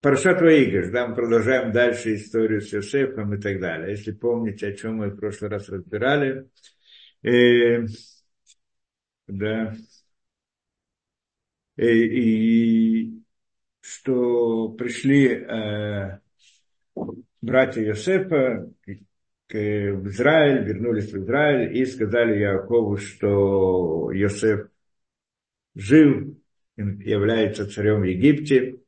Парашат Ваигаш, да, мы продолжаем дальше историю с Йосефом и так далее. Если помните, о чем мы в прошлый раз разбирали, э, да, э, и что пришли э, братья Йосефа к, в Израиль, вернулись в Израиль и сказали Якову, что Йосеф жив, является царем Египте,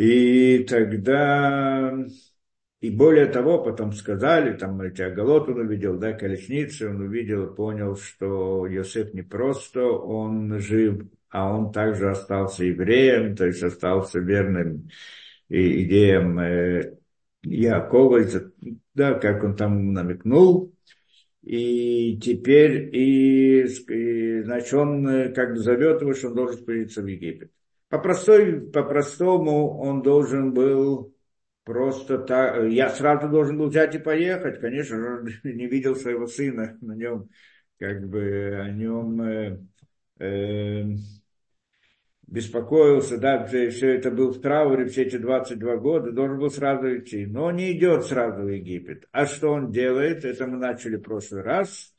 и тогда, и более того, потом сказали, там эти оголот он увидел, да, колесницы, он увидел, понял, что Йосеф не просто он жив, а он также остался евреем, то есть остался верным идеям э, Якова, да, как он там намекнул. И теперь, и, и значит, он э, как бы зовет его, что он должен появиться в Египет. По, простой, по простому он должен был просто так, я сразу должен был взять и поехать, конечно, он не видел своего сына, на нем, как бы, о нем э, э, беспокоился, да, все это был в трауре, все эти 22 года, должен был сразу идти, но не идет сразу в Египет. А что он делает, это мы начали в прошлый раз,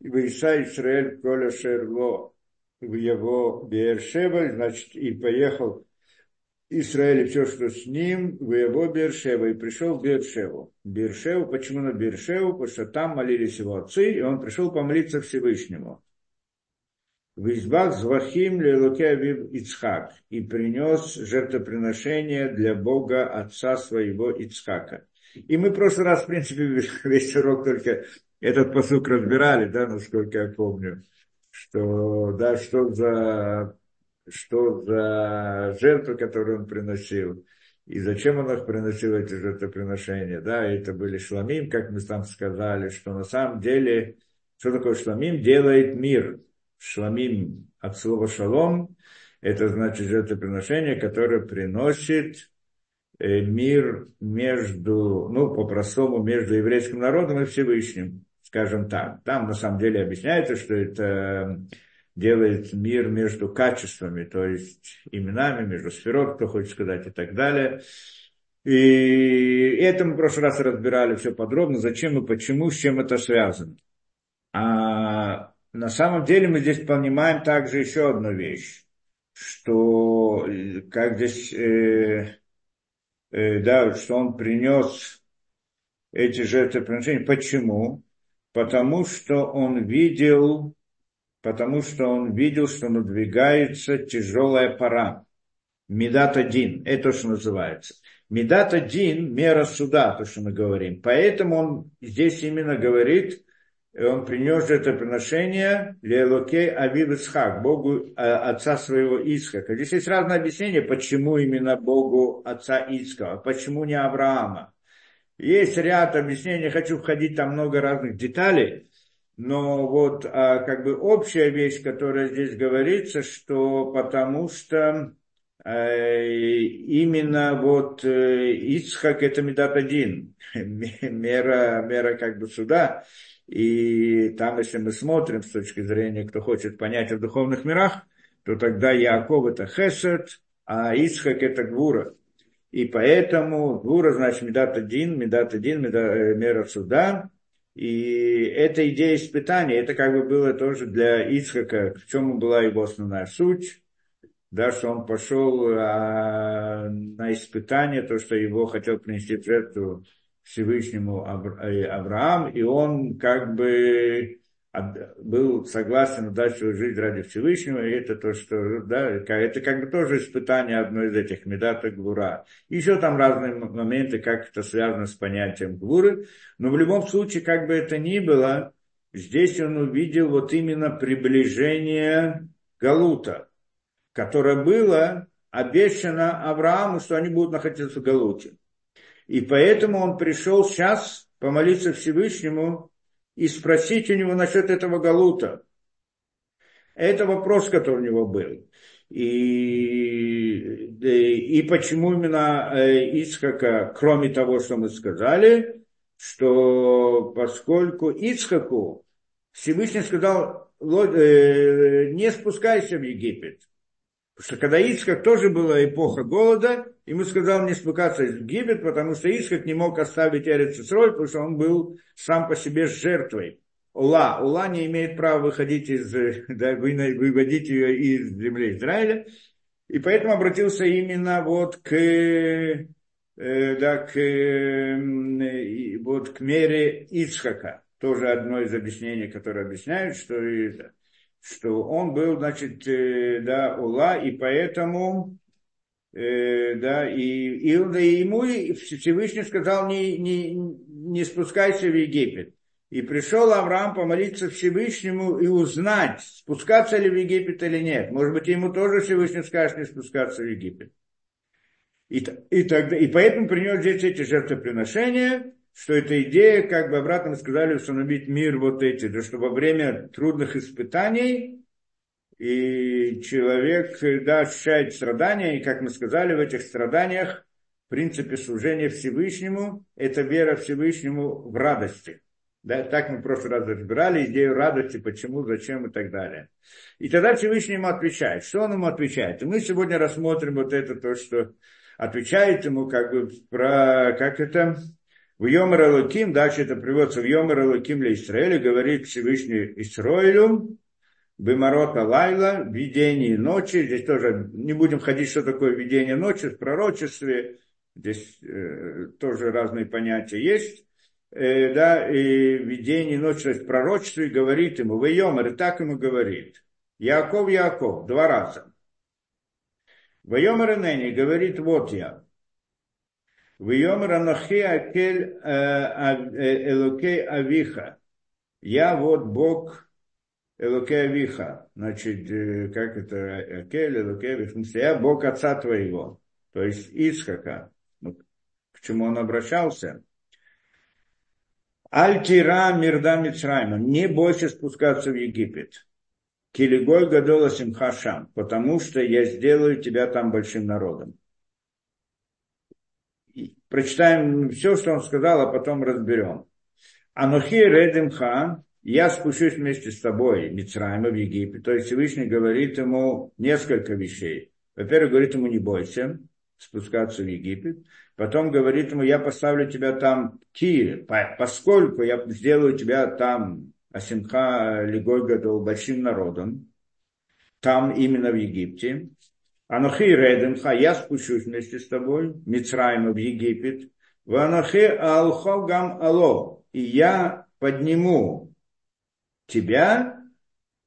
Иса Исраэль Коля Шерло в его Бершева, значит, и поехал Израиль все, что с ним, в его Бершева, и пришел в Бершеву. Бершеву, почему на Бершеву? Потому что там молились его отцы, и он пришел помолиться Всевышнему. В избах Звахим Лелуке Авив Ицхак и принес жертвоприношение для Бога отца своего Ицхака. И мы в прошлый раз, в принципе, весь урок только этот посук разбирали, да, насколько я помню что, да, что за, что за жертву, которую он приносил, и зачем он их приносил, эти жертвоприношения, да, это были шламим, как мы там сказали, что на самом деле, что такое шламим? Делает мир. Шламим от слова шалом, это значит жертвоприношение, которое приносит э, мир между, ну, по-простому, между еврейским народом и Всевышним скажем так. Там на самом деле объясняется, что это делает мир между качествами, то есть именами, между сферот, кто хочет сказать, и так далее. И это мы в прошлый раз разбирали все подробно, зачем и почему, с чем это связано. А на самом деле мы здесь понимаем также еще одну вещь, что как здесь, э, э, да, что он принес эти жертвоприношения. Почему? Потому что он видел, потому что он видел, что надвигается тяжелая пора. Медат один, это что называется. Медат один, мера суда, то, что мы говорим. Поэтому он здесь именно говорит, он принес это приношение Лелоке Авив Исхак, Богу а, отца своего Исхака. Здесь есть разные объяснения, почему именно Богу отца Исхака, почему не Авраама. Есть ряд объяснений, не хочу входить там много разных деталей, но вот а, как бы общая вещь, которая здесь говорится, что потому что э, именно вот э, Ицхак это Медат один, мера, мера как бы суда, и там, если мы смотрим с точки зрения, кто хочет понять о духовных мирах, то тогда Яков это Хесед, а Ицхак это Гвура. И поэтому Гура, значит, Медат один, Медат один, э, мера суда. И эта идея испытания, это как бы было тоже для Ицхака, в чем была его основная суть, да, что он пошел а, на испытание, то, что его хотел принести в жертву Всевышнему э, Авраам, и он как бы был согласен дать свою жизнь ради Всевышнего, и это то, что, да, это как бы тоже испытание одно из этих медата Гвура. Еще там разные моменты, как это связано с понятием Гвуры, но в любом случае, как бы это ни было, здесь он увидел вот именно приближение Галута, которое было обещано Аврааму, что они будут находиться в Галуте. И поэтому он пришел сейчас помолиться Всевышнему, и спросить у него насчет этого галута. Это вопрос, который у него был. И, и почему именно э, Ицхака, кроме того, что мы сказали, что поскольку Ицхаку Всевышний сказал, э, не спускайся в Египет. Потому что когда Ицхак тоже была эпоха голода, ему сказал не спускаться в Египет, потому что Ицхак не мог оставить Эрицесроль, потому что он был сам по себе жертвой. Ула. Ула не имеет права выходить из, да, выводить ее из земли Израиля. И поэтому обратился именно вот к, э, да, к, э, вот к мере Ицхака. Тоже одно из объяснений, которое объясняют, что, что он был, значит, э, да, Ула, и поэтому да, и, и, и ему Всевышний сказал, не, не, не спускайся в Египет. И пришел Авраам помолиться Всевышнему и узнать, спускаться ли в Египет или нет. Может быть, ему тоже Всевышний скажет не спускаться в Египет. И, и, тогда, и поэтому принес здесь эти жертвоприношения, что эта идея, как бы обратно мы сказали, установить мир вот эти, да, что во время трудных испытаний и человек да, ощущает страдания, и как мы сказали, в этих страданиях в принципе служение Всевышнему – это вера Всевышнему в радости – да, так мы в прошлый раз разбирали идею радости, почему, зачем и так далее. И тогда Всевышний ему отвечает. Что он ему отвечает? И мы сегодня рассмотрим вот это, то, что отвечает ему как бы про, как это, в Йомер Луким, дальше это приводится в Йомер Луким для Израиля, говорит Всевышний Исроилю, Бемарота Лайла, видение ночи. Здесь тоже не будем ходить, что такое видение ночи в пророчестве. Здесь э, тоже разные понятия есть э, да, и видение ночи, то есть пророчество, и говорит ему, вы Йомер, и так ему говорит, Яков, Яков, два раза. Вайомер Нени говорит, вот я. Вайомер Анахи Акель э, э, Элокей Авиха. Я вот Бог Элокей Авиха. Значит, э, как это Акель Элокей Авиха? В я Бог отца твоего. То есть Исхака. Ну, к чему он обращался? Альтира Мирда Мицрайма. Не бойся спускаться в Египет. Килигой Гадола Симхашам. Потому что я сделаю тебя там большим народом. Прочитаем все, что он сказал, а потом разберем. Анухи Редимха, я спущусь вместе с тобой, Мицрайма, в Египет. То есть Всевышний говорит ему несколько вещей. Во-первых, говорит ему, не бойся спускаться в Египет. Потом говорит ему, я поставлю тебя там ки, поскольку я сделаю тебя там Асимха Лигой Гадол большим народом, там именно в Египте. Анахи Редемха, я спущусь вместе с тобой, Мицраима в Египет. Ванахи Алхо Гам Ало, и я подниму тебя,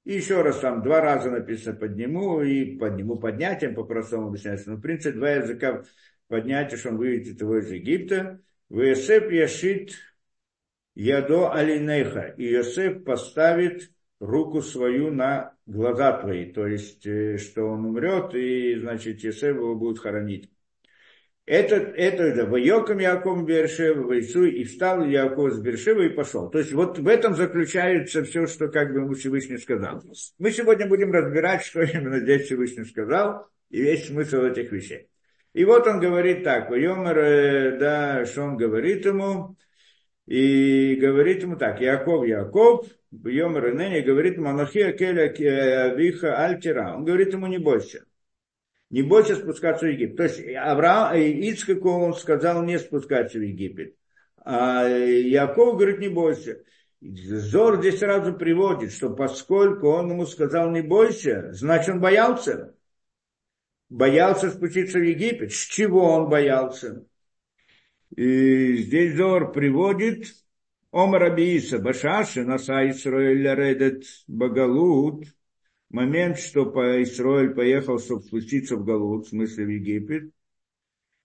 и еще раз там два раза написано подниму, и подниму поднятием, по-простому объясняется. Но, в принципе, два языка поднятия, что он выведет его из Египта. Весеп яшит ядо алинеха. И Йосеф поставит руку свою на глаза твои. То есть, э, что он умрет, и, значит, Йосеф его будет хоронить. Это, это, это, Вайоком Яков Бершева, Вайсу, и встал Яков с Бершева и пошел. То есть вот в этом заключается все, что как бы ему Всевышний сказал. Мы сегодня будем разбирать, что именно здесь Всевышний сказал, и весь смысл этих вещей. И вот он говорит так, Вайомер, э, да, что он говорит ему, и говорит ему так, Яков, Яков, Йомер Нени, говорит ему, Анахия Келя Виха Альтира. Он говорит ему, не бойся не бойся спускаться в Египет. То есть Авраам, Ицкаку он сказал не спускаться в Египет. А Яков говорит, не бойся. Зор здесь сразу приводит, что поскольку он ему сказал не бойся, значит он боялся. Боялся спуститься в Египет. С чего он боялся? И здесь Зор приводит Омар Абииса Башаши Наса Исраиля Редет Багалут – момент, что по Исраиль поехал, чтобы спуститься в Галут, в смысле в Египет,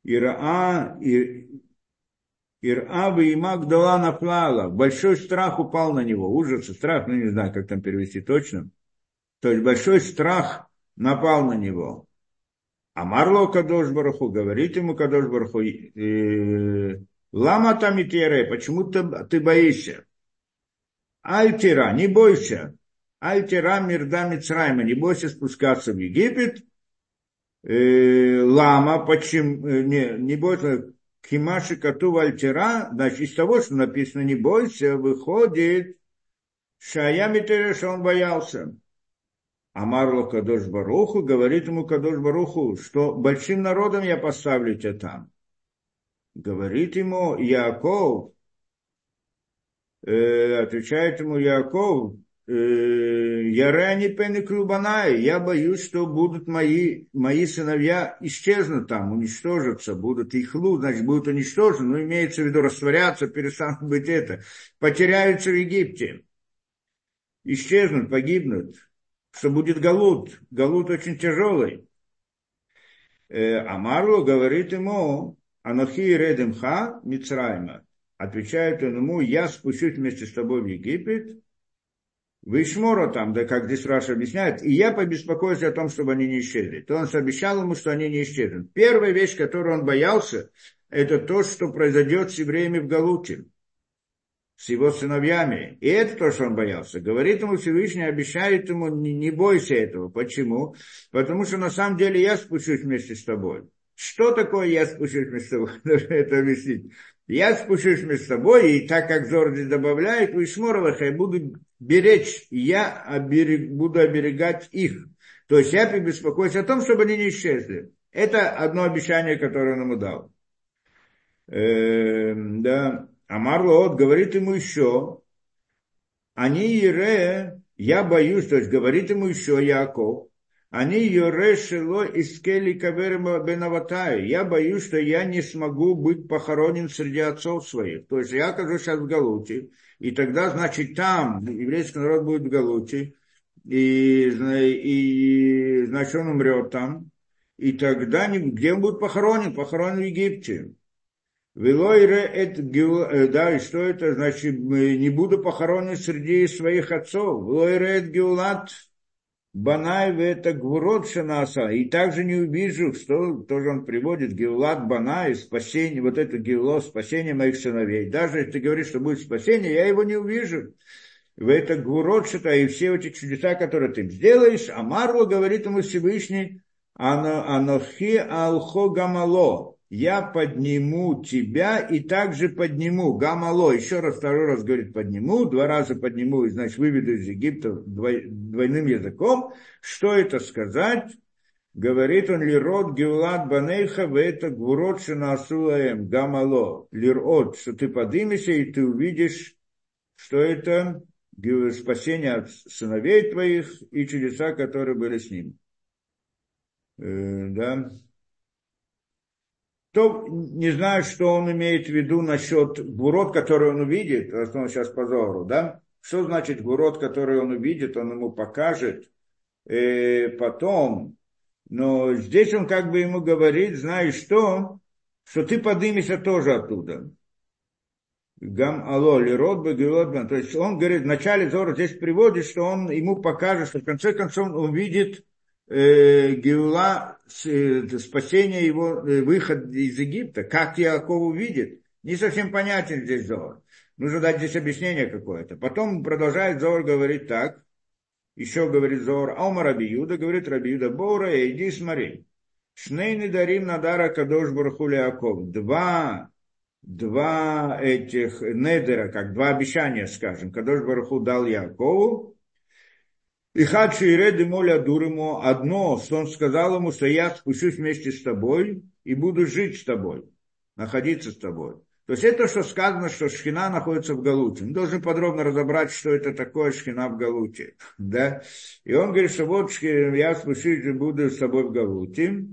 Ираа, Ираа Ваимак дала наплала. Большой страх упал на него. Ужас страх, ну не знаю, как там перевести точно. То есть большой страх напал на него. А Марло Кадош Бараху говорит ему Кадош Бараху, «Э, Лама там почему ты, ты боишься? Альтира, не бойся. Альтера Мирда Мицрайма, не бойся спускаться в Египет. Э, лама, почему, э, не, не бойся, Кимаши Кату Альтера, значит, из того, что написано не бойся, выходит, Шая Митере, что он боялся. Амарло Кадош Баруху, говорит ему Кадош Баруху, что большим народом я поставлю тебя там. Говорит ему Яков, э, отвечает ему Яков, Ярани Пен и я боюсь, что будут мои, мои сыновья исчезнут там, уничтожатся, будут их лу, значит, будут уничтожены, но имеется в виду растворяться, перестанут быть это, потеряются в Египте, исчезнут, погибнут, что будет галут, галут очень тяжелый. Э, Амарлу говорит ему, Анохи Редемха Мицрайма, отвечает он ему, я спущусь вместе с тобой в Египет, Вишмора там, да как здесь Раша объясняет, и я побеспокоюсь о том, чтобы они не исчезли. То он обещал ему, что они не исчезнут. Первая вещь, которую он боялся, это то, что произойдет с евреями в Галуте, с его сыновьями. И это то, что он боялся. Говорит ему Всевышний, обещает ему, не, не бойся этого. Почему? Потому что на самом деле я спущусь вместе с тобой. Что такое я спущусь вместе с тобой? это объяснить. Я спущусь вместе с тобой, и так как Зор здесь добавляет, вы шморовых, я буду беречь, я оберег, буду оберегать их. То есть я беспокоюсь о том, чтобы они не исчезли. Это одно обещание, которое он ему дал. Э, да. Амар Лоот говорит ему еще, они Ире, я боюсь, то есть говорит ему еще Яков, они Йорешело из Кели Каверма Бенаватаю. Я боюсь, что я не смогу быть похоронен среди отцов своих. То есть я окажусь сейчас в Галуте, и тогда, значит, там еврейский народ будет в Галуте, и, и значит, он умрет там, и тогда где он будет похоронен? Похоронен в Египте. Велойре это э, да, и что это значит, не буду похоронен среди своих отцов. Велойре это геулат, Банай это гвурот шанаса. И также не увижу, что тоже он приводит, Геулат Банай, спасение, вот это Геуло, спасение моих сыновей. Даже если ты говоришь, что будет спасение, я его не увижу. В это гвурот что и все эти чудеса, которые ты сделаешь, а Марло говорит ему Всевышний, Анохи Алхо Гамало, я подниму тебя и также подниму. Гамало, еще раз, второй раз говорит подниму, два раза подниму, и значит выведу из Египта двойным языком. Что это сказать? Говорит он, лирот геулат банейха, это гурот шинасулаем, гамало. Лирот, что ты поднимешься и ты увидишь, что это спасение от сыновей твоих и чудеса, которые были с ним. Э, да то не знаю, что он имеет в виду насчет гурот, который он увидит, в основном сейчас по Зору, да? Что значит гурот, который он увидит, он ему покажет э, потом. Но здесь он как бы ему говорит, знаешь что, что ты поднимешься тоже оттуда. Гам алло, лирот бы То есть он говорит, в начале Зора здесь приводит, что он ему покажет, что в конце концов он увидит э, Геула, спасение его, э, выход из Египта, как Яков увидит, не совсем понятен здесь Зор. Нужно дать здесь объяснение какое-то. Потом продолжает Зор говорить так, еще говорит Зор, Аума Рабиюда, говорит Рабиюда, Бора, иди смотри. Шнейны дарим надара кадош бархули Яков. Два, два этих недера, как два обещания, скажем, кадош барху дал Якову, и хадши и реды моля дурому одно, что он сказал ему, что я спущусь вместе с тобой и буду жить с тобой, находиться с тобой. То есть это, что сказано, что шхина находится в Галуте. Мы должны подробно разобрать, что это такое шхина в Галуте. Да? И он говорит, что вот я спущусь и буду с тобой в Галуте.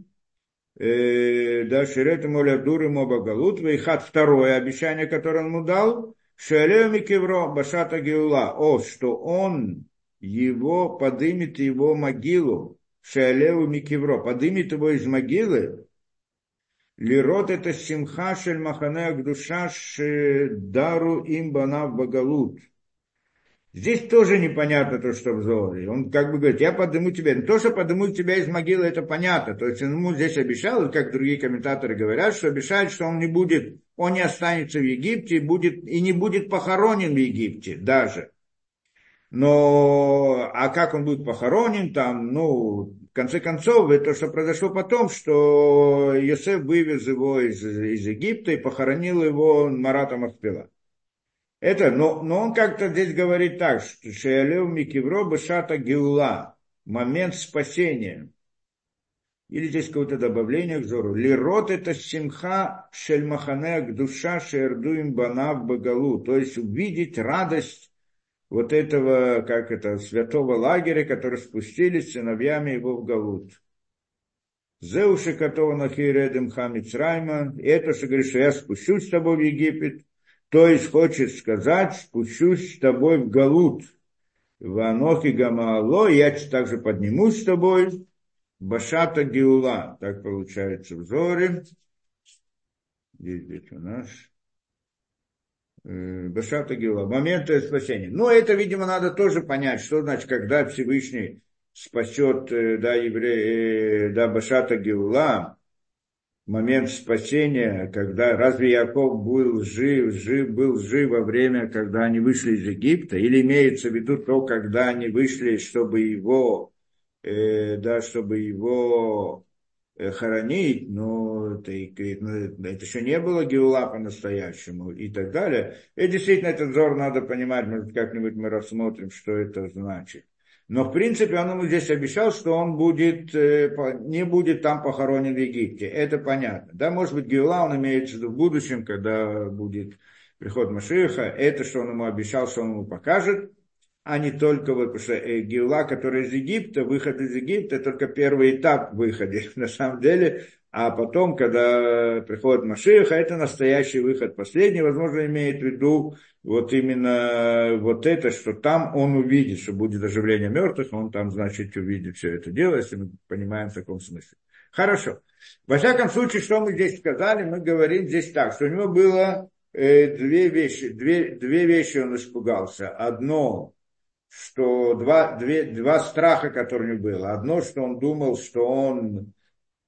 Э, да, Ширет моля дуры моба Галут. Вейхат второе обещание, которое он ему дал. Шелео Микевро Башата Геула. О, что он его, подымет его могилу, Шалеву Микевро, подымет его из могилы, Лирот это симха шель махане душа дару им банав багалут. Здесь тоже непонятно то, что в Зоре. Он как бы говорит, я подниму тебя. Но то, что подниму тебя из могилы, это понятно. То есть ему здесь обещал, как другие комментаторы говорят, что обещает, что он не будет, он не останется в Египте и, будет, и не будет похоронен в Египте даже. Но, а как он будет похоронен там, ну, в конце концов, это что произошло потом, что Йосеф вывез его из, из Египта и похоронил его Марата Махпила. Это, но, но он как-то здесь говорит так, что Шеалев Микивро Бешата Геула. момент спасения. Или здесь какое-то добавление к зору. Лирот это симха шельмаханеак душа шердуем банав багалу. То есть увидеть радость вот этого, как это, святого лагеря, который спустились сыновьями его в Галут. Зеуши Катова Нахиредем Хамицрайма. И это, что говорит, что я спущусь с тобой в Египет. То есть хочет сказать, спущусь с тобой в Галут. В Анохи Гамаало, я также поднимусь с тобой. Башата Геула, так получается в Зоре. Здесь, здесь у нас. Э, Башата Геула, момент спасения. Но это, видимо, надо тоже понять, что значит, когда Всевышний спасет, э, да, еврея, э, да, Башата Геула, момент спасения, когда разве Яков был жив, жив, был жив во время, когда они вышли из Египта, или имеется в виду то, когда они вышли, чтобы его, э, да, чтобы его э, хоронить, но это, ну, это еще не было Геула по-настоящему и так далее. И действительно этот взор надо понимать, может как-нибудь мы рассмотрим, что это значит. Но, в принципе, он ему здесь обещал, что он будет, э, не будет там похоронен в Египте. Это понятно. Да, может быть, Геула он имеется в виду в будущем, когда будет приход Машиха. Это, что он ему обещал, что он ему покажет, а не только вот, потому что э, Геула, который из Египта, выход из Египта, только первый этап выхода. На самом деле, а потом, когда приходит Машиха, это настоящий выход последний, возможно, имеет в виду вот именно вот это, что там он увидит, что будет оживление мертвых, он там, значит, увидит все это дело, если мы понимаем в таком смысле. Хорошо. Во всяком случае, что мы здесь сказали, мы говорим здесь так, что у него было э, две вещи, две, две вещи он испугался. Одно, что два, две, два страха, которые у него было. Одно, что он думал, что он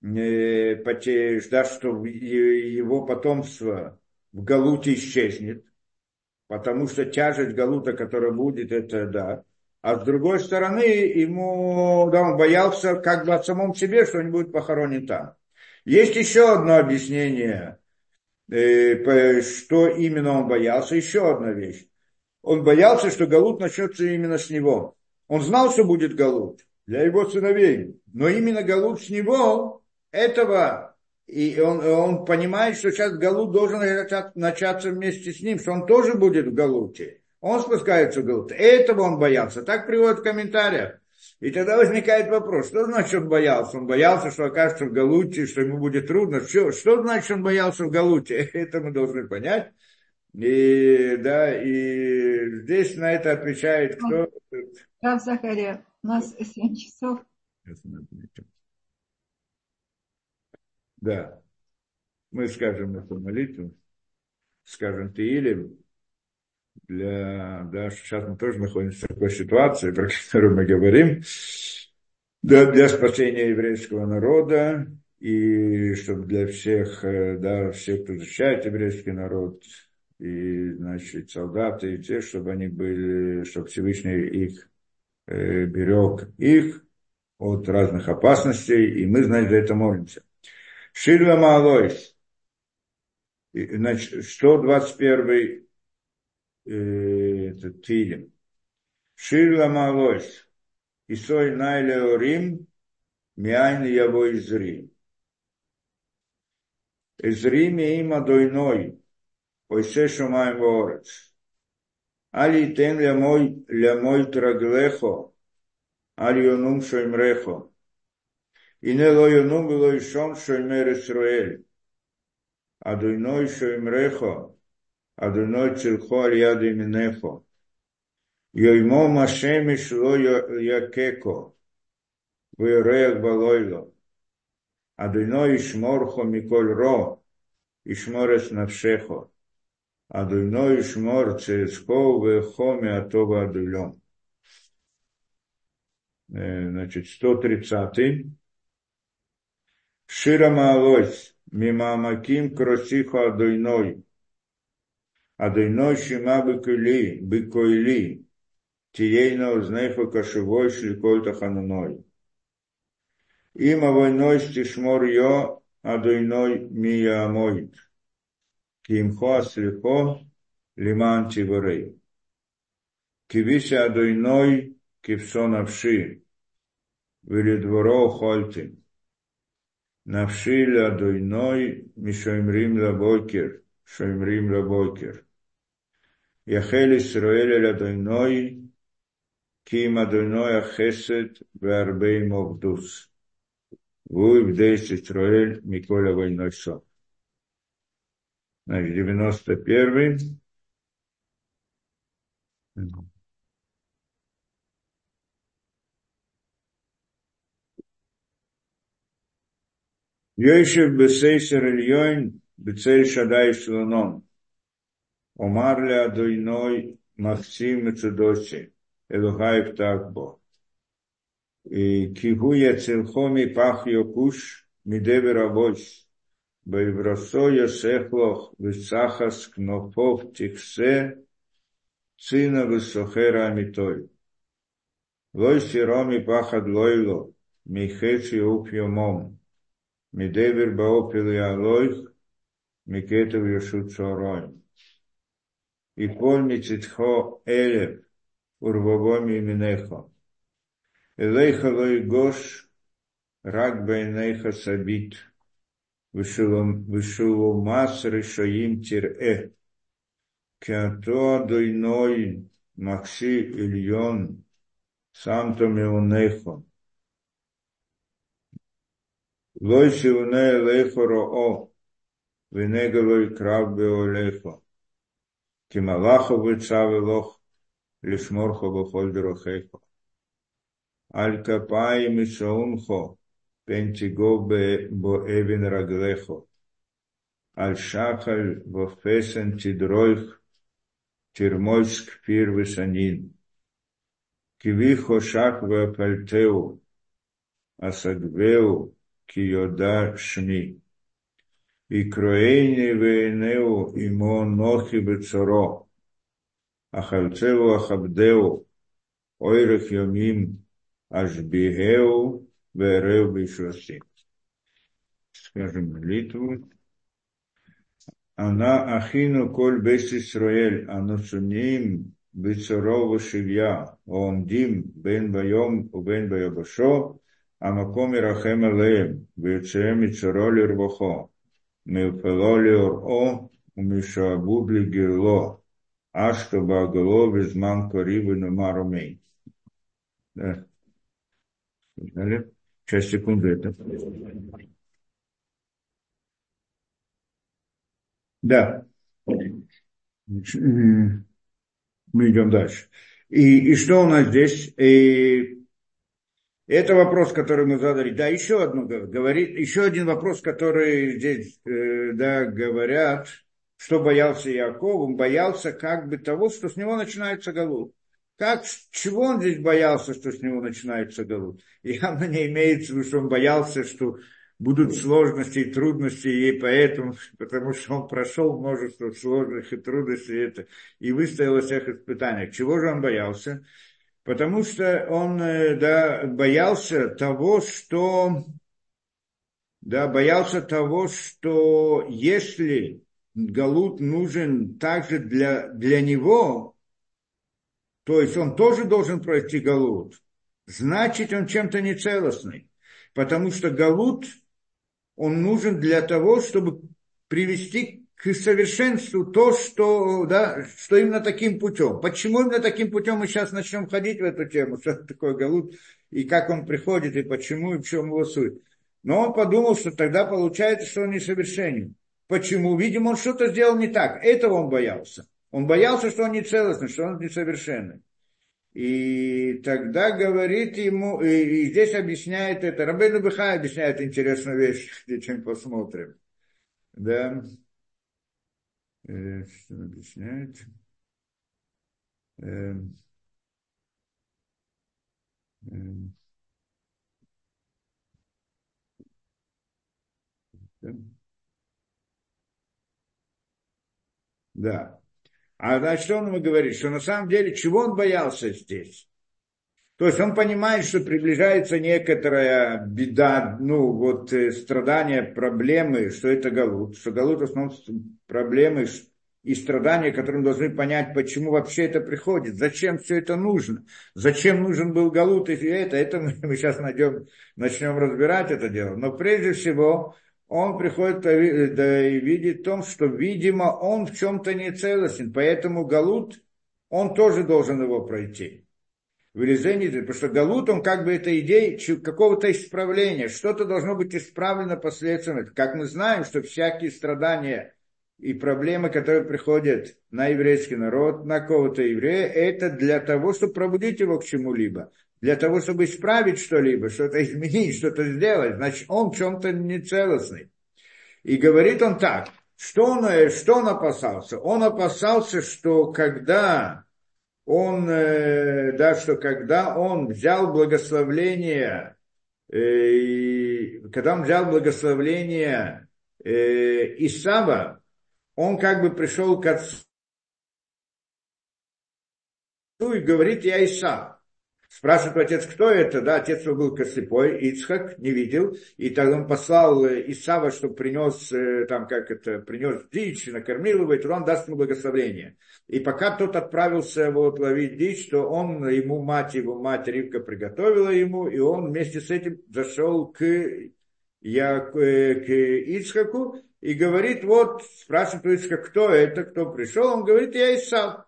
э, да, что его потомство в Галуте исчезнет, потому что тяжесть Галута, которая будет, это да. А с другой стороны, ему, да, он боялся как бы от самом себе, что он будет похоронен там. Есть еще одно объяснение, э, что именно он боялся. Еще одна вещь. Он боялся, что Галут начнется именно с него. Он знал, что будет Галут для его сыновей. Но именно Галут с него, этого и он, он понимает, что сейчас Галут должен начаться вместе с ним, что он тоже будет в Галуте. Он спускается в Галут. Этого он боялся. Так приводит в. И тогда возникает вопрос, что значит он боялся? Он боялся, что окажется в Галуте, что ему будет трудно. Что, что значит он боялся в Галуте? Это мы должны понять. И, да, и здесь на это отвечает кто? Рав Захария, у нас 7 часов. Да. Мы скажем эту молитву, скажем Таилим, для, да, сейчас мы тоже находимся в такой ситуации, про которую мы говорим, да, для спасения еврейского народа, и чтобы для всех, э, да, всех, кто защищает еврейский народ, и, значит, солдаты, и те, чтобы они были, чтобы Всевышний их э, берег их от разных опасностей, и мы, значит, за это молимся. Шильва Маалойс. Значит, 121 э, это Тилим. Шильва Маалойс. Исой Найле Орим. Миайн Яво Изри. Изри Миима Дойной Ойсе Шумаем Ворец. Али тен ля мой, ля мой траглехо. Али онум шоймрехо. הנה לא ינום ולא ישון שומר ישראל. אדוני שומרך, אדוני צלחו על יד ימינך. יומום השמש לא יככו, ויורח בלילה. אדוני ישמורך מכל רע, ישמור את נפשך. Адуйно и шмор церецков вехоми атова адуйлем. Э, значит, 130. Шира Маалось, Мимамаким Кросихо Адойной, Адойной Шима Бекули, Бекойли, Тиейно Знейфа Кашевой Шликой Тахануной. Има войной стишмор йо, Адойной Мия Амоид. Кимхо Асрихо Лиман Тиборей. Кивися Адойной Кившо Навши Велидворо Хольтин. Навши Ладойной Мишоимрим Лабокер Шоимрим Лабокер. Яхель Исруэль Ладойной כי אם אדוני החסד והרבה עם עובדות. והוא יבדי את ישראל מכל אבוי נוסו. Значит, 91. Йойшев бесейсер Ильйон, бецель шадай шлуном. Омар ле адойной махцим мецедоси, Элухай птакбо. Кигуя цилхоми пах йокуш, мидевер авось. Боевросо Яшехлох Висахас Кнофов Тиксе Цина Висохера Амитой. Лой сироми пахад лойло, михечи упьемом, медевер баопил я лойх, микетов яшут сороем. И коль цитхо элев, урвагом именехо. Элейха лой гош, рак бейнейха сабит. Вышивомас тир э Кято дойной Макси Ильон Санто Меунехо. Лой сивне лехо роо, венегалой крав беолехо. Кималахо быцаве лох, лишморхо бохоль дерохехо. Аль капаем и Пентиго бо эвен раглехо. Аль-Шахаль во фесен тидройх тирмойск пир высанин. Кивихо шах во пальтеу. Асадвеу киода шми. И кроейни вейнеу имо нохи бецоро. Ахальцеву ахабдеу. Ойрах йомим ашбигеу אכבדהו, אורך יומים אשביהו וערב בישוסי. Скажем молитву. Она ахину коль бес Исраэль, анусуним бицарово шивья, оомдим бен байом убен байобашо, המקום ירחם עליהם, ויוצאם מצרו לרווחו, מאופלו לאוראו ומשעבוד לגרלו, אשתו בעגלו בזמן קריב ונאמר אמן. Сейчас, секунду это. Да. Мы идем дальше. И, и что у нас здесь? И это вопрос, который мы задали. Да, еще одно говорит, еще один вопрос, который здесь, э, да, говорят, что боялся Яков, он боялся как бы того, что с него начинается галут. Как, чего он здесь боялся, что с него начинается галут? Явно не имеется в виду, что он боялся, что будут сложности и трудности, и поэтому, потому что он прошел множество сложных и трудностей это, и выстоял всех испытаниях. Чего же он боялся? потому что он э, да, боялся того, что да, боялся того, что если Галут нужен также для, для него, то есть он тоже должен пройти Галут, значит он чем-то нецелостный. Потому что Галут, он нужен для того, чтобы привести к совершенству то, что, да, что именно таким путем. Почему именно таким путем мы сейчас начнем ходить в эту тему, что такое Галут, и как он приходит, и почему, и в чем его суть. Но он подумал, что тогда получается, что он несовершенен. Почему? Видимо, он что-то сделал не так. Этого он боялся. Он боялся, что он не целостный, что он несовершенный. И тогда говорит ему, и, и здесь объясняет это, Рабейну Бихай объясняет интересную вещь, чем посмотрим. Да что объясняет. Да. А значит, он ему говорит? Что на самом деле, чего он боялся здесь? То есть он понимает, что приближается некоторая беда, ну вот э, страдания, проблемы, что это галут, что галут в основном проблемы и страдания, которые мы должны понять, почему вообще это приходит, зачем все это нужно, зачем нужен был Галут и это, это мы сейчас найдем, начнем разбирать это дело. Но прежде всего он приходит и видит том, что, видимо, он в чем-то не целостен, поэтому Галут, он тоже должен его пройти. Вырезание, потому что Галут, он как бы это идея какого-то исправления, что-то должно быть исправлено последствиями. Как мы знаем, что всякие страдания и проблемы, которые приходят на еврейский народ, на кого-то еврея, это для того, чтобы пробудить его к чему-либо. Для того, чтобы исправить что-либо, что-то изменить, что-то сделать. Значит, он в чем-то нецелостный. И говорит он так, что он, что он опасался? Он опасался, что когда он, э, да, что когда он взял благословление, э, когда он взял благословление э, Исава, он как бы пришел к отцу и говорит, я Исав. Спрашивает отец, кто это? Да, отец его был косыпой, Ицхак, не видел. И тогда он послал э, Исава, чтобы принес, э, там, как это, принес дичь, накормил его, и он даст ему благословение. И пока тот отправился вот ловить дичь, то он, ему мать, его мать Ривка приготовила ему, и он вместе с этим зашел к, я, к, к Ицхаку, и говорит, вот, спрашивает Ицхак, кто это, кто пришел, он говорит, я Исав.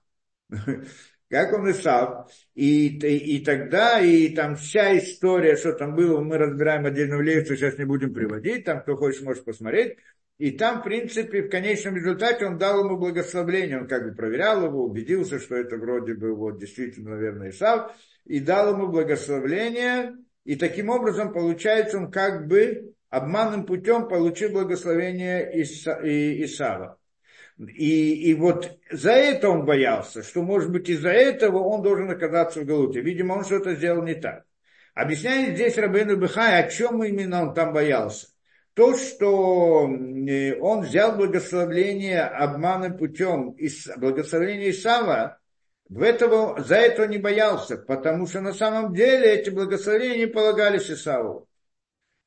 Как он Исав. И, и, и тогда, и там вся история, что там было, мы разбираем отдельную лекцию, сейчас не будем приводить, там кто хочет, может посмотреть. И там, в принципе, в конечном результате он дал ему благословение, он как бы проверял его, убедился, что это вроде бы вот действительно, наверное, Исав, и дал ему благословение, и таким образом, получается, он как бы обманным путем получил благословение Иса, Исава. И, и вот за это он боялся, что, может быть, из-за этого он должен оказаться в Галуте. Видимо, он что-то сделал не так. Объясняет здесь Рабейну Бехай, о чем именно он там боялся. То, что э, он взял благословление обманным путем, благословение Исава, в этого, за это не боялся, потому что на самом деле эти благословения не полагались Исаву.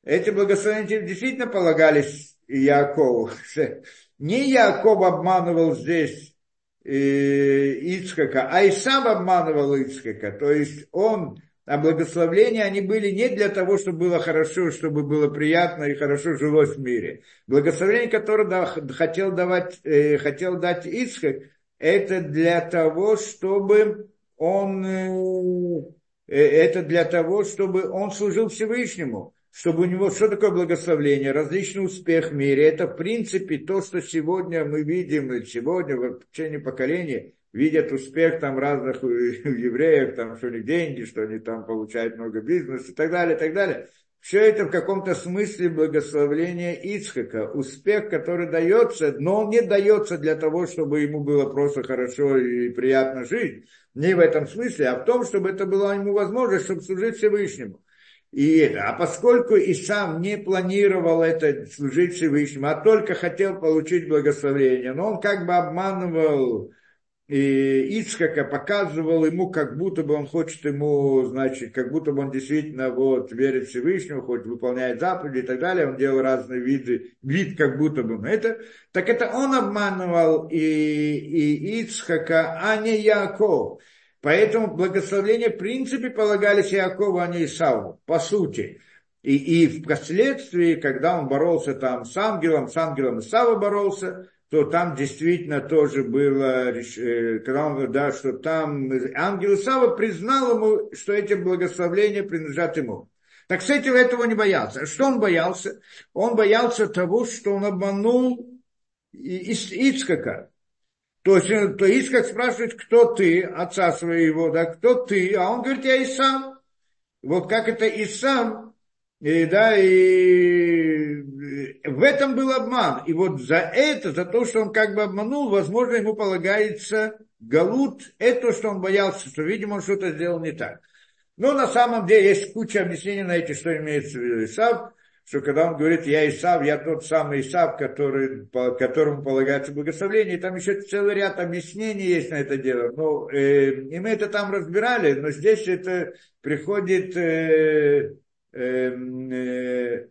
Эти благословения действительно полагались Якову. Не Яков обманывал здесь э, Ицхака, а и сам обманывал Ицхака. То есть он, а благословления, они были не для того, чтобы было хорошо, чтобы было приятно и хорошо жилось в мире. Благословение, которое хотел, давать, э, хотел дать Ицхак, это для того, чтобы он, э, э это для того, чтобы он служил Всевышнему чтобы у него, что такое благословление, различный успех в мире. Это, в принципе, то, что сегодня мы видим, и сегодня в течение поколений видят успех там разных евреев, там, что у них деньги, что они там получают много бизнеса и так далее, и так далее. Все это в каком-то смысле благословление Ицхака, успех, который дается, но он не дается для того, чтобы ему было просто хорошо и приятно жить. Не в этом смысле, а в том, чтобы это было ему возможность, чтобы служить Всевышнему. И это. А поскольку и сам не планировал это служить Всевышнему, а только хотел получить благословение, но он как бы обманывал и Ицхака, показывал ему, как будто бы он хочет ему, значит, как будто бы он действительно вот верит Всевышнему, хоть выполняет заповеди и так далее, он делал разные виды, вид как будто бы это, так это он обманывал и, и Ицхака, а не Яков. Поэтому благословления в принципе полагались Иакову, а не Исаву, по сути. И, и впоследствии, когда он боролся там с ангелом, с ангелом Исава боролся, то там действительно тоже было, э, когда он, да, что там ангел Исава признал ему, что эти благословления принадлежат ему. Так с этим этого не боялся. Что он боялся? Он боялся того, что он обманул Ицкака. То есть, э, то Ицхак спрашивает, кто ты, отца своего, да, кто ты, а он говорит, я и сам. Вот как это и сам, и, да, и в этом был обман. И вот за это, за то, что он как бы обманул, возможно, ему полагается галут, это, что он боялся, что, видимо, он что-то сделал не так. Но на самом деле есть куча объяснений на эти, что имеется в виду Исав что когда он говорит, я Исав, я тот самый Исав, который, по которому полагается благословение, там еще целый ряд объяснений есть на это дело. Ну, э, и мы это там разбирали, но здесь это приходит э, э, э,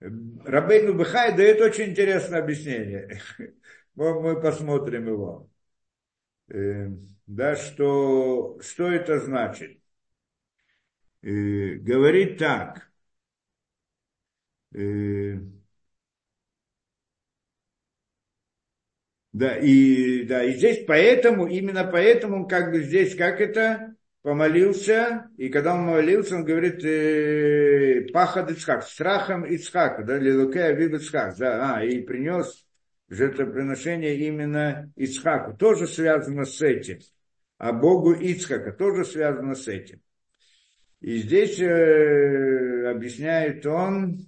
Рабейну Бехай дает очень интересное объяснение. мы посмотрим его. Э, да, что, что это значит? Э, говорит так. Э, да, и, да, и здесь поэтому, именно поэтому, как бы здесь, как это, помолился, и когда он молился, он говорит, э, пахад Ицхак, страхом Ицхака, да, лилуке авив Ицхак, да, а, и принес жертвоприношение именно Ицхаку, тоже связано с этим, а Богу Ицхака тоже связано с этим. И здесь э, объясняет он,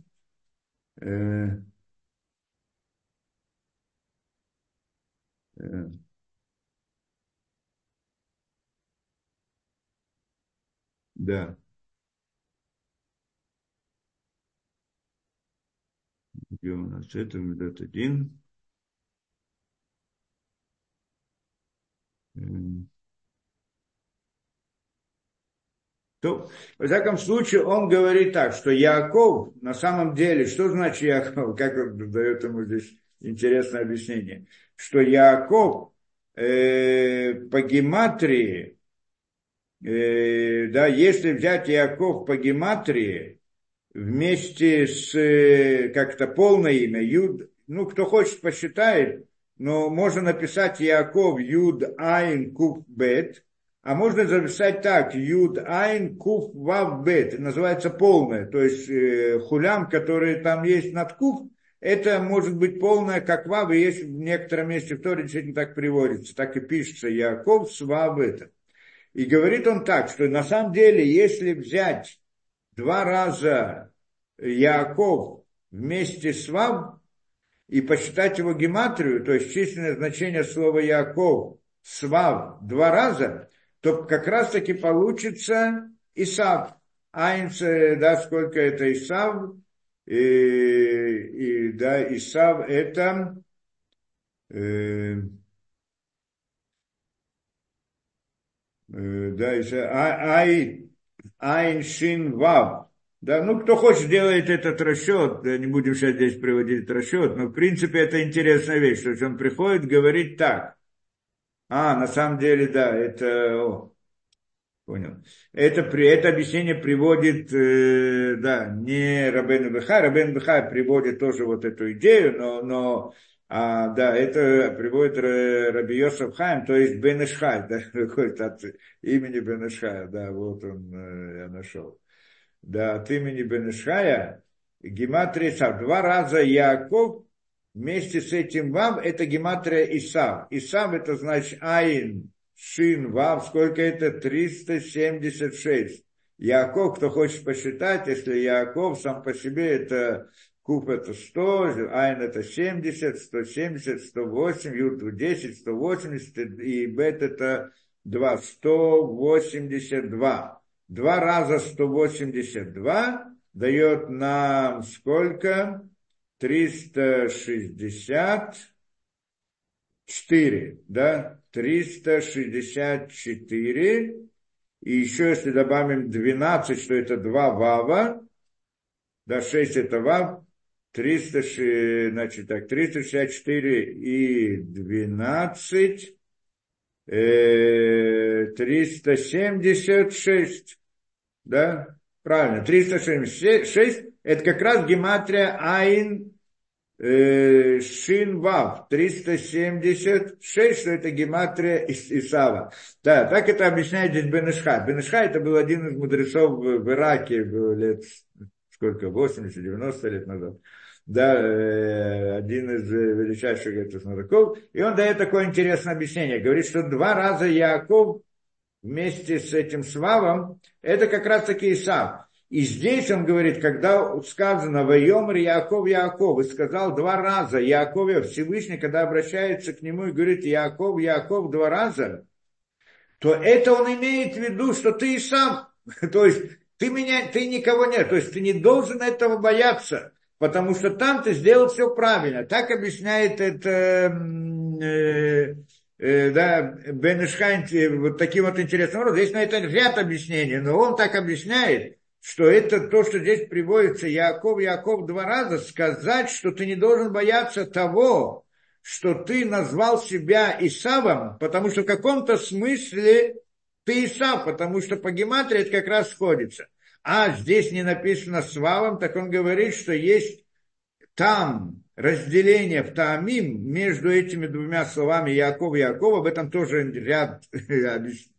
э, э, Да. Где у нас это? Медот один. То, во всяком случае, он говорит так, что Яков, на самом деле, что значит Яков, как он дает ему здесь интересное объяснение, что Яков э, по гематрии э, да, если взять Яков по гематрии вместе с э, как-то полное имя, Юд, ну, кто хочет, посчитает, но можно написать Яков Юд Айн Куф Бет, а можно записать так, Юд Айн Куф Вав Бет, называется полное, то есть э, хулям, который там есть над Куф, это может быть полное, как Вав, и есть в некотором месте в Торе действительно так приводится, так и пишется. Яков с Вав это. И говорит он так, что на самом деле, если взять два раза Яков вместе с Вав и посчитать его гематрию, то есть численное значение слова Яков, Свав два раза, то как раз таки получится Исав. Айнц, да, сколько это Исав, и, и да, Исав это э, Э, да, еще а, ай, айн шин вав. Да, ну, кто хочет, делает этот расчет, не будем сейчас здесь приводить расчет, но, в принципе, это интересная вещь, то есть он приходит, говорит так. А, на самом деле, да, это, о, понял. Это, это объяснение приводит, э, да, не Рабен Бехай, Рабен Бехай приводит тоже вот эту идею, но, но а, да, это приводит Раби Йосеф Хайм, то есть Бен Ишхай, да, выходит от имени Бен Ишхая, да, вот он, э, я нашел. Да, от имени Бен Ишхая, гематрия. Два раза Яков вместе с этим Вав, это гематрия Исав. Исав это значит Айн, Шин, Вав, сколько это? 376. Яков, кто хочет посчитать, если Яков сам по себе это Куб это 100, Айн это 70, 170, 108, Ют 10, 180, и Бет это 2, 182. Два раза 182 дает нам сколько? 364, да? 364. И еще если добавим 12, что это 2 вава, да, 6 это вав, 300, значит, так, 364 и 12, э, 376, да, правильно, 376, это как раз гематрия Айн э, Шин Вав, 376, что это гематрия Исава. Да, так это объясняет здесь Бенешха. Бенешха это был один из мудрецов в Ираке лет сколько, 80-90 лет назад да, э, один из величайших этих знатоков, и он дает такое интересное объяснение. Говорит, что два раза Яков вместе с этим Свавом, это как раз таки Исав. И здесь он говорит, когда сказано «Вайомр Яков Яков», и сказал два раза Яков, Всевышний, когда обращается к нему и говорит «Яков, Яков» два раза, то это он имеет в виду, что ты и сам, то есть ты меня, ты никого нет, то есть ты не должен этого бояться потому что там ты сделал все правильно. Так объясняет это э, э, да, Бен Ишхайн, вот таким вот интересным образом. Здесь на это ряд объяснений, но он так объясняет, что это то, что здесь приводится Яков, Яков два раза, сказать, что ты не должен бояться того, что ты назвал себя Исавом, потому что в каком-то смысле ты Исав, потому что по гематрии это как раз сходится. А здесь не написано Свавом, так он говорит, что есть там разделение в Таамим между этими двумя словами Яков и Яков, об этом тоже ряд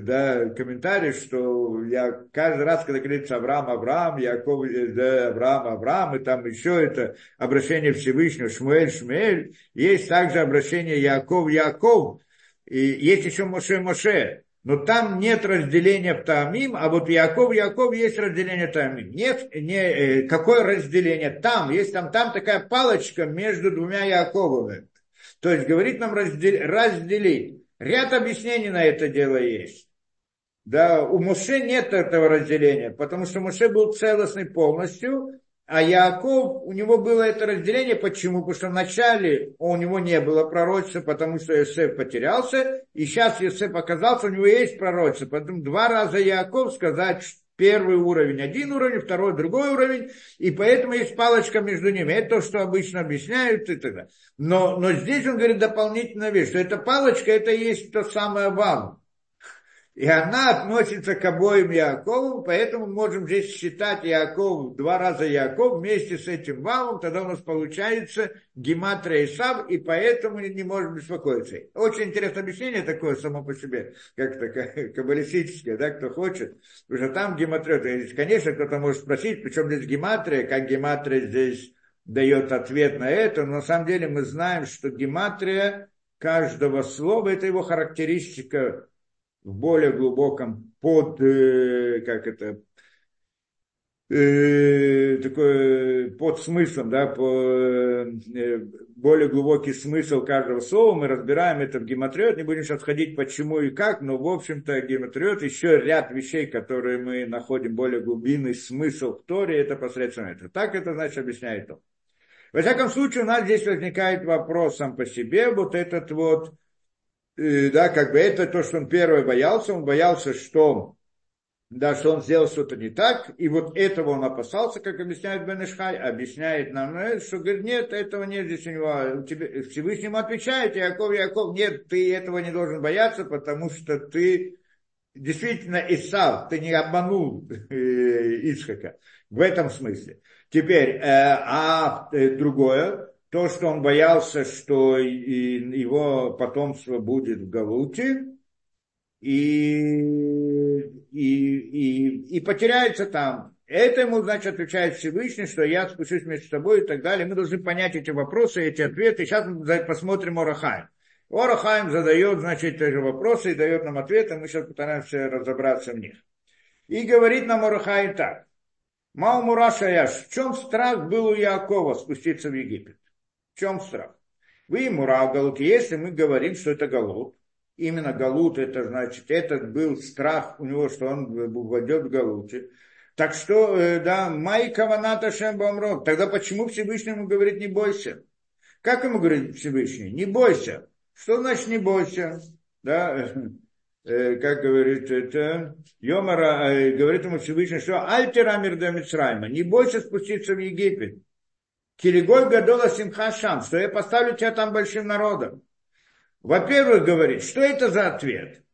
да, комментарий, что я каждый раз, когда говорится Авраам, Авраам, Яков, да, Авраам, Авраам, и там еще это обращение Всевышнего, Шмуэль, Шмуэль, есть также обращение Яков, Яков, и есть еще Моше, Моше. Но там нет разделения в Таамим, а вот Яков, Яков есть разделение Таамим. Нет, не, э, какое разделение? Там, есть там, там такая палочка между двумя Яковами. То есть говорит нам раздел, разделить. Ряд объяснений на это дело есть. Да, у Муше нет этого разделения, потому что Муше был целостный полностью, а Яков, у него было это разделение. Почему? Потому что вначале у него не было пророчества, потому что Иосиф потерялся, и сейчас Иосиф оказался, у него есть пророчество. Поэтому два раза Яков сказать, первый уровень один уровень, второй другой уровень, и поэтому есть палочка между ними. Это то, что обычно объясняют и так далее. Но, но здесь он говорит дополнительную вещь, что эта палочка, это есть то самое вам. И она относится к обоим Якову, поэтому можем здесь считать Яков, два раза Яков вместе с этим валом, тогда у нас получается гематрия Исав, и поэтому не можем беспокоиться. Очень интересное объяснение такое само по себе, как такое каббалистическое, да, кто хочет, потому что там гематрия, конечно, кто-то может спросить, причем здесь гематрия, как гематрия здесь дает ответ на это, но на самом деле мы знаем, что гематрия каждого слова, это его характеристика в более глубоком под, э, как это, э, такой под смыслом, да, по, э, более глубокий смысл каждого слова, мы разбираем это в гематриот, не будем сейчас ходить почему и как, но в общем-то гематриот еще ряд вещей, которые мы находим более глубинный смысл в Торе, это посредством этого. Так это значит объясняет он. Во всяком случае, у нас здесь возникает вопрос сам по себе, вот этот вот, да, как бы это то, что он первый боялся, он боялся, что, да, что он сделал что-то не так, и вот этого он опасался, как объясняет Бенешхай, объясняет нам, э, что говорит, нет, этого нет здесь у него, тебе, Всевышнему отвечает, Яков, Яков, нет, ты этого не должен бояться, потому что ты действительно Исав, ты не обманул э, Ицхака в этом смысле. Теперь, э, а э, другое, то, что он боялся, что его потомство будет в Галуте, и, и, и, и потеряется там. Это ему, значит, отвечает Всевышний, что я спущусь вместе с тобой и так далее. Мы должны понять эти вопросы, эти ответы. Сейчас мы посмотрим Орахаем. Орахаем задает, значит, эти вопросы и дает нам ответы. Мы сейчас постараемся разобраться в них. И говорит нам Орахаем так. Мал Мурашаяш, в чем страх был у Якова спуститься в Египет? В чем страх? Вы Мура Галут, если мы говорим, что это Галут, именно Галут, это значит, этот был страх у него, что он войдет в Галуте. Так что, э, да, Май Каваната Шембамрот, тогда почему Всевышнему говорит не бойся? Как ему говорит Всевышний? Не бойся. Что значит не бойся? Да, Э, как говорит это, Йомара, э, говорит ему Всевышний, что Альтера Мицрайма, не бойся спуститься в Египет. Киригой Гадола Симха Шам, что я поставлю тебя там большим народом. Во-первых, говорит, что это за ответ?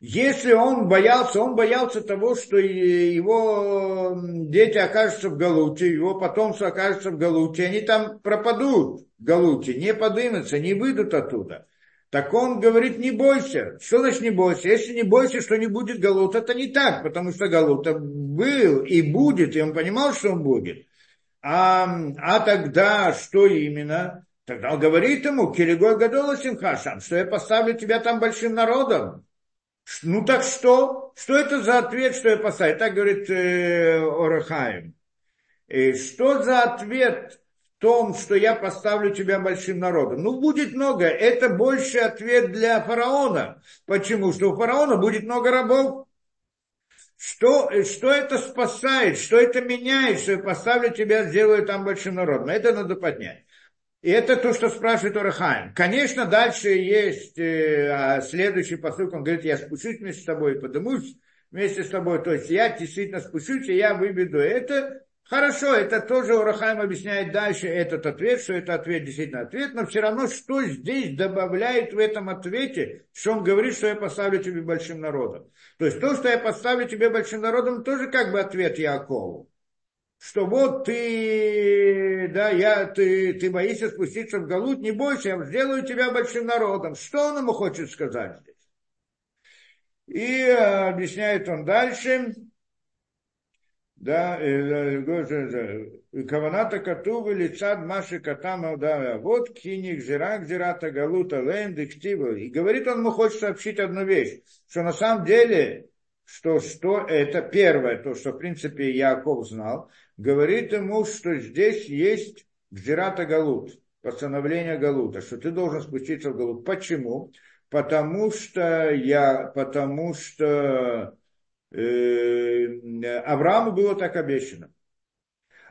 Если он боялся, он боялся того, что его дети окажутся в Галуте, его потомство окажется в Галуте, они там пропадут в Галуте, не подымутся, не выйдут оттуда. Так он говорит, не бойся. Что значит не бойся? Если не бойся, что не будет Галут, это не так, потому что Галут был и будет, и он понимал, что он будет. А, а тогда что именно? Тогда он говорит ему, Киригой Гадола Симхашам, что я поставлю тебя там большим народом. Ну так что? Что это за ответ, что я поставлю? Так говорит э, Орахаем. И что за ответ том, что я поставлю тебя большим народом. Ну, будет много. Это больше ответ для фараона. Почему? Что у фараона будет много рабов. Что, что это спасает, что это меняет, что я поставлю тебя, сделаю там большим народом. Это надо поднять. И это то, что спрашивает Орахаем. Конечно, дальше есть э, а следующий посыл, он говорит, я спущусь вместе с тобой, подымусь вместе с тобой. То есть я действительно спущусь, и я выведу это, Хорошо, это тоже Урахайм объясняет дальше этот ответ, что это ответ действительно ответ, но все равно что здесь добавляет в этом ответе, что он говорит, что я поставлю тебе большим народом. То есть то, что я поставлю тебе большим народом, тоже как бы ответ Якову. Что вот ты, да, я, ты, ты боишься спуститься в Галут, не бойся, я сделаю тебя большим народом. Что он ему хочет сказать здесь? И объясняет он дальше, да, Каваната Катува лицад Маши Катама да, вот киник жирак жирата галута лейм диктива. И говорит он ему хочет сообщить одну вещь, что на самом деле, что, что это первое, то, что в принципе Яков знал, говорит ему, что здесь есть Гзирата Галут, постановление Галута, что ты должен спуститься в Галут. Почему? Потому что я, потому что Аврааму было так обещано.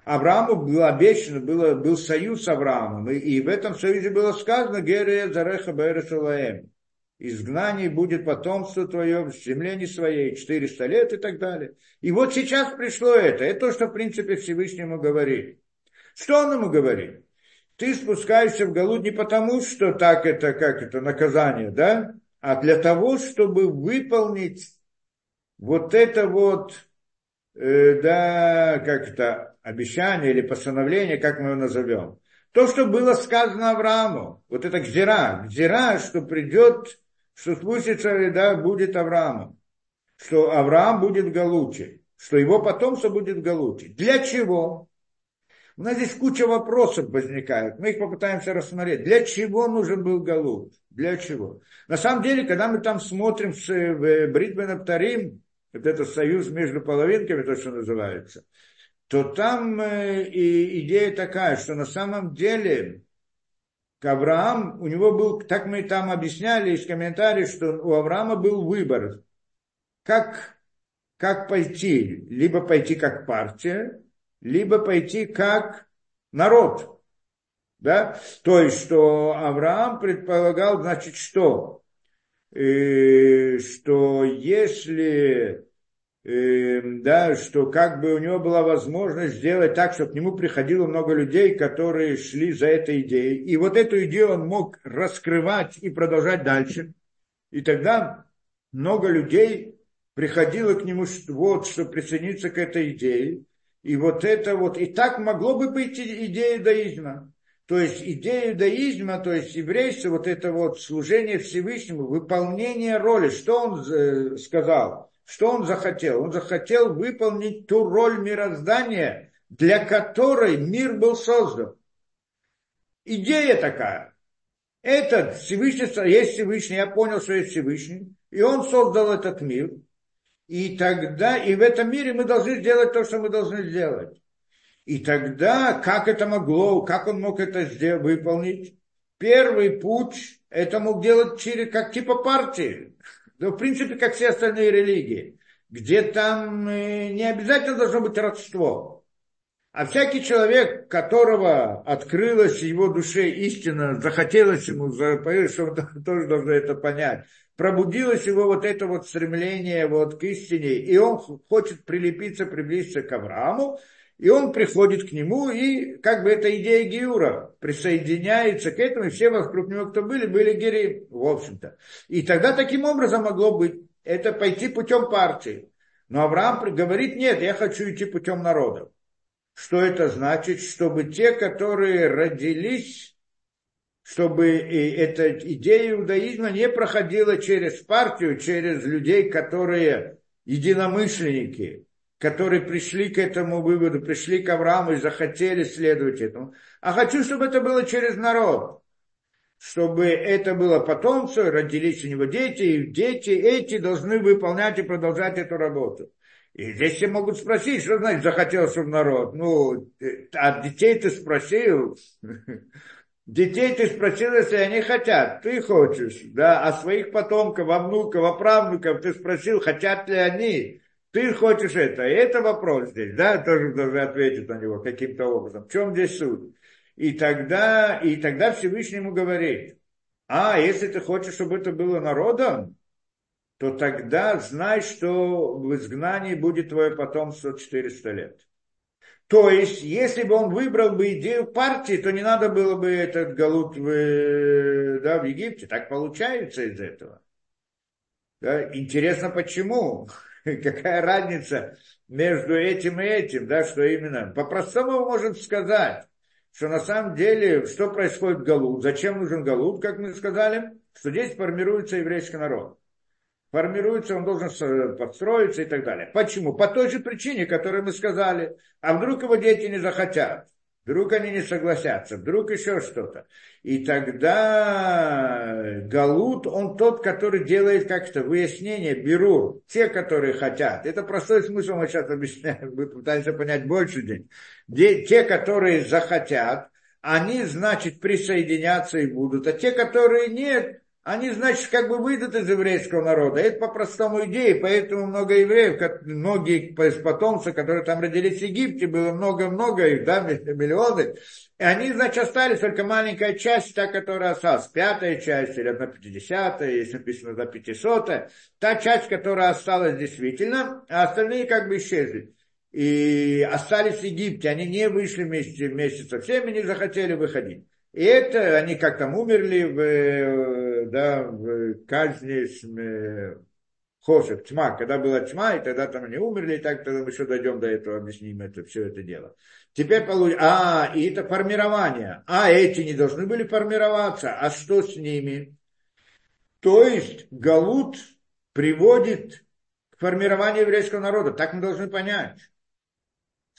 Аврааму было обещано, было, был союз с Авраамом, и, и в этом союзе было сказано «Гере зареха бэресалаэм» изгнание будет потомство твое в земле не своей, 400 лет и так далее. И вот сейчас пришло это. Это то, что, в принципе, Всевышнему говорит. Что он ему говорит? Ты спускаешься в Галут не потому, что так это, как это, наказание, да? А для того, чтобы выполнить вот это вот, э, да, как это, обещание или постановление, как мы его назовем. То, что было сказано Аврааму, вот это гзира, гзира, что придет, что спустится, да, будет Аврааму, что Авраам будет в что его потомство будет в. Для чего? У нас здесь куча вопросов возникает. Мы их попытаемся рассмотреть. Для чего нужен был Галут? Для чего? На самом деле, когда мы там смотрим в Бритбен Аптарим, вот этот союз между половинками, то, что называется, то там э, и идея такая, что на самом деле Авраам, у него был, так мы там объясняли из комментариев, что у Авраама был выбор, как, как пойти, либо пойти как партия, либо пойти как народ. Да? То есть, что Авраам предполагал, значит, что? Э, что если э, да, что как бы у него была возможность сделать так, чтобы к нему приходило много людей, которые шли за этой идеей. И вот эту идею он мог раскрывать и продолжать дальше. И тогда много людей приходило к нему, вот, чтобы присоединиться к этой идее. И вот это вот, и так могло бы быть идея даизма. То есть идея иудаизма, то есть еврейство, вот это вот служение Всевышнему, выполнение роли, что он э, сказал, что он захотел? Он захотел выполнить ту роль мироздания, для которой мир был создан. Идея такая. Этот Всевышний, есть Всевышний, я понял, что есть Всевышний, и он создал этот мир. И тогда, и в этом мире мы должны сделать то, что мы должны сделать. И тогда, как это могло, как он мог это сделать, выполнить? Первый путь, это мог делать через, как типа партии. Да, в принципе, как все остальные религии. Где там э, не обязательно должно быть родство. А всякий человек, которого открылась его душе истина, захотелось ему, что он тоже должен это понять, пробудилось его вот это вот стремление вот к истине, и он хочет прилепиться, приблизиться к Аврааму, и он приходит к нему, и как бы эта идея Гиура присоединяется к этому, и все вокруг него, кто были, были гери, в общем-то. И тогда таким образом могло быть, это пойти путем партии. Но Авраам говорит, нет, я хочу идти путем народа. Что это значит? Чтобы те, которые родились, чтобы эта идея иудаизма не проходила через партию, через людей, которые единомышленники, которые пришли к этому выводу, пришли к Аврааму и захотели следовать этому. А хочу, чтобы это было через народ. Чтобы это было потомство, родились у него дети, и дети эти должны выполнять и продолжать эту работу. И здесь все могут спросить, что значит захотел, чтобы народ. Ну, а детей ты спросил, детей ты спросил, если они хотят, ты хочешь, да, а своих потомков, а внуков, а правнуков ты спросил, хотят ли они. Ты хочешь это, это вопрос здесь, да, тоже должны ответить на него каким-то образом. В чем здесь суть? И тогда, и тогда Всевышний ему говорит, а, если ты хочешь, чтобы это было народом, то тогда знай, что в изгнании будет твое потомство 400 лет. То есть, если бы он выбрал бы идею партии, то не надо было бы этот галут в, да, в Египте. Так получается из этого. Да? Интересно, почему? Какая разница между этим и этим, да, что именно. По-простому можем сказать, что на самом деле, что происходит в Галут, зачем нужен Галут, как мы сказали, что здесь формируется еврейский народ. Формируется, он должен подстроиться и так далее. Почему? По той же причине, которую мы сказали. А вдруг его дети не захотят? Вдруг они не согласятся, вдруг еще что-то. И тогда Галут, он тот, который делает как-то выяснение, беру те, которые хотят. Это простой смысл, мы сейчас объясняем, мы пытаемся понять больше день. Те, которые захотят, они, значит, присоединятся и будут. А те, которые нет, они, значит, как бы выйдут из еврейского народа. Это по-простому идее, поэтому много евреев, многие потомцы, которые там родились в Египте, было много-много их, да, миллионы. И они, значит, остались только маленькая часть, та, которая осталась, пятая часть или одна пятидесятая, если написано одна пятисотая, та часть, которая осталась действительно, а остальные как бы исчезли. И остались в Египте, они не вышли вместе, со всеми, не захотели выходить. И это они как там умерли в, э, да, в казни э, Хошек, тьма, когда была тьма, и тогда там они умерли, и так тогда мы еще дойдем до этого, объясним это, все это дело. Теперь получим, а, и это формирование, а эти не должны были формироваться, а что с ними? То есть Галут приводит к формированию еврейского народа, так мы должны понять.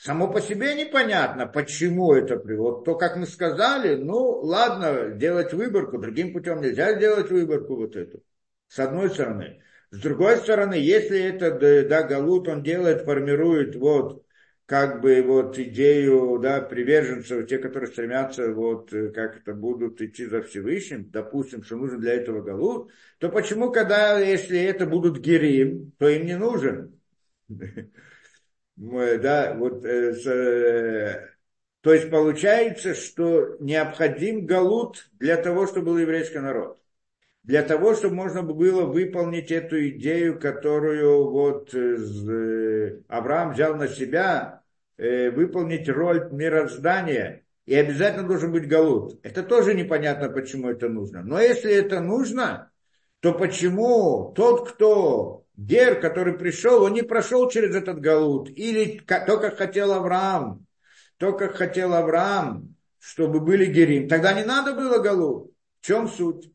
Само по себе непонятно, почему это приводит. То, как мы сказали, ну, ладно, делать выборку, другим путем нельзя сделать выборку вот эту. С одной стороны. С другой стороны, если это, да, Галут, он делает, формирует вот, как бы вот идею, да, приверженцев, те, которые стремятся, вот, как это будут идти за Всевышним, допустим, что нужен для этого Галут, то почему, когда, если это будут Герим, то им не нужен? да, вот, э, э, то есть получается, что необходим галут для того, чтобы был еврейский народ. Для того, чтобы можно было выполнить эту идею, которую вот э, Авраам взял на себя, э, выполнить роль мироздания, и обязательно должен быть галут. Это тоже непонятно, почему это нужно. Но если это нужно, то почему тот, кто Гер, который пришел, он не прошел через этот галут. Или то, как хотел Авраам. То, как хотел Авраам, чтобы были герим. Тогда не надо было галут. В чем суть?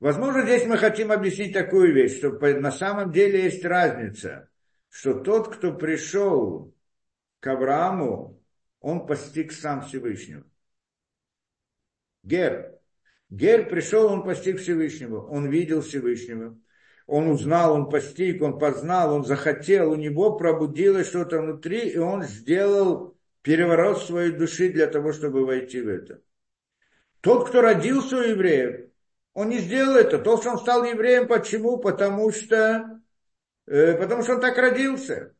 Возможно, здесь мы хотим объяснить такую вещь, что на самом деле есть разница, что тот, кто пришел к Аврааму, он постиг сам Всевышнего. Гер. Гер пришел, он постиг Всевышнего, он видел Всевышнего он узнал, он постиг, он познал, он захотел, у него пробудилось что-то внутри, и он сделал переворот своей души для того, чтобы войти в это. Тот, кто родился у евреев, он не сделал это. То, что он стал евреем, почему? Потому что, э, потому что он так родился.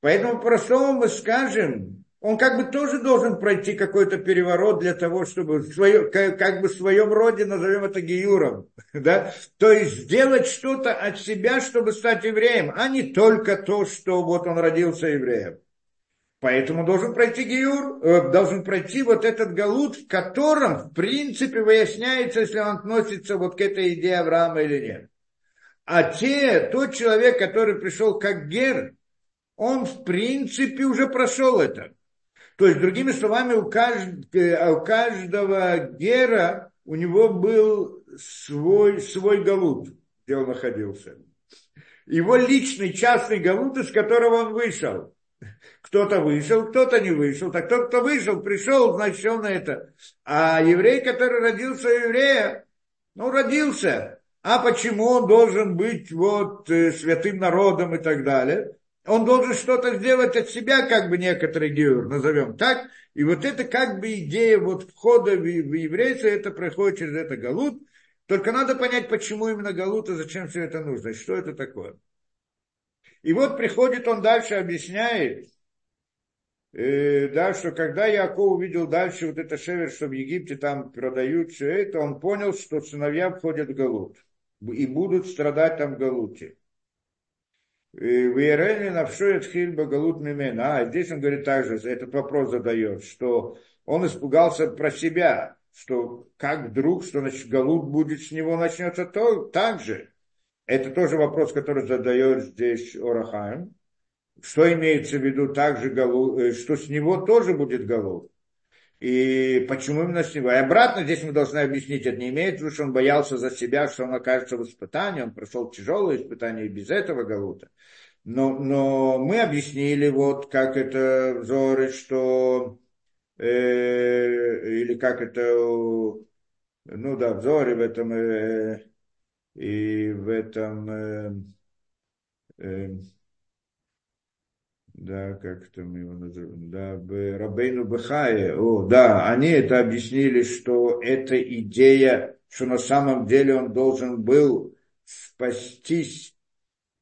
Поэтому по-простому мы скажем, он как бы тоже должен пройти какой-то переворот для того, чтобы в свое, как бы в своем роде, назовем это геюром, да? то есть сделать что-то от себя, чтобы стать евреем, а не только то, что вот он родился евреем. Поэтому должен пройти геюр, э, должен пройти вот этот галут, в котором, в принципе, выясняется, если он относится вот к этой идее Авраама или нет. А те, тот человек, который пришел как гер, он, в принципе, уже прошел это. То есть, другими словами, у, кажд... Э, у каждого гера у него был свой, свой галут, где он находился. Его личный частный галут, из которого он вышел. Кто-то вышел, кто-то не вышел. Так тот, кто вышел, пришел, значит, он это. А еврей, который родился еврея, ну, родился. А почему он должен быть вот э, святым народом и так далее? Он должен что-то сделать от себя, как бы некоторый геур, назовем так. И вот это как бы идея вот входа в, в еврейство, это проходит через это галут. Только надо понять, почему именно галут и зачем все это нужно, и что это такое. И вот приходит он дальше, объясняет, э, да, что когда Яков увидел дальше вот это шевер, что в Египте там продают все это, он понял, что сыновья входят в галут и будут страдать там в галуте. А здесь он говорит также, этот вопрос задает, что он испугался про себя, что как вдруг, что значит галут будет с него начнется то, так же. Это тоже вопрос, который задает здесь Орахаем. Что имеется в виду также галут, э, что с него тоже будет галут. И почему именно с него? И обратно здесь мы должны объяснить, это не имеет в виду, что он боялся за себя, что он окажется в испытании, он прошел тяжелое испытание и без этого галута. Но, но мы объяснили, вот как это взоры, что э, или как это, ну да, взоры в этом э, и в этом э, э, да, как мы его называем, да, Рабейну Бехае, о, да, они это объяснили, что эта идея, что на самом деле он должен был спастись,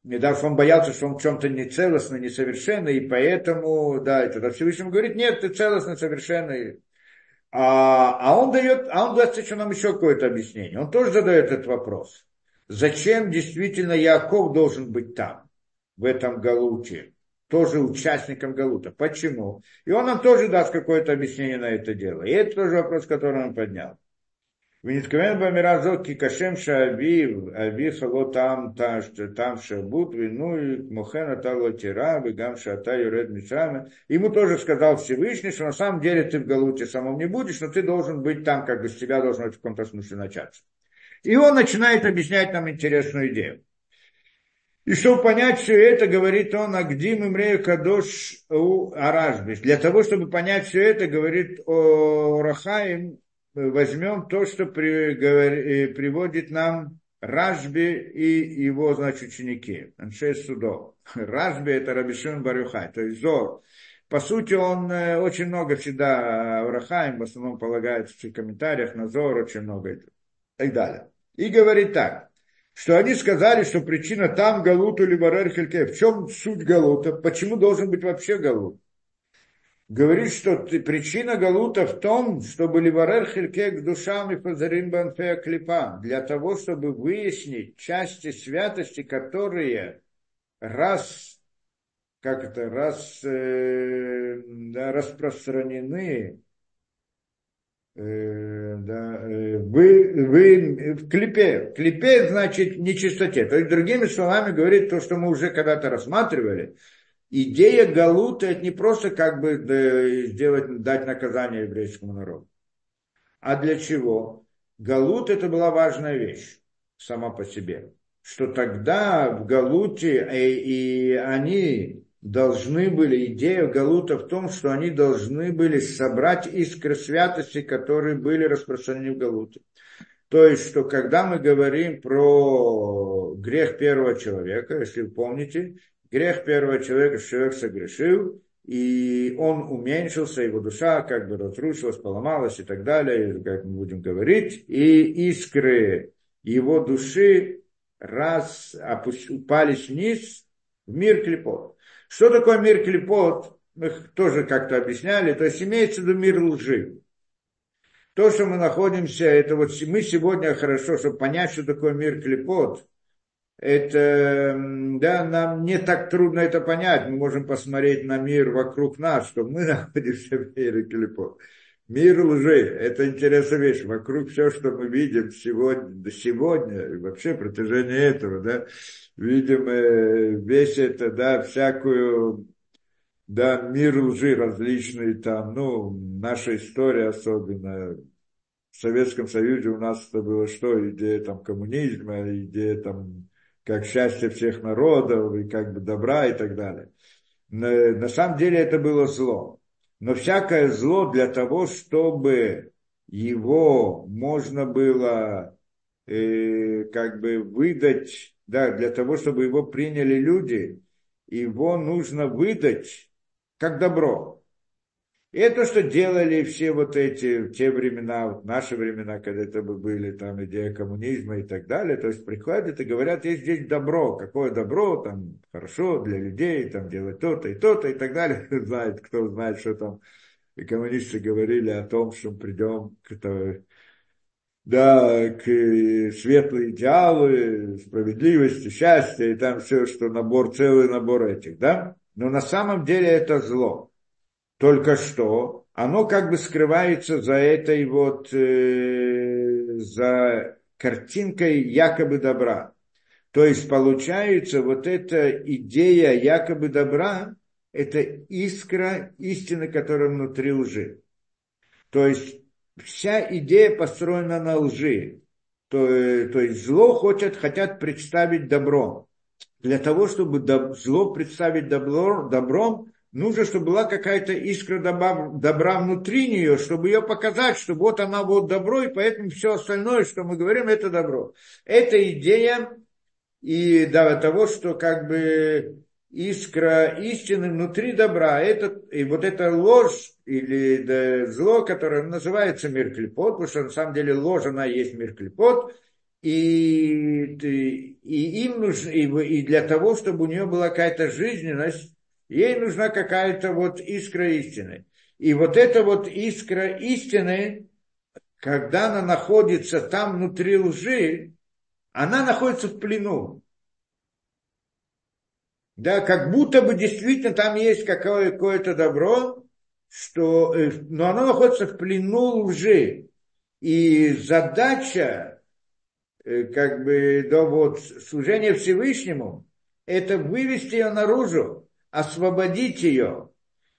не даже он боялся, что он в чем-то нецелостный, несовершенный, и поэтому, да, это тогда Всевышний говорит, нет, ты целостный, совершенный. А, а он дает, а он даст еще нам еще какое-то объяснение. Он тоже задает этот вопрос. Зачем действительно Яков должен быть там, в этом Галуте? тоже участником Галута. Почему? И он нам тоже даст какое-то объяснение на это дело. И это тоже вопрос, который он поднял. Винитковен Бамиразот Кикашем Шаавив, Авив Алотам там, там Шабут, Вину и Мухена Талотира, Бегам Шата Юред Мишаме. Ему тоже сказал Всевышний, что на самом деле ты в Галуте самом не будешь, но ты должен быть там, как бы с тебя должно в каком-то смысле начаться. И он начинает объяснять нам интересную идею. И чтобы понять все это, говорит он, Агдим Имрею Кадош у Аражбиш. Для того, чтобы понять все это, говорит о Рахаим, возьмем то, что при, говори, приводит нам Ражби и его, значит, ученики. Аншей Судо. Ражби это Рабишин Барюхай, то есть Зор. По сути, он э, очень много всегда Рахаим, в основном полагается в комментариях на Зор, очень много и так далее. И говорит так что они сказали, что причина там Галуту или Барер Хельке. В чем суть Галута? Почему должен быть вообще Галут? Говорит, что причина Галута в том, чтобы Ливарер к душам и Фазарин Банфея Клипа, для того, чтобы выяснить части святости, которые раз, как это, раз, э, да, распространены Э, да, э, вы, вы в клипе. В клипе значит нечистоте. То есть, другими словами, говорит то, что мы уже когда-то рассматривали. Идея Галута это не просто как бы сделать, дать наказание еврейскому народу. А для чего? Галут это была важная вещь сама по себе. Что тогда в Галуте и, э, и они должны были, идея Галута в том, что они должны были собрать искры святости, которые были распространены в Галуте. То есть, что когда мы говорим про грех первого человека, если вы помните, грех первого человека, человек согрешил, и он уменьшился, его душа как бы разрушилась, поломалась и так далее, как мы будем говорить, и искры его души раз упали вниз в мир клепот. Что такое мир клепот? Мы тоже как-то объясняли. То есть имеется в виду мир лжи. То, что мы находимся, это вот мы сегодня хорошо, чтобы понять, что такое мир клепот, это, да, нам не так трудно это понять. Мы можем посмотреть на мир вокруг нас, что мы находимся в мире клепот. Мир лжи – это интересная вещь. Вокруг все, что мы видим сегодня, сегодня, и вообще протяжении этого, да, видим э, весь это, да, всякую, да, мир лжи различный там, ну, наша история особенно, в Советском Союзе у нас это было что, идея там коммунизма, идея там, как счастье всех народов, и как бы добра и так далее. На, на самом деле это было зло. Но всякое зло для того, чтобы его можно было э, как бы выдать, да, для того, чтобы его приняли люди, его нужно выдать как добро. И это, что делали все вот эти, те времена, вот наши времена, когда это бы были, там, идея коммунизма и так далее, то есть приходят и говорят, есть здесь добро, какое добро, там, хорошо для людей, там, делать то-то и то-то и так далее, знает, кто знает, что там, и коммунисты говорили о том, что мы придем к, да, к светлые идеалы, справедливости, счастья, и там все, что набор, целый набор этих, да? Но на самом деле это зло. Только что оно как бы скрывается за этой вот, э, за картинкой якобы добра. То есть получается вот эта идея якобы добра, это искра истины, которая внутри лжи. То есть вся идея построена на лжи. То, то есть зло хочет, хотят представить добро. Для того, чтобы зло представить добро, добром, нужно, чтобы была какая-то искра добра, добра внутри нее, чтобы ее показать, что вот она вот добро, и поэтому все остальное, что мы говорим, это добро. Это идея и да, того, что как бы искра истины внутри добра, это, и вот эта ложь или да, зло, которое называется мир клепот, потому что на самом деле ложь, она есть мир клепот, и, и, им нужно, и, и для того, чтобы у нее была какая-то жизненность, ей нужна какая-то вот искра истины. И вот эта вот искра истины, когда она находится там внутри лжи, она находится в плену. Да, как будто бы действительно там есть какое-то добро, что, э, но оно находится в плену лжи. И задача, э, как бы, до вот служения Всевышнему, это вывести ее наружу, освободить ее.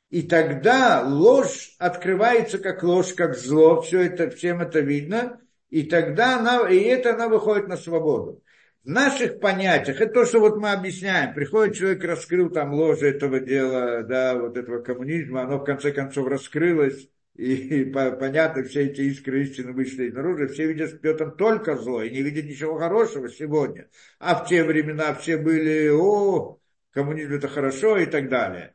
И тогда ложь открывается как ложь, как зло, все это, всем это видно, и тогда она, и это она выходит на свободу в наших понятиях, это то, что вот мы объясняем, приходит человек, раскрыл там ложе этого дела, да, вот этого коммунизма, оно в конце концов раскрылось, и, и понятно, все эти искры истины вышли наружу, все видят, что там только зло, и не видят ничего хорошего сегодня. А в те времена все были, о, коммунизм это хорошо и так далее.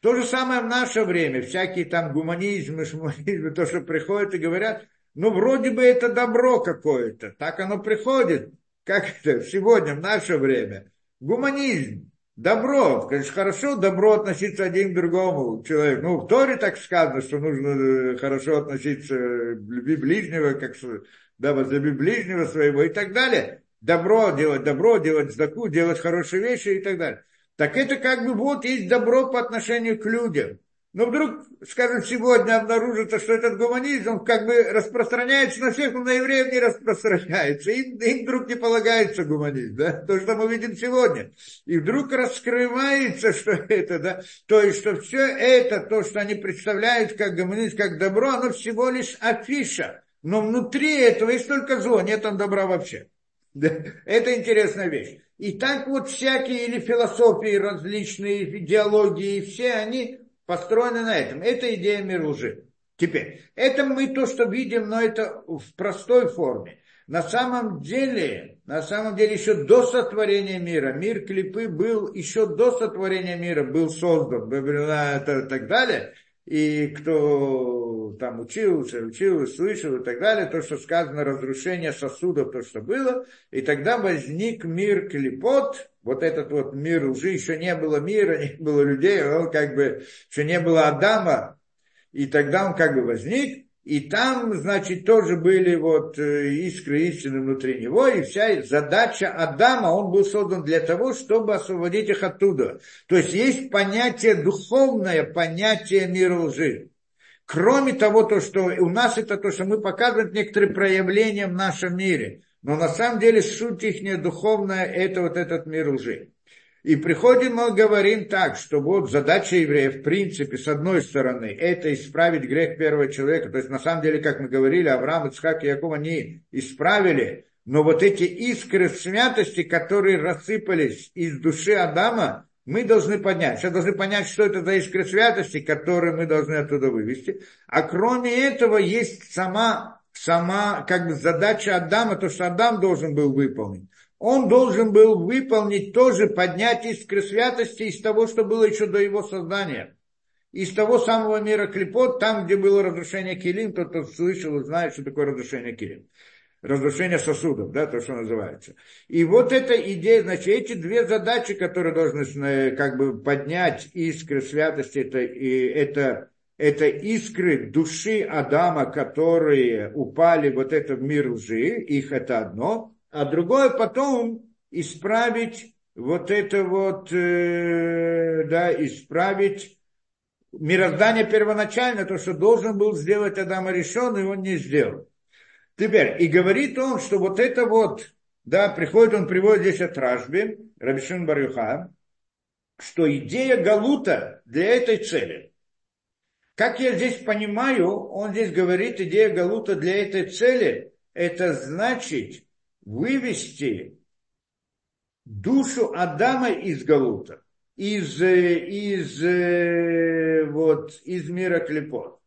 То же самое в наше время, всякие там гуманизмы, шуманизмы, то, что приходят и говорят, ну, вроде бы это добро какое-то, так оно приходит, как это сегодня, в наше время, гуманизм, добро, конечно, хорошо добро относиться один к другому человеку. Ну, в Торе так сказано, что нужно э, хорошо относиться к любви ближнего, как да, возлюби ближнего своего и так далее. Добро делать добро, делать сдаку, делать хорошие вещи и так далее. Так это как бы вот есть добро по отношению к людям. Но вдруг, скажем, сегодня обнаружится, что этот гуманизм как бы распространяется на всех, но на евреев не распространяется. Им, им вдруг не полагается гуманизм, да? То, что мы видим сегодня. И вдруг раскрывается, что это, да? То есть, что все это, то, что они представляют как гуманизм, как добро, оно всего лишь афиша. Но внутри этого есть только зло, нет там добра вообще. Это интересная вещь. И так вот всякие или философии различные, идеологии, все они построены на этом. Это идея мира лжи. Теперь, это мы то, что видим, но это в простой форме. На самом деле, на самом деле еще до сотворения мира, мир клипы был, еще до сотворения мира был создан, и так далее. И кто там учился, учил, слышал и так далее, то, что сказано, разрушение сосудов, то, что было, и тогда возник мир клипот, вот этот вот мир лжи, еще не было мира, не было людей, он как бы, еще не было Адама, и тогда он как бы возник, и там, значит, тоже были вот э, искры истины внутри него, и вся задача Адама, он был создан для того, чтобы освободить их оттуда. То есть есть понятие, духовное понятие мира лжи. Кроме того, то, что у нас это то, что мы показываем некоторые проявления в нашем мире. Но на самом деле суть их духовная – это вот этот мир лжи. И приходим, мы говорим так, что вот задача евреев, в принципе, с одной стороны, это исправить грех первого человека. То есть, на самом деле, как мы говорили, Авраам, Ицхак и Яков, они исправили, но вот эти искры святости, которые рассыпались из души Адама, мы должны поднять. Сейчас должны понять, что это за искры святости, которые мы должны оттуда вывести. А кроме этого есть сама, сама как бы задача Адама, то, что Адам должен был выполнить он должен был выполнить тоже, поднять искры святости из того, что было еще до его создания. Из того самого мира клепот, там, где было разрушение килим, тот, кто слышал и знает, что такое разрушение килим. Разрушение сосудов, да, то, что называется. И вот эта идея, значит, эти две задачи, которые должны э, как бы поднять искры святости, это, и это это искры души Адама, которые упали вот это в мир лжи, их это одно, а другое потом исправить вот это вот, э, да, исправить мироздание первоначально, то, что должен был сделать Адам решен, и он не сделал. Теперь, и говорит он, что вот это вот, да, приходит, он приводит здесь от Ражби, Рабишин Барюха, что идея Галута для этой цели. Как я здесь понимаю, он здесь говорит, идея Галута для этой цели, это значит вывести душу Адама из Галута, из, э, из, э, вот, из мира клепот.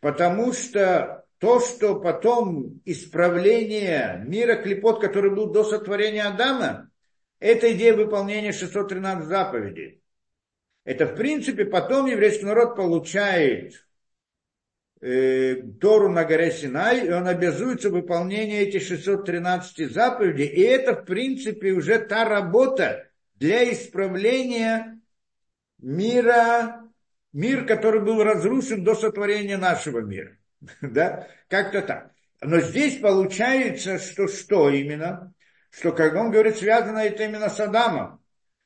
Потому что то, что потом исправление мира клепот, который был до сотворения Адама, это идея выполнения 613 заповедей. Это, в принципе, потом еврейский народ получает э, Тору на горе Синай, и он обязуется выполнение этих 613 заповедей. И это, в принципе, уже та работа для исправления мира, мир, который был разрушен до сотворения нашего мира. да? Как-то так. Но здесь получается, что что именно? Что, как он говорит, связано это именно с Адамом.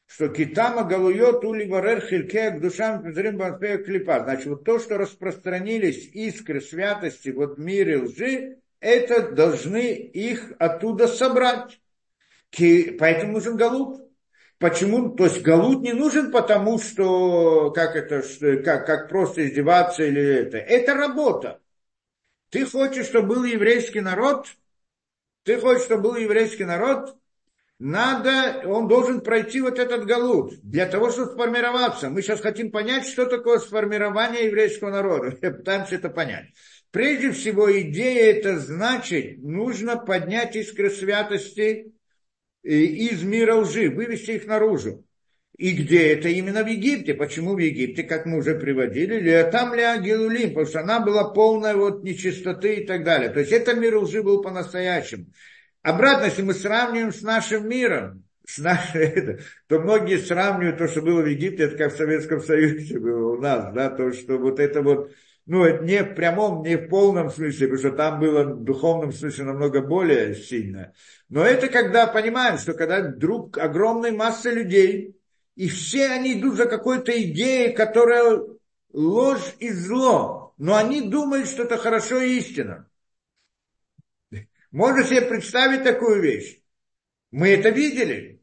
Что китама галует ули варер хильке к душам пизрим клипа. Значит, вот то, что распространились искры святости вот в мире лжи, это должны их оттуда собрать. Поэтому нужен галут. Почему? То есть галут не нужен потому, что как это, как, как просто издеваться или это. Это работа. Ты хочешь, чтобы был еврейский народ? Ты хочешь, чтобы был еврейский народ? Надо, он должен пройти вот этот галут для того, чтобы сформироваться. Мы сейчас хотим понять, что такое сформирование еврейского народа. Пытаемся это понять. Прежде всего, идея это значит, нужно поднять искры святости э, из мира лжи, вывести их наружу. И где это? Именно в Египте. Почему в Египте, как мы уже приводили? Или там ли Агилулим, потому что она была полная вот нечистоты и так далее. То есть это мир лжи был по-настоящему. Обратно, если мы сравниваем с нашим миром, с нашей, то многие сравнивают то, что было в Египте, это как в Советском Союзе было у нас, да, то, что вот это вот, ну, это не в прямом, не в полном смысле, потому что там было в духовном смысле намного более сильно. Но это когда понимаем, что когда вдруг огромная масса людей, и все они идут за какой-то идеей, которая ложь и зло. Но они думают, что это хорошо и истина. Можно себе представить такую вещь? Мы это видели.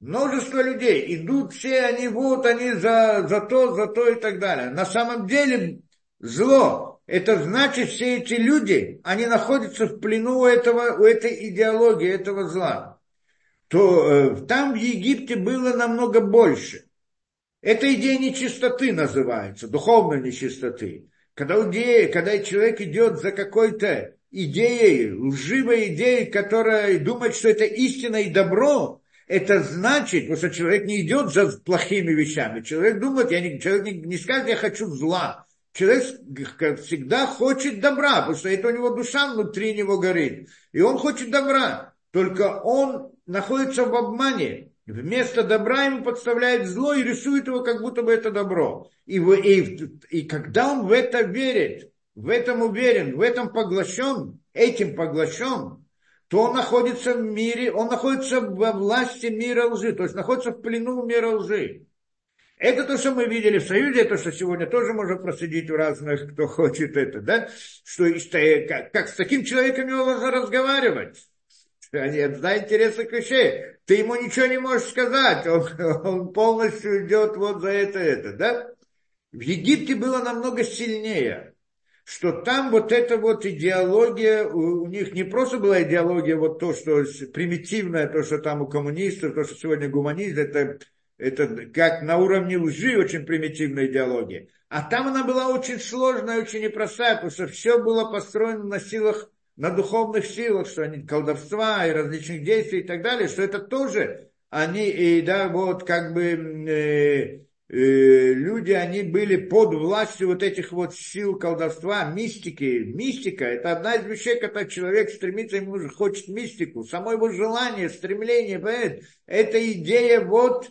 Множество людей идут, все они вот, они за, за то, за то и так далее. На самом деле зло, это значит, все эти люди, они находятся в плену у, этого, у этой идеологии, этого зла то э, там в Египте было намного больше. Это идея нечистоты называется, духовной нечистоты. Когда, идея, когда человек идет за какой-то идеей, лживой идеей, которая думает, что это истина и добро, это значит, потому что человек не идет за плохими вещами. Человек думает, я не, человек не, не скажет, я хочу зла. Человек, всегда, хочет добра, потому что это у него душа внутри него горит. И он хочет добра. Только он находится в обмане. Вместо добра ему подставляет зло и рисует его, как будто бы это добро. И, и, и когда он в это верит, в этом уверен, в этом поглощен, этим поглощен, то он находится в мире, он находится во власти мира лжи, то есть находится в плену мира лжи. Это то, что мы видели в Союзе, это, что сегодня тоже можно проследить у разных, кто хочет это, да, что как, как с таким человеком можно разговаривать. Они одна интересных вещей. Ты ему ничего не можешь сказать. Он, он полностью идет вот за это, это, да? В Египте было намного сильнее, что там вот эта вот идеология, у, у них не просто была идеология вот то, что примитивное, то, что там у коммунистов, то, что сегодня гуманизм, это, это как на уровне лжи очень примитивная идеология. А там она была очень сложная, очень непростая, потому что все было построено на силах на духовных силах, что они колдовства и различных действий и так далее, что это тоже они, и да, вот как бы э, э, люди, они были под властью вот этих вот сил колдовства, мистики. Мистика – это одна из вещей, когда человек стремится, ему уже хочет мистику. Само его желание, стремление, понимаете, это идея вот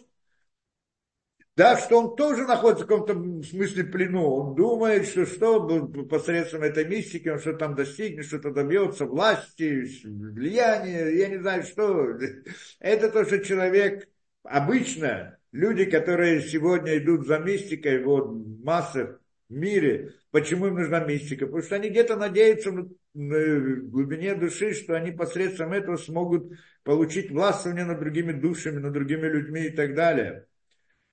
да, что он тоже находится в каком-то смысле плену. Он думает, что что посредством этой мистики он что-то там достигнет, что-то добьется власти, влияния, я не знаю что. Это то, что человек обычно, люди, которые сегодня идут за мистикой, вот масса в мире, почему им нужна мистика? Потому что они где-то надеются в глубине души, что они посредством этого смогут получить властвование над другими душами, над другими людьми и так далее.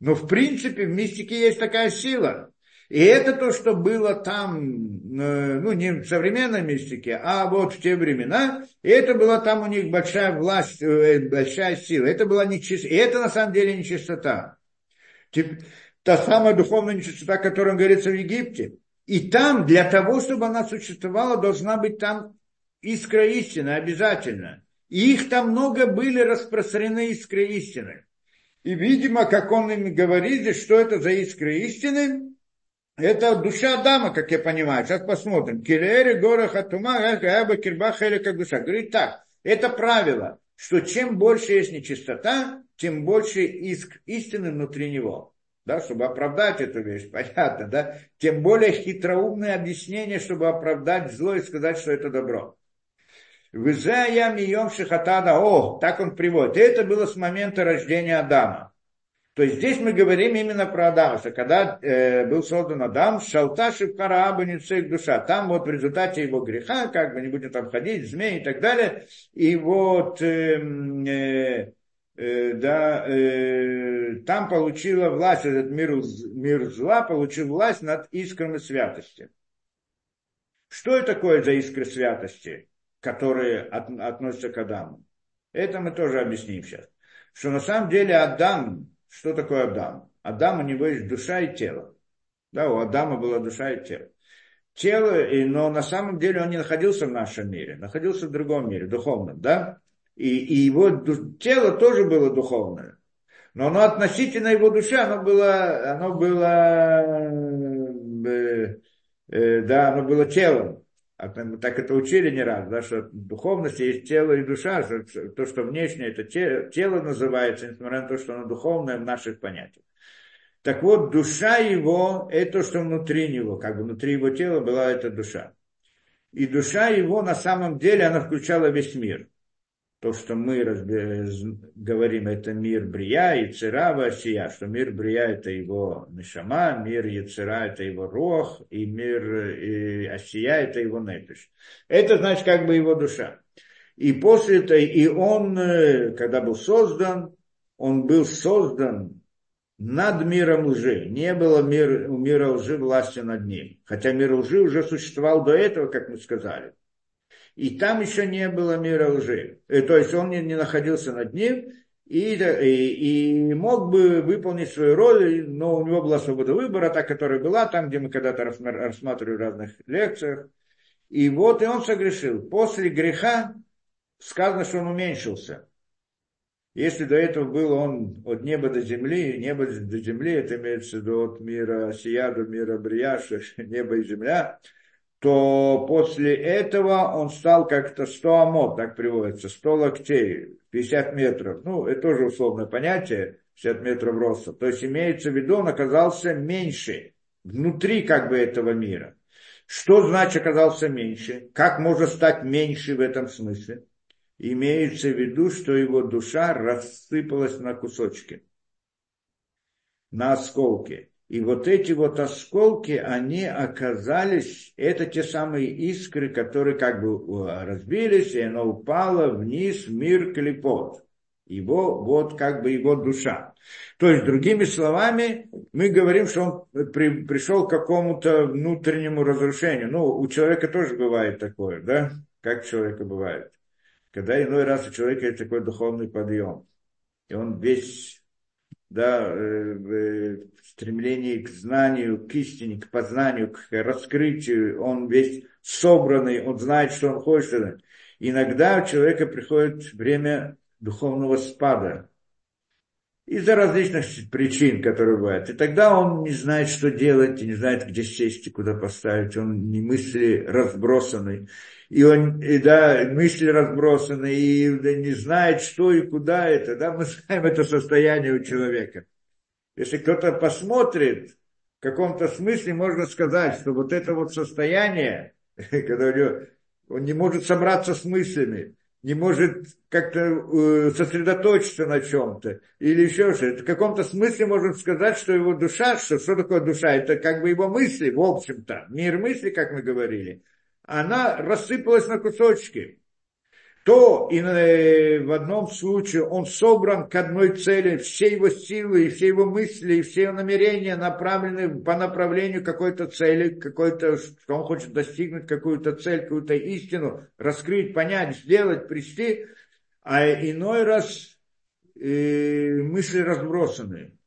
Но в принципе в мистике есть такая сила. И это то, что было там, э, ну не в современной мистике, а вот в те времена, и это была там у них большая власть, э, большая сила. Это была нечистота. И это на самом деле нечистота. Та самая духовная нечистота, о которой говорится в Египте. И там, для того, чтобы она существовала, должна быть там искра истины обязательно. И их там много были распространены искры истины. И, видимо, как он им говорит, что это за искры истины, это душа Адама, как я понимаю. Сейчас посмотрим. Кирере, гора, хатума, кирбаха или как душа. Говорит так, это правило, что чем больше есть нечистота, тем больше иск истины внутри него. Да, чтобы оправдать эту вещь, понятно, да? Тем более хитроумное объяснение, чтобы оправдать зло и сказать, что это добро. Визая мием шихатада. О, так он приводит. И это было с момента рождения Адама. То есть здесь мы говорим именно про Адама, что когда э, был создан Адам, шалташи парааба их душа. Там вот в результате его греха, как бы не будем там ходить, змеи и так далее, и вот э, э, э, да, э, там получила власть, этот мир, мир зла получил власть над искрами святости. Что это такое за искры святости? Которые от, относятся к Адаму. Это мы тоже объясним сейчас. Что на самом деле Адам, что такое Адам? Адам у него есть душа и тело. Да, у Адама была душа и тело. Тело, но на самом деле он не находился в нашем мире, находился в другом мире, духовном, да? И, и его тело тоже было духовное. Но оно относительно его души, оно было, оно было, э, э, да, оно было телом. А мы так это учили не раз, да, что духовность есть тело и душа, что то, что внешнее, это тело называется, несмотря на то, что оно духовное в наших понятиях. Так вот, душа его, это то, что внутри него, как бы внутри его тела была эта душа. И душа его на самом деле, она включала весь мир то, что мы разби... говорим, это мир Брия и Цирава Асия, что мир Брия это его Нишама, мир Яцера это его Рох, и мир и Асия это его Непиш. Это значит как бы его душа. И после этого, и он, э, когда был создан, он был создан над миром лжи. Не было мир, у мира лжи власти над ним. Хотя мир лжи уже существовал до этого, как мы сказали и там еще не было мира лжи. Э, то есть он не, не находился над ним, и, и, и мог бы выполнить свою роль, но у него была свобода выбора, та, которая была там, где мы когда-то рассматривали в разных лекциях. И вот и он согрешил. После греха сказано, что он уменьшился. Если до этого был он от неба до земли, небо до земли, это имеется в виду от мира сия до мира брияша, небо и земля, то после этого он стал как-то 100 амот, так приводится, 100 локтей, 50 метров. Ну, это тоже условное понятие, 50 метров роста. То есть имеется в виду, он оказался меньше, внутри как бы этого мира. Что значит оказался меньше? Как можно стать меньше в этом смысле? Имеется в виду, что его душа рассыпалась на кусочки, на осколки. И вот эти вот осколки, они оказались, это те самые искры, которые как бы разбились, и оно упало вниз в мир клепот. Его, вот как бы его душа. То есть, другими словами, мы говорим, что он при, пришел к какому-то внутреннему разрушению. Ну, у человека тоже бывает такое, да? Как человека бывает. Когда иной раз у человека есть такой духовный подъем. И он весь да, э, э, стремление к знанию, к истине, к познанию, к раскрытию, он весь собранный, он знает, что он хочет. Иногда у человека приходит время духовного спада из-за различных причин, которые бывают. И тогда он не знает, что делать, и не знает, где сесть и куда поставить. Он не мысли разбросанный и он, и, да, мысли разбросаны, и да, не знает, что и куда это, да, мы знаем это состояние у человека. Если кто-то посмотрит, в каком-то смысле можно сказать, что вот это вот состояние, когда у него, он не может собраться с мыслями, не может как-то э, сосредоточиться на чем-то или еще что-то. В каком-то смысле можно сказать, что его душа, что, что такое душа? Это как бы его мысли, в общем-то, мир мысли, как мы говорили, она рассыпалась на кусочки то и в одном случае он собран к одной цели, все его силы, и все его мысли, и все его намерения направлены по направлению какой-то цели, какой-то, что он хочет достигнуть какую-то цель, какую-то истину, раскрыть, понять, сделать, прийти, а иной раз э, мысли разбросаны.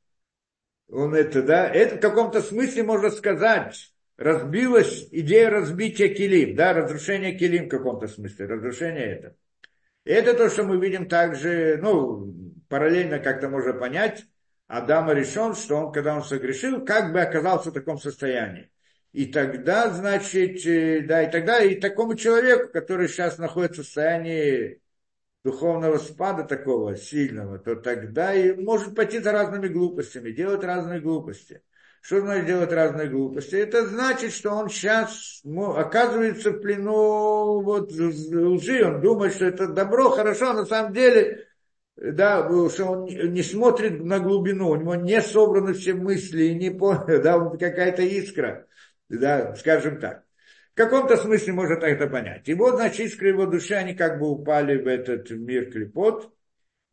Он это, да, это в каком-то смысле можно сказать, разбилась идея разбития килим, да, разрушения килим в каком-то смысле, разрушение это. Это то, что мы видим также, ну, параллельно как-то можно понять, Адама решен, что он, когда он согрешил, как бы оказался в таком состоянии. И тогда, значит, э, да, и тогда и такому человеку, который сейчас находится в состоянии духовного спада такого сильного, то тогда и может пойти за разными глупостями, делать разные глупости. Что значит делать разные глупости? Это значит, что он сейчас оказывается в плену вот, лжи. Он думает, что это добро, хорошо, а на самом деле, да, что он не смотрит на глубину, у него не собраны все мысли, не понял, да, какая-то искра, да, скажем так. В каком-то смысле можно это понять. И вот, значит, искры его души, они как бы упали в этот мир клепот,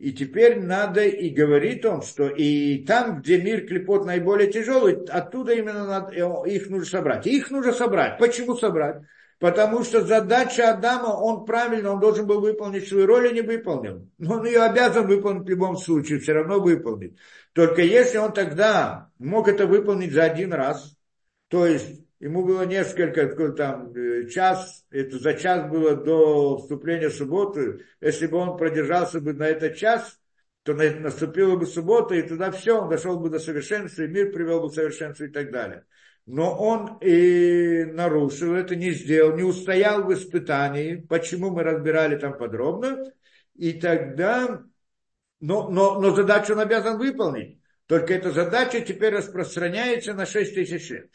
и теперь надо, и говорит он, что и там, где мир клепот наиболее тяжелый, оттуда именно надо, э, их нужно собрать. Их нужно собрать. Почему собрать? Потому что задача Адама, он правильно, он должен был выполнить свою роль и не выполнил. Но он ее обязан выполнить в любом случае, все равно выполнит. Только если он тогда мог это выполнить за один раз, то есть ему было несколько, там, э, час, это за час было до вступления в субботу, если бы он продержался бы на этот час, то наступила бы суббота, и туда все, он дошел бы до совершенства, и мир привел бы к совершенству и так далее. Но он и нарушил это, не сделал, не устоял в испытании, почему мы разбирали там подробно, и тогда, но, но, но задачу он обязан выполнить. Только эта задача теперь распространяется на 6 тысяч лет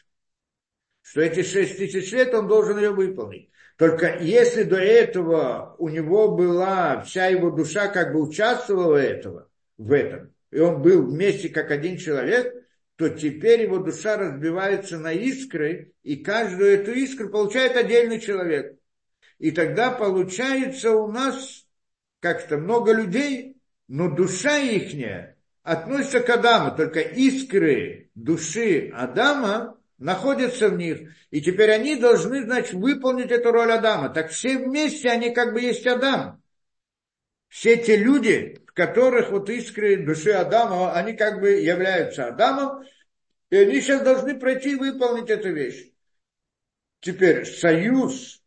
что эти шесть тысяч лет он должен ее выполнить. Только если до этого у него была, вся его душа как бы участвовала этого, в этом, и он был вместе как один человек, то теперь его душа разбивается на искры, и каждую эту искру получает отдельный человек. И тогда получается у нас как-то много людей, но душа ихняя относится к Адаму, только искры души Адама находятся в них. И теперь они должны, значит, выполнить эту роль Адама. Так все вместе они как бы есть Адам. Все те люди, в которых вот искры души Адама, они как бы являются Адамом, и они сейчас должны пройти и выполнить эту вещь. Теперь союз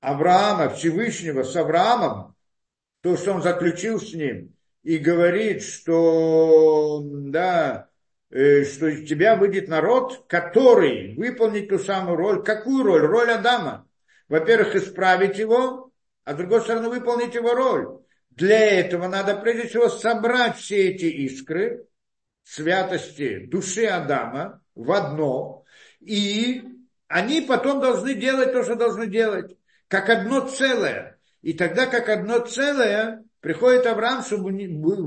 Авраама, Всевышнего с Авраамом, то, что он заключил с ним, и говорит, что, да, что из тебя выйдет народ, который выполнит ту самую роль. Какую роль? Роль Адама. Во-первых, исправить его, а с другой стороны, выполнить его роль. Для этого надо прежде всего собрать все эти искры святости души Адама в одно, и они потом должны делать то, что должны делать, как одно целое. И тогда, как одно целое, приходит Авраам, чтобы,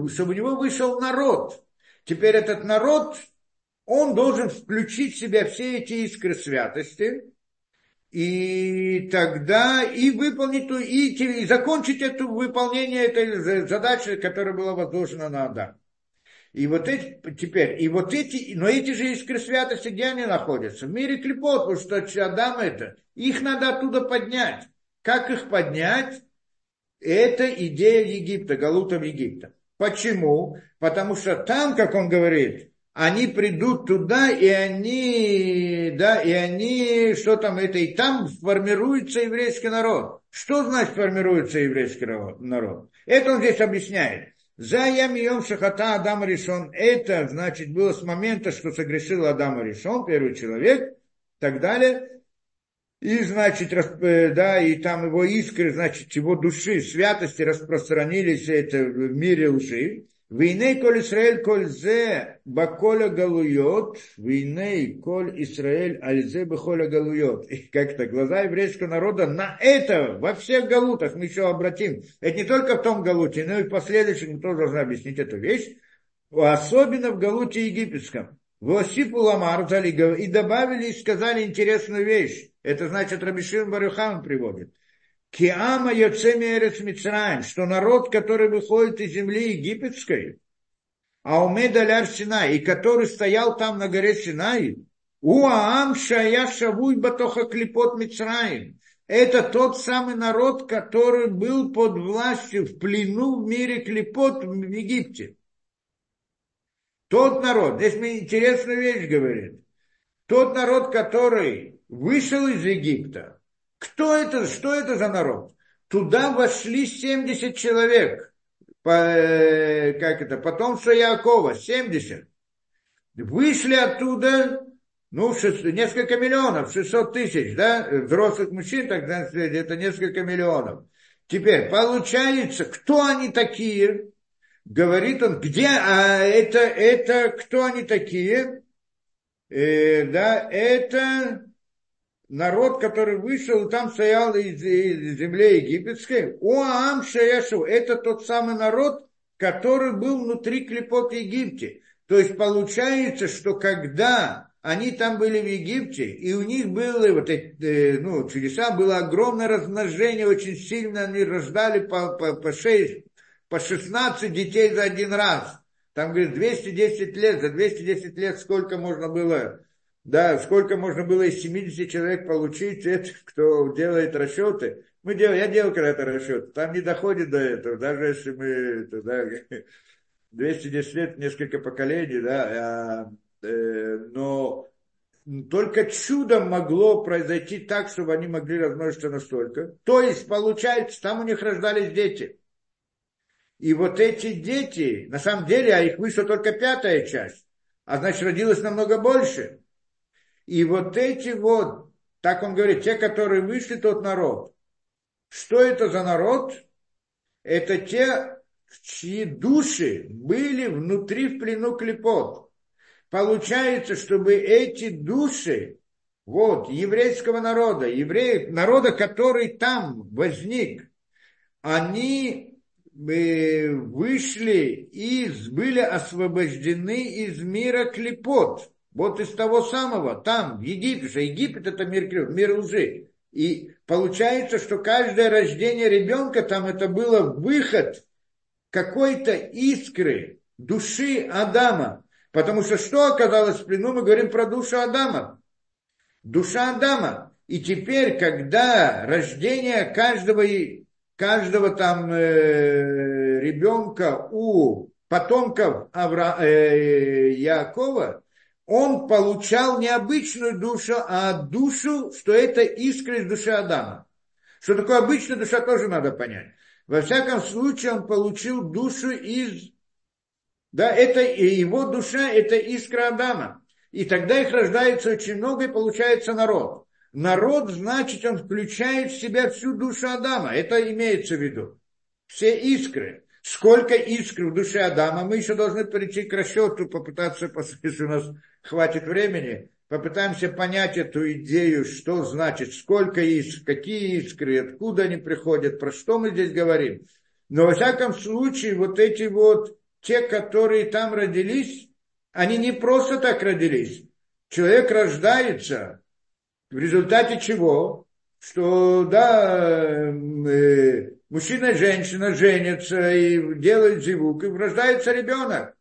чтобы у него вышел народ – Теперь этот народ, он должен включить в себя все эти искры святости, и тогда и выполнить, и, и закончить это выполнение этой задачи, которая была возложена на Адам. И вот эти, теперь, и вот эти, но эти же искры святости, где они находятся? В мире клепот, потому что Адам это, их надо оттуда поднять. Как их поднять? Это идея Египта, Галутов Египта. Почему? Потому что там, как он говорит, они придут туда, и они, да, и они, что там это, и там формируется еврейский народ. Что значит формируется еврейский народ? Это он здесь объясняет. За Ямием Шахата Адам решен. Это, значит, было с момента, что согрешил Адам решен, первый человек, так далее. И, значит, э, да, и там его искры, значит, его души, святости распространились это в мире лжи. Войны коль Исраэль коль зе баколя галуйот, войны коль Исраэль альзе бахоля галуйот. И как-то глаза еврейского народа на это, во всех галутах мы еще обратим. Это не только в том галуте, но и в последующем мы тоже должны объяснить эту вещь. Особенно в галуте египетском. Восипу Ламар и добавили и сказали интересную вещь. Это значит, Рабишин Барюхан приводит. Киама Йоцеми Эрец Мицраем, что народ, который выходит из земли египетской, а умедаляр Синай, и который стоял там на горе Синай, Уаам Шая Шавуй Батоха Клипот Мицраем. Это тот самый народ, который был под властью в плену в мире Клипот в Египте. Тот народ, здесь мне интересную вещь говорит. Тот народ, который вышел из Египта, кто это, что это за народ? Туда вошли 70 человек, по, э, как это, потомство Якова, 70. Вышли оттуда, ну, 6, несколько миллионов, 600 тысяч, да, взрослых мужчин, тогда это несколько миллионов. Теперь, получается, кто они такие? Говорит он, где, а это, это, кто они такие? Э, да, это народ, который вышел, там стоял из, из земли египетской, Уаам Шаяшу, это тот самый народ, который был внутри клепот Египте. То есть получается, что когда они там были в Египте, и у них было вот эти, э, ну, чудеса, было огромное размножение, очень сильно они рождали по, по, по 6, по 16 детей за один раз. Там, говорит, 210 лет, за 210 лет сколько можно было да, сколько можно было из 70 человек получить, это кто делает расчеты. Мы делаем, я делал когда-то расчет, там не доходит до этого, даже если мы, это, да, 210 лет, несколько поколений, да, а, э, но только чудом могло произойти так, чтобы они могли размножиться настолько. То есть, получается, там у них рождались дети. И вот эти дети, на самом деле, а их вышла только пятая часть, а значит, родилось намного больше. И вот эти вот, так он говорит, те, которые вышли, тот народ. Что это за народ? Это те, чьи души были внутри в плену клепот. Получается, чтобы эти души, вот, еврейского народа, евреев, народа, который там возник, они э, вышли и были освобождены из мира клепот. Вот из того самого, там, в Египте, Египет это мир, мир лжи. И получается, что каждое рождение ребенка там это было выход какой-то искры души Адама. Потому что что оказалось в плену, мы говорим про душу Адама. Душа Адама. И теперь, когда рождение каждого, каждого там э, ребенка у потомков Авра, э, Якова, он получал не обычную душу, а душу, что это искра из души Адама. Что такое обычная душа, тоже надо понять. Во всяком случае, он получил душу из... Да, это его душа, это искра Адама. И тогда их рождается очень много, и получается народ. Народ, значит, он включает в себя всю душу Адама. Это имеется в виду. Все искры сколько искр в душе Адама, мы еще должны прийти к расчету, попытаться, если у нас хватит времени, попытаемся понять эту идею, что значит, сколько искр, какие искры, откуда они приходят, про что мы здесь говорим. Но во всяком случае, вот эти вот, те, которые там родились, они не просто так родились. Человек рождается в результате чего? Что, да, э, мужчина и женщина женятся и делают зивук, и рождается ребенок.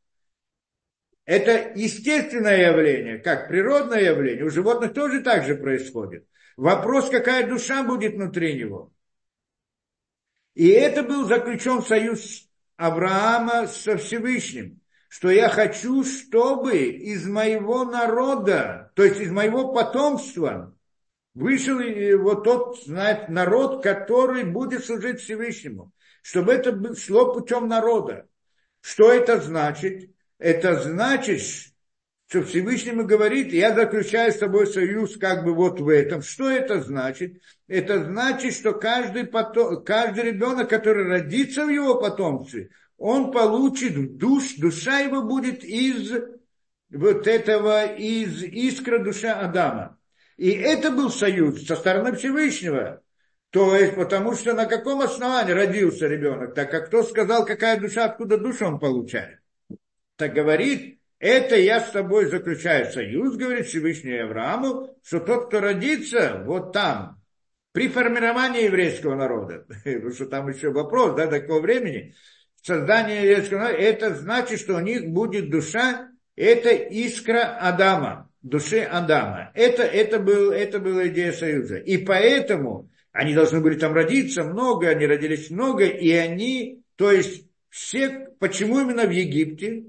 Это естественное явление, как природное явление. У животных тоже так же происходит. Вопрос, какая душа будет внутри него. И это был заключен союз Авраама со Всевышним, что я хочу, чтобы из моего народа, то есть из моего потомства, вышел вот тот знает, народ, который будет служить Всевышнему. Чтобы это шло путем народа. Что это значит? Это значит, что Всевышнему говорит, я заключаю с тобой союз как бы вот в этом. Что это значит? Это значит, что каждый, потом, каждый ребенок, который родится в его потомстве, он получит душ, душа его будет из вот этого, из искра душа Адама. И это был союз со стороны Всевышнего. То есть, потому что на каком основании родился ребенок, так как кто сказал, какая душа, откуда душу он получает. Так говорит, это я с тобой заключаю союз, говорит Всевышний Аврааму, что тот, кто родится вот там, при формировании еврейского народа, потому что там еще вопрос, да, до какого времени, создание еврейского народа, это значит, что у них будет душа, это искра Адама, души Адама. Это, это, был, это была идея союза. И поэтому они должны были там родиться много, они родились много, и они, то есть все, почему именно в Египте?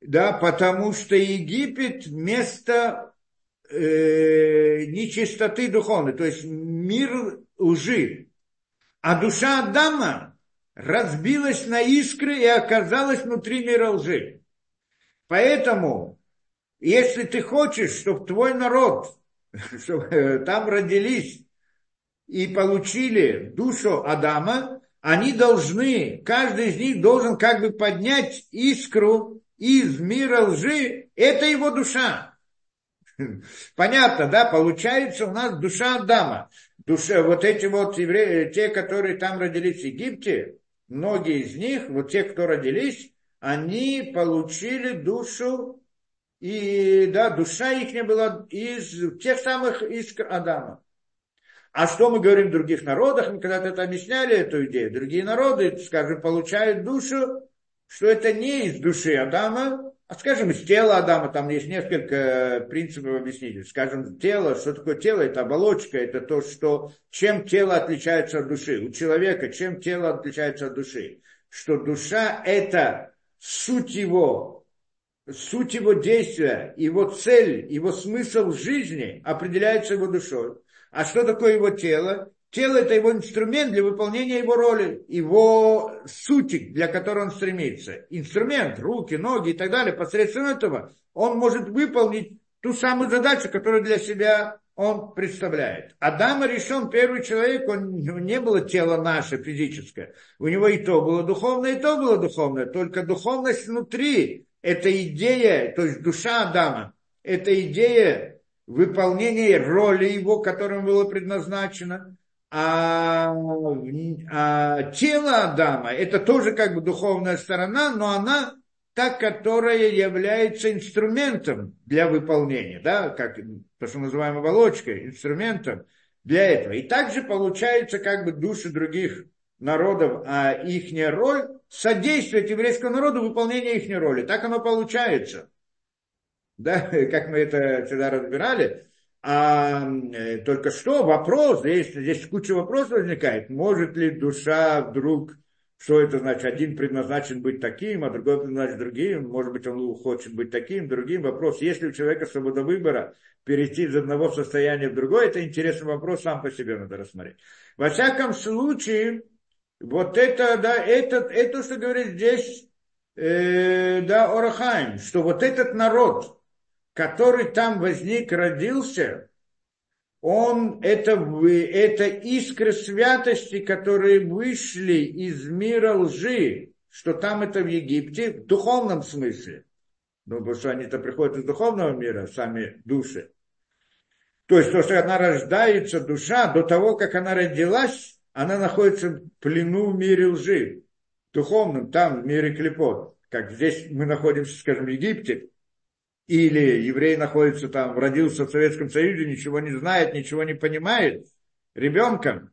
Да, потому что Египет место э, нечистоты духовной, то есть мир лжи. А душа Адама разбилась на искры и оказалась внутри мира лжи. Поэтому, если ты хочешь, чтобы твой народ, чтобы э, там родились и получили душу Адама, они должны, каждый из них должен как бы поднять искру из мира лжи, это его душа. Понятно, да? Получается у нас душа Адама. Душа, вот эти вот евреи, те, которые там родились в Египте, многие из них, вот те, кто родились, они получили душу, и да, душа их не была из тех самых искр Адама. А что мы говорим в других народах? Мы когда-то это объясняли, эту идею. Другие народы, скажем, получают душу, что это не из души Адама, а скажем, из тела Адама, там есть несколько принципов объяснить. Скажем, тело, что такое тело? Это оболочка, это то, что, чем тело отличается от души. У человека чем тело отличается от души? Что душа – это суть его, суть его действия, его цель, его смысл жизни определяется его душой. А что такое его тело? Тело – это его инструмент для выполнения его роли, его сути, для которой он стремится. Инструмент, руки, ноги и так далее. Посредством этого он может выполнить ту самую задачу, которую для себя он представляет. Адам решен первый человек, он, не было тело наше физическое. У него и то было духовное, и то было духовное. Только духовность внутри – это идея, то есть душа Адама, это идея выполнения роли его, которым было предназначено а, а тело Адама это тоже как бы духовная сторона, но она та, которая является инструментом для выполнения, да, как то, что называем оболочкой, инструментом для этого. И также получается как бы души других народов, а их роль содействует еврейскому народу в выполнении их роли. Так оно получается. Да, как мы это всегда разбирали. А только что вопрос, здесь, здесь куча вопросов возникает. Может ли душа вдруг, что это значит, один предназначен быть таким, а другой предназначен другим, может быть, он хочет быть таким, другим. Вопрос, есть ли у человека свобода выбора перейти из одного состояния в другое, это интересный вопрос, сам по себе надо рассмотреть. Во всяком случае, вот это, да, это, это что говорит здесь, э, да, Орахайм, что вот этот народ, который там возник, родился, он, это, это искры святости, которые вышли из мира лжи, что там это в Египте, в духовном смысле. Ну, потому что они-то приходят из духовного мира, сами души. То есть то, что она рождается, душа, до того, как она родилась, она находится в плену в мире лжи, духовном, там, в мире клепот. Как здесь мы находимся, скажем, в Египте, или еврей находится там, родился в Советском Союзе, ничего не знает, ничего не понимает, ребенком,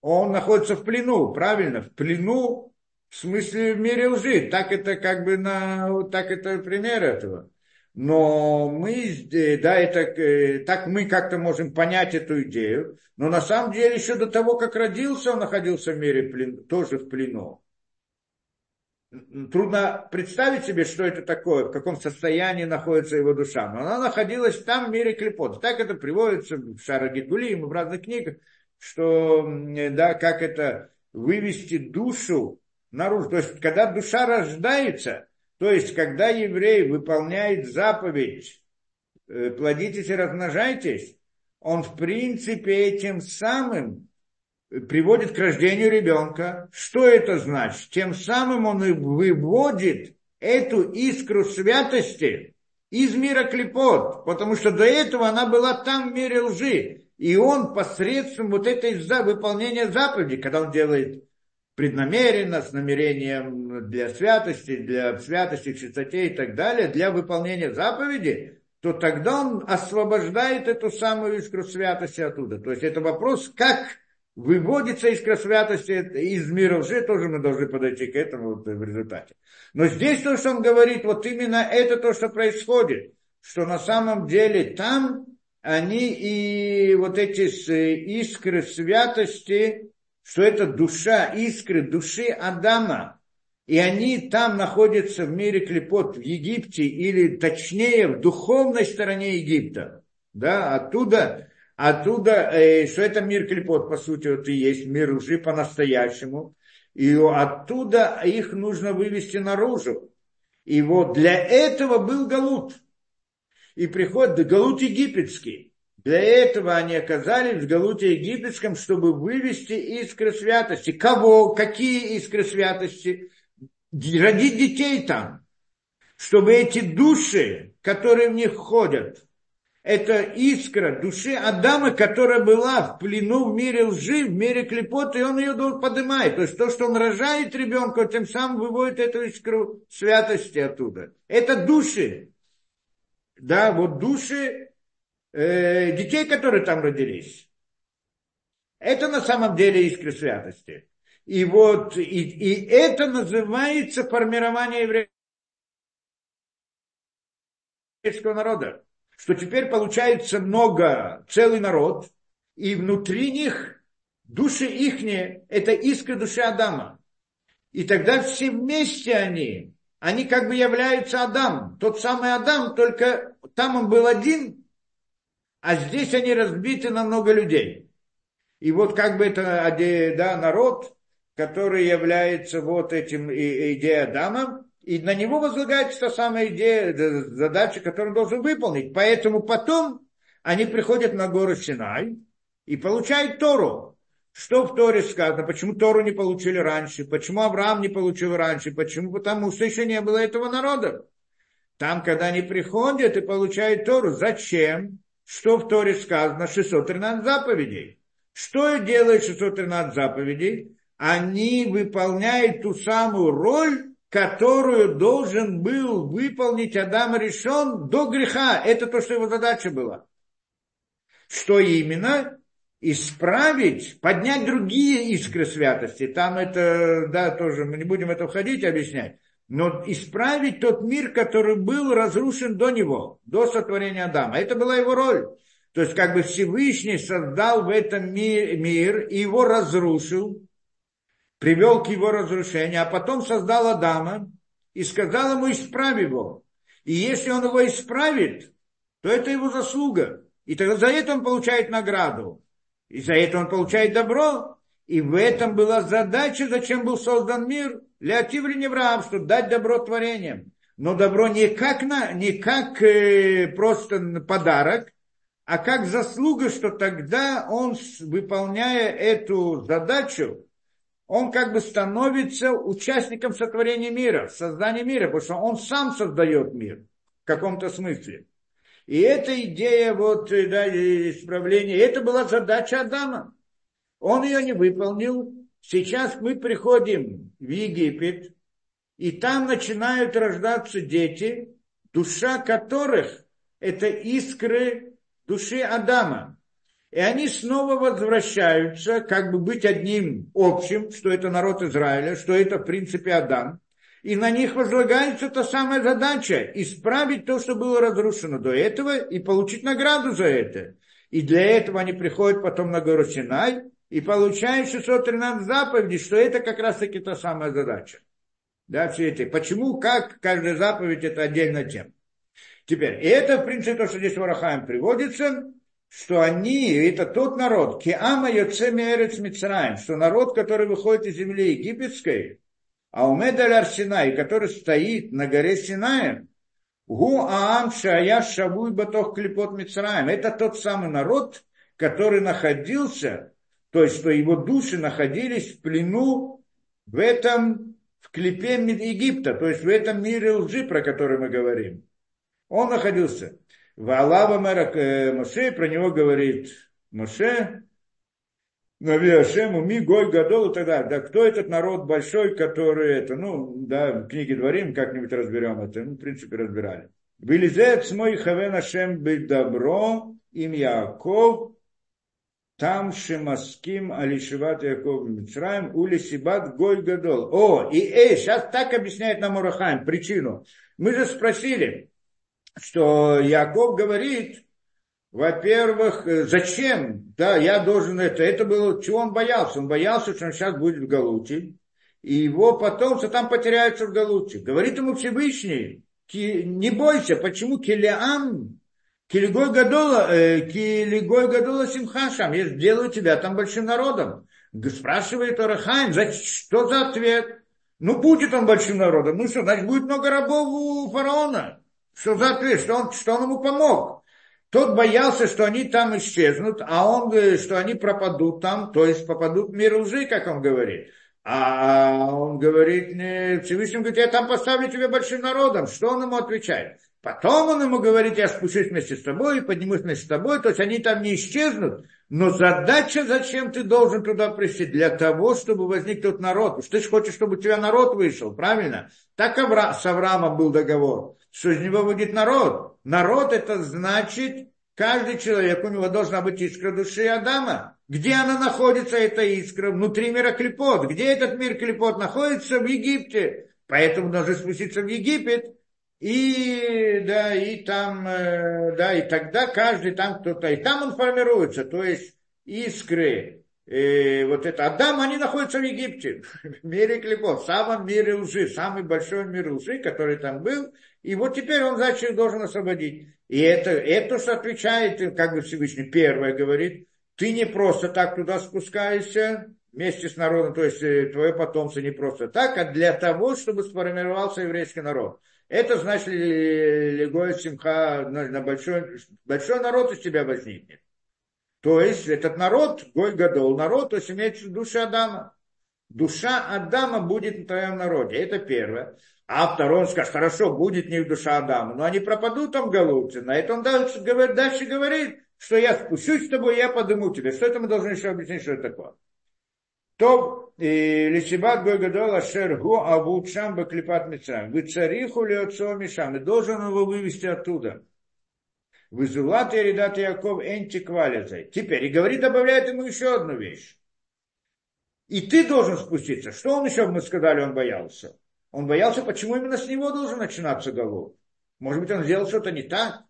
он находится в плену, правильно, в плену, в смысле в мире лжи. Так это как бы на, так это пример этого. Но мы, да, это, э, так мы как-то можем понять эту идею. Но на самом деле еще до того, как родился, он находился в мире плен, тоже в плену трудно представить себе, что это такое, в каком состоянии находится его душа. Но она находилась там, в мире клепот. Так это приводится в Шарагитулим, в разных книгах, что, да, как это вывести душу наружу. То есть, когда душа рождается, То есть, когда еврей выполняет заповедь э, «плодитесь и размножайтесь», он в принципе этим самым приводит к рождению ребенка. Что это значит? Тем самым он и выводит эту искру святости из мира клепот, потому что до этого она была там в мире лжи. И он посредством вот этой выполнения заповеди, когда он делает преднамеренно, с намерением для святости, для святости, чистоте и так далее, для выполнения заповеди, то тогда он освобождает эту самую искру святости оттуда. То есть это вопрос, как выводится искра святости из мира лжи, тоже мы должны подойти к этому вот в результате. Но здесь то, что он говорит, вот именно это то, что происходит, что на самом деле там они и вот эти искры святости, что это душа, искры души Адама, и они там находятся в мире клепот, в Египте, или точнее в духовной стороне Египта. Да, оттуда оттуда, э, что это мир клепот, по сути, вот и есть мир лжи по-настоящему, и оттуда их нужно вывести наружу. И вот для этого был Галут. И приходит Галут египетский. Для этого они оказались в Галуте египетском, чтобы вывести искры святости. Кого? Какие искры святости? Родить детей там. Чтобы эти души, которые в них ходят, это искра души Адама, которая была в плену в мире лжи, в мире клепоты, и он ее поднимает. То есть то, что он рожает ребенка, тем самым выводит эту искру святости оттуда. Это души. Да, вот души э, детей, которые там родились. Это на самом деле искры святости. И вот и, и это называется формирование еврейского народа что теперь получается много, целый народ, и внутри них души ихние, это искра души Адама. И тогда все вместе они, они как бы являются Адам. Тот самый Адам, только там он был один, а здесь они разбиты на много людей. И вот как бы это да, народ, который является вот этим идеей Адама, и на него возлагается та самая идея, задача, которую он должен выполнить. Поэтому потом они приходят на гору Синай и получают Тору. Что в Торе сказано? Почему Тору не получили раньше? Почему Авраам не получил раньше? Почему? Потому что еще не было этого народа. Там, когда они приходят и получают Тору, зачем? Что в Торе сказано? 613 заповедей. Что делает 613 заповедей? Они выполняют ту самую роль, которую должен был выполнить Адам решен до греха. Это то, что его задача была. Что именно? Исправить, поднять другие искры святости. Там это, да, тоже, мы не будем это входить, объяснять. Но исправить тот мир, который был разрушен до него, до сотворения Адама. Это была его роль. То есть как бы Всевышний создал в этом мир, мир и его разрушил, привел к его разрушению, а потом создал Адама и сказал ему исправь его. И если он его исправит, то это его заслуга. И тогда за это он получает награду. И за это он получает добро. И в этом была задача, зачем был создан мир. Леотивли Невраам, чтобы дать добро творениям. Но добро не как, на, не как э, просто подарок, а как заслуга, что тогда он, выполняя эту задачу, он как бы становится участником сотворения мира, создания мира, потому что он сам создает мир в каком-то смысле. И эта идея вот, э, да, исправления, это была задача Адама. Он ее не выполнил. Сейчас мы приходим в Египет, и там начинают рождаться дети, душа которых это искры души Адама. И они снова возвращаются, как бы быть одним общим, что это народ Израиля, что это в принципе Адам. И на них возлагается та самая задача – исправить то, что было разрушено до этого, и получить награду за это. И для этого они приходят потом на гору Синай и получают 613 заповедей, что это как раз-таки та самая задача. Да, все эти. Почему, как, каждая заповедь – это отдельная тема. Теперь, и это, в принципе, то, что здесь в Арахаем приводится – что они, это тот народ, Киама Йоцеми Эрец Мицраем, что народ, который выходит из земли египетской, А умедаль Арсинай, который стоит на горе Синаем, Гу Аам Шая Шавуй Батох Клепот Мицраем. Это тот самый народ, который находился, то есть что его души находились в плену в этом, в клепе Египта, то есть в этом мире лжи, про который мы говорим. Он находился. В Аллава Мэра Моше, про него говорит Моше, Нави Ашему, Ми, Гой, Гадол и так далее. Да кто этот народ большой, который это, ну, да, в книге Дворим как-нибудь разберем это, ну, в принципе, разбирали. Вилизец мой хавен Ашем быть добро, им Яков, там Шемаским Алишиват Яков Мицраем, Ули Сибат Гой Гадол. О, и эй, сейчас так объясняет нам Урахаем причину. Мы же спросили, что Яков говорит, во-первых, э, зачем? Да, я должен это. Это было, чего он боялся? Он боялся, что он сейчас будет в Галуте, и его потомцы там потеряются в Галуте. Говорит ему Всевышний, не бойся, почему Килиам, Килигой Гадола, э, Килигой Гадола Симхашам, я сделаю тебя там большим народом. Спрашивает Орахайм, что за ответ? Ну, будет он большим народом. Ну что, значит, будет много рабов у фараона. Что за ответ? Что он, что он ему помог? Тот боялся, что они там исчезнут, а он говорит, что они пропадут там, то есть попадут в мир лжи, как он говорит. А он говорит, не, Всевышний говорит, я там поставлю тебя большим народом. Что он ему отвечает? Потом он ему говорит, я спущусь вместе с тобой, поднимусь вместе с тобой, то есть они там не исчезнут. Но задача, зачем ты должен туда прийти? Для того, чтобы возник тот народ. Что ты же хочешь, чтобы у тебя народ вышел, правильно? Так Авра... с Авраамом был договор что из него будет народ. Народ это значит, каждый человек, у него должна быть искра души Адама. Где она находится, эта искра? Внутри мира Клепот. Где этот мир Клепот находится? В Египте. Поэтому должен спуститься в Египет. И, да, и там, э, да, и тогда каждый там кто-то, и там он формируется, то есть искры, э, вот это Адам, они находятся в Египте, в мире Клепот, в самом мире лжи, самый большой мир лжи, который там был, и вот теперь он, значит, должен освободить. И это, это что отвечает, как бы Всевышний первое говорит, ты не просто так туда спускаешься вместе с народом, то есть э, твое потомство не просто так, а для того, чтобы сформировался еврейский народ. Это значит, Легой Симха, на большой, большой народ из тебя возникнет. То есть этот народ, Гой Гадол, народ, то есть имеется душа Адама. Душа Адама будет в твоем народе. Это первое. А второй он скажет, хорошо, будет не душа Адама, но они пропадут там голубцы. На это он дальше, говорит, дальше говорит, что я спущусь с тобой, я подыму тебя. Что это мы должны еще объяснить, что это такое? То лисибат гойгадол ашер го авут шам баклипат мецам. Вы цариху ли отцо мишам. И должен его вывести оттуда. Вызулат и редат Яков энти квализай. Теперь, и говорит, добавляет ему еще одну вещь. И ты должен спуститься. Что он еще, мы сказали, он боялся? Он боялся, почему именно с него должен начинаться Галут. Может быть, он сделал что-то не так.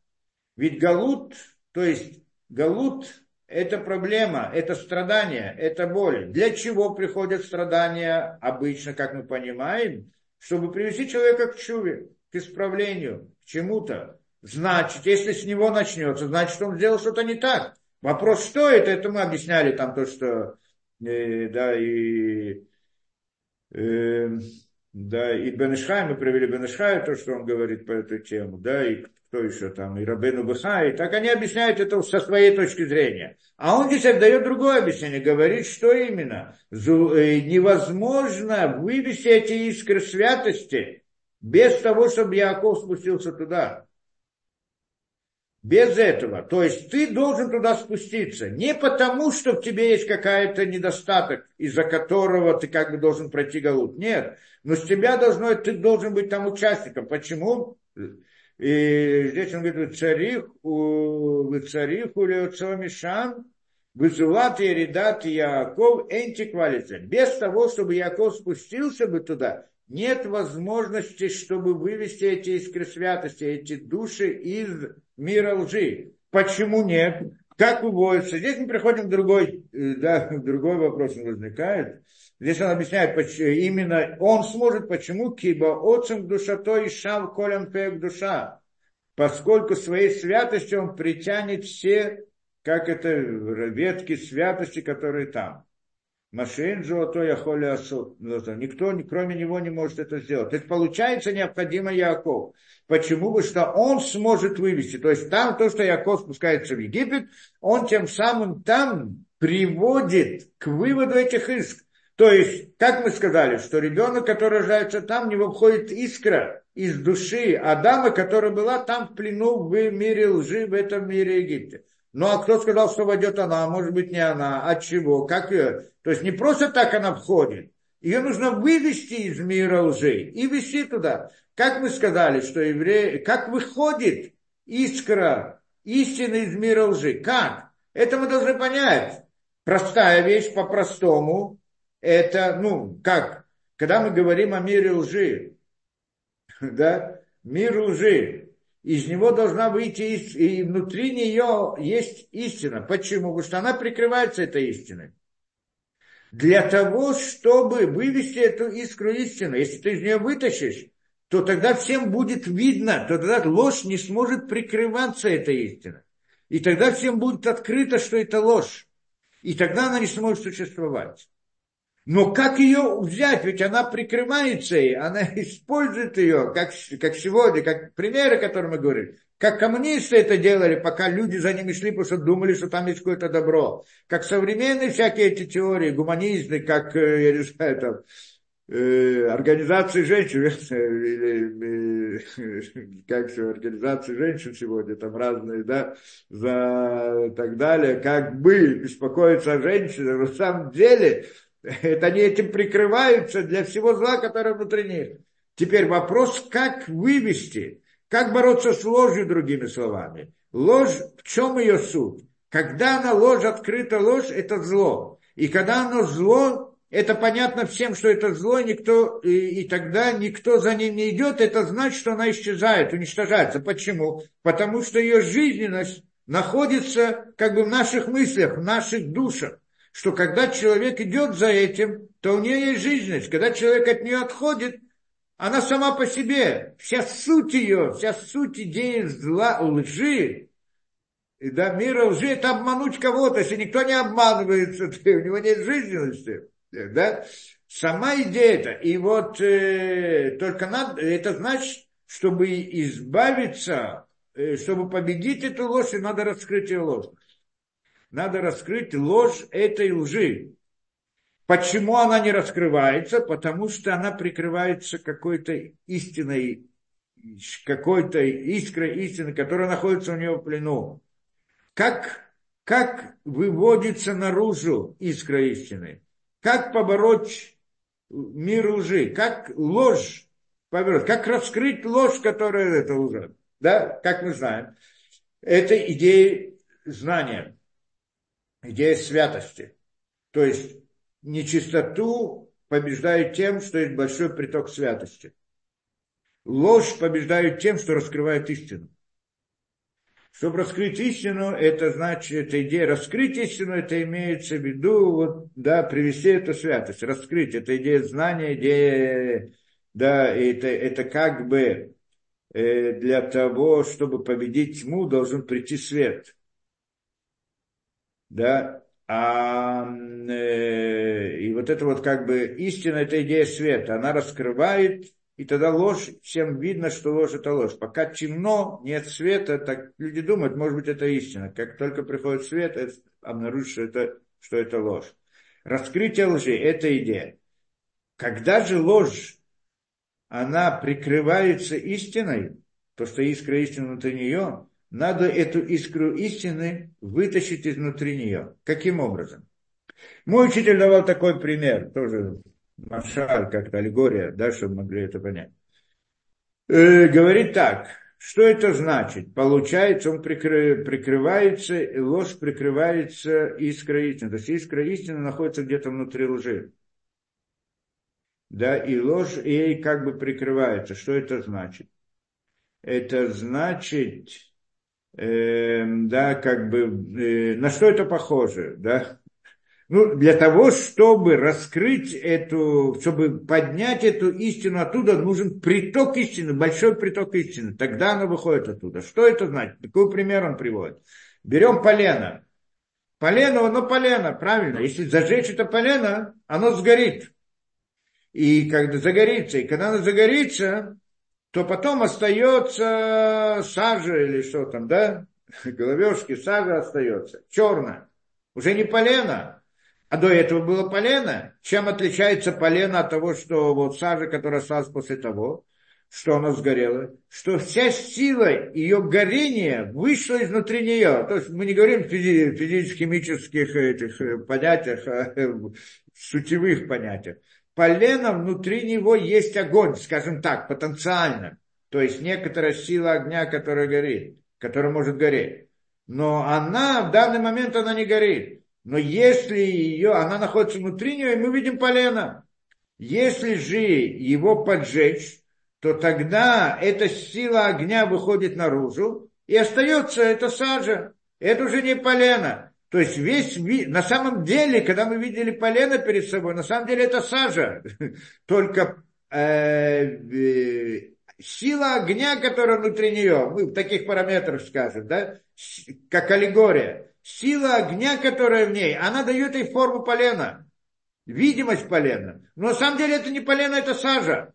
Ведь Галут, то есть Галут – это проблема, это страдание, это боль. Для чего приходят страдания обычно, как мы понимаем? Чтобы привести человека к чуве, к исправлению, к чему-то. Значит, если с него начнется, значит, он сделал что-то не так. Вопрос, что это, это мы объясняли там то, что, э, да, и э, да, и Бенешхай, мы провели Бенешхай, то, что он говорит по этой теме, да, и кто еще там, и Рабену Бахай, так они объясняют это со своей точки зрения. А он здесь дает другое объяснение, говорит, что именно, э, невозможно вывести эти искры святости без того, чтобы Яков спустился туда. Без этого. То есть ты должен туда спуститься. Не потому, что в тебе есть какая-то недостаток, из-за которого ты как бы должен пройти галут. Нет. Но с тебя должно, ты должен быть там участником. Почему? И здесь он говорит, царих, у царих у Мишан, Вызулат и Еридат и Яков энтиквалится. Без того, чтобы Яков спустился бы туда, нет возможности, чтобы вывести эти искры святости, эти души из мира лжи. Почему нет? Как выводится? Здесь мы приходим к другой, э, да, другой вопрос возникает. Здесь он объясняет, почему, именно он сможет, почему киба отцем душа то и шав колем пек душа. Поскольку своей святостью он притянет все, как это, ветки святости, которые там. Машин золотой Яхоли Асуд. Никто, кроме него, не может это сделать. То есть получается необходимо Яков. Почему? Потому что он сможет вывести. То есть там то, что Яков спускается в Египет, он тем самым там приводит к выводу этих иск. То есть, как мы сказали, что ребенок, который рождается там, в него входит искра из души Адама, которая была там в плену в мире лжи, в этом мире Египта. Ну а кто сказал, что войдет она? Может быть не она. От чего? Как ее? То есть не просто так она входит. Ее нужно вывести из мира лжи и вести туда. Как мы сказали, что евреи, как выходит искра истины из мира лжи? Как? Это мы должны понять. Простая вещь по-простому. Это, ну, как? Когда мы говорим о мире лжи, да, мир лжи, из него должна выйти, и внутри нее есть истина. Почему? Потому что она прикрывается этой истиной. Для того, чтобы вывести эту искру истины, если ты из нее вытащишь, то тогда всем будет видно, то тогда ложь не сможет прикрываться этой истиной. И тогда всем будет открыто, что это ложь. И тогда она не сможет существовать. Но как ее взять? Ведь она прикрывается ей, она использует ее, как, как сегодня, как примеры, которые мы говорим. Как коммунисты это делали, пока люди за ними шли, потому что думали, что там есть какое-то добро. Как современные всякие эти теории, гуманисты, как, э, я не знаю, там, э, организации женщин, или, э, как все, организации женщин сегодня, там разные, да, за так далее, как бы беспокоиться о женщинах, на самом деле это они этим прикрываются для всего зла, которое внутри них. Теперь вопрос, как вывести, как бороться с ложью, другими словами. Ложь, в чем ее суть? Когда она ложь, открыта ложь, это зло. И когда оно зло, это понятно всем, что это зло, никто, и, и тогда никто за ним не идет, это значит, что она исчезает, уничтожается. Почему? Потому что ее жизненность находится как бы в наших мыслях, в наших душах что когда человек идет за этим, то у нее есть жизненность. Когда человек от нее отходит, она сама по себе, вся суть ее, вся суть идеи зла, лжи, и да, мира лжи, это обмануть кого-то. Если никто не обманывается, то у него нет жизненности. Да? Сама идея это. И вот э, только надо, это значит, чтобы избавиться, э, чтобы победить эту ложь, надо раскрыть ее ложь надо раскрыть ложь этой лжи. Почему она не раскрывается? Потому что она прикрывается какой-то истиной, какой-то искрой истины, которая находится у него в плену. Как, как выводится наружу искра истины? Как побороть мир лжи? Как ложь побороть? Как раскрыть ложь, которая это лжа? Да, как мы знаем. Это идея знания идея святости. То есть нечистоту побеждают тем, что есть большой приток святости. Ложь побеждают тем, что раскрывает истину. Чтобы раскрыть истину, это значит, это идея раскрыть истину, это имеется в виду, вот, да, привести эту святость, раскрыть, это идея знания, идея, да, это, это как бы э, для того, чтобы победить тьму, должен прийти свет да, а, э, и вот это вот как бы истина, это идея света, она раскрывает, и тогда ложь, всем видно, что ложь это ложь. Пока темно, нет света, так люди думают, может быть, это истина. Как только приходит свет, это, обнаружишь, что это, что это ложь. Раскрытие лжи – это идея. Когда же ложь, она прикрывается истиной, то, что искра истины внутри нее, надо эту искру истины вытащить изнутри нее. Каким образом? Мой учитель давал такой пример, тоже маршал, как-то аллегория, да, чтобы могли это понять. Э, говорит так, что это значит? Получается, он прикры, прикрывается, ложь прикрывается искрой истины. То есть искра истины находится где-то внутри лжи. Да, и ложь ей как бы прикрывается. Что это значит? Это значит, э, да, как бы, э, на что это похоже, да? Ну, для того, чтобы раскрыть эту, чтобы поднять эту истину оттуда, нужен приток истины, большой приток истины. Тогда она выходит оттуда. Что это значит? Какой пример он приводит? Берем полено. Полено, оно полено, правильно. Если зажечь это полено, оно сгорит. И когда загорится, и когда оно загорится, то потом остается сажа или что там, да? Головешки, сажа остается, черная. Уже не полено, а до этого было полено. Чем отличается полено от того, что вот сажа, которая осталась после того? что она сгорела, что вся сила ее горения вышла изнутри нее. То есть мы не говорим физических-химических этих э, понятиях, а э, сутевых понятиях. Полено внутри него есть огонь, скажем так, потенциально. То есть некоторая сила огня, которая горит, которая может гореть. Но она в данный момент она не горит. Но если ее, она находится внутри нее, и мы видим полено. Если же его поджечь, то тогда эта сила огня выходит наружу, и остается эта сажа. Это уже не полено. То есть весь на самом деле, когда мы видели полено перед собой, на самом деле это сажа. Только э, э, сила огня, которая внутри нее, мы в таких параметрах скажем, да, как аллегория, сила огня, которая в ней, она дает ей форму полена, видимость полена. Но на самом деле это не полено, это сажа.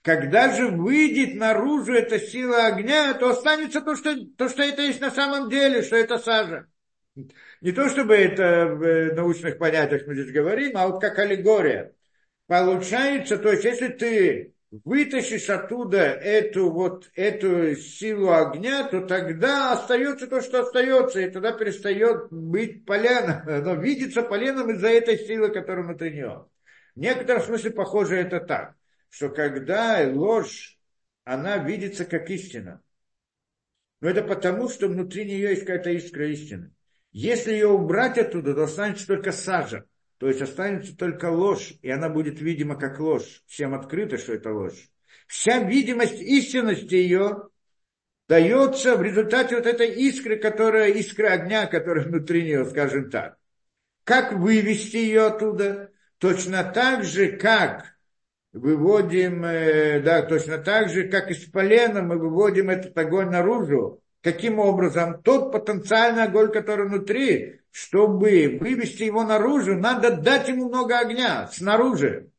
Когда же выйдет наружу эта сила огня, то останется то, что, то, что это есть на самом деле, что это сажа. Не то, чтобы это в научных понятиях мы здесь говорим, а вот как аллегория. Получается, то есть, если ты вытащишь оттуда эту вот эту силу огня, то тогда остается то, что остается, и тогда перестает быть поляном. Оно видится поленом из-за этой силы, которая внутри него. В некотором смысле похоже это так что когда ложь, она видится как истина. Но это потому, что внутри нее есть какая-то искра истины. Если ее убрать оттуда, то останется только сажа. То есть останется только ложь, и она будет видима как ложь. Всем открыто, что это ложь. Вся видимость истинности ее дается в результате вот этой искры, которая, искра огня, которая внутри нее, скажем так. Как вывести ее оттуда? Точно так же, как выводим, э, да, точно так же, как из полена мы выводим этот огонь наружу. Каким образом? Тот потенциальный огонь, который внутри, чтобы вывести его наружу, надо дать ему много огня снаружи.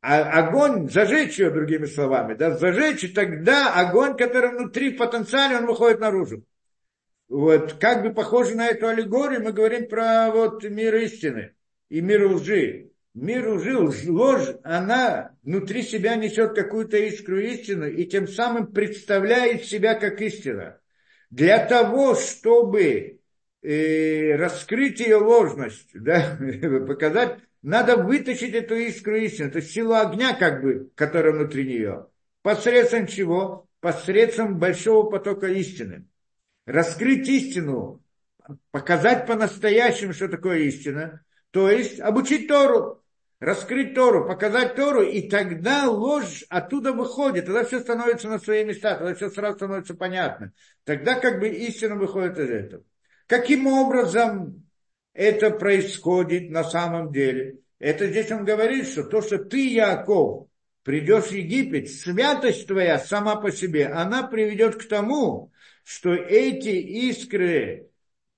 А огонь, зажечь ее, другими словами, да, зажечь, и тогда огонь, который внутри в он выходит наружу. Вот, как бы похоже на эту аллегорию, мы говорим про вот мир истины и мир лжи мир ужил, ложь, она внутри себя несет какую-то искру истины и тем самым представляет себя как истина. Для того, чтобы э, раскрыть ее ложность, да, показать, надо вытащить эту искру истины, то есть силу огня, как бы, которая внутри нее. Посредством чего? Посредством большого потока истины. Раскрыть истину, показать по-настоящему, что такое истина, то есть обучить Тору раскрыть Тору, показать Тору, и тогда ложь оттуда выходит, тогда все становится на свои места, тогда все сразу становится понятно. Тогда как бы истина выходит из этого. Каким образом это происходит на самом деле? Это здесь он говорит, что то, что ты, Яков, придешь в Египет, святость твоя сама по себе, она приведет к тому, что эти искры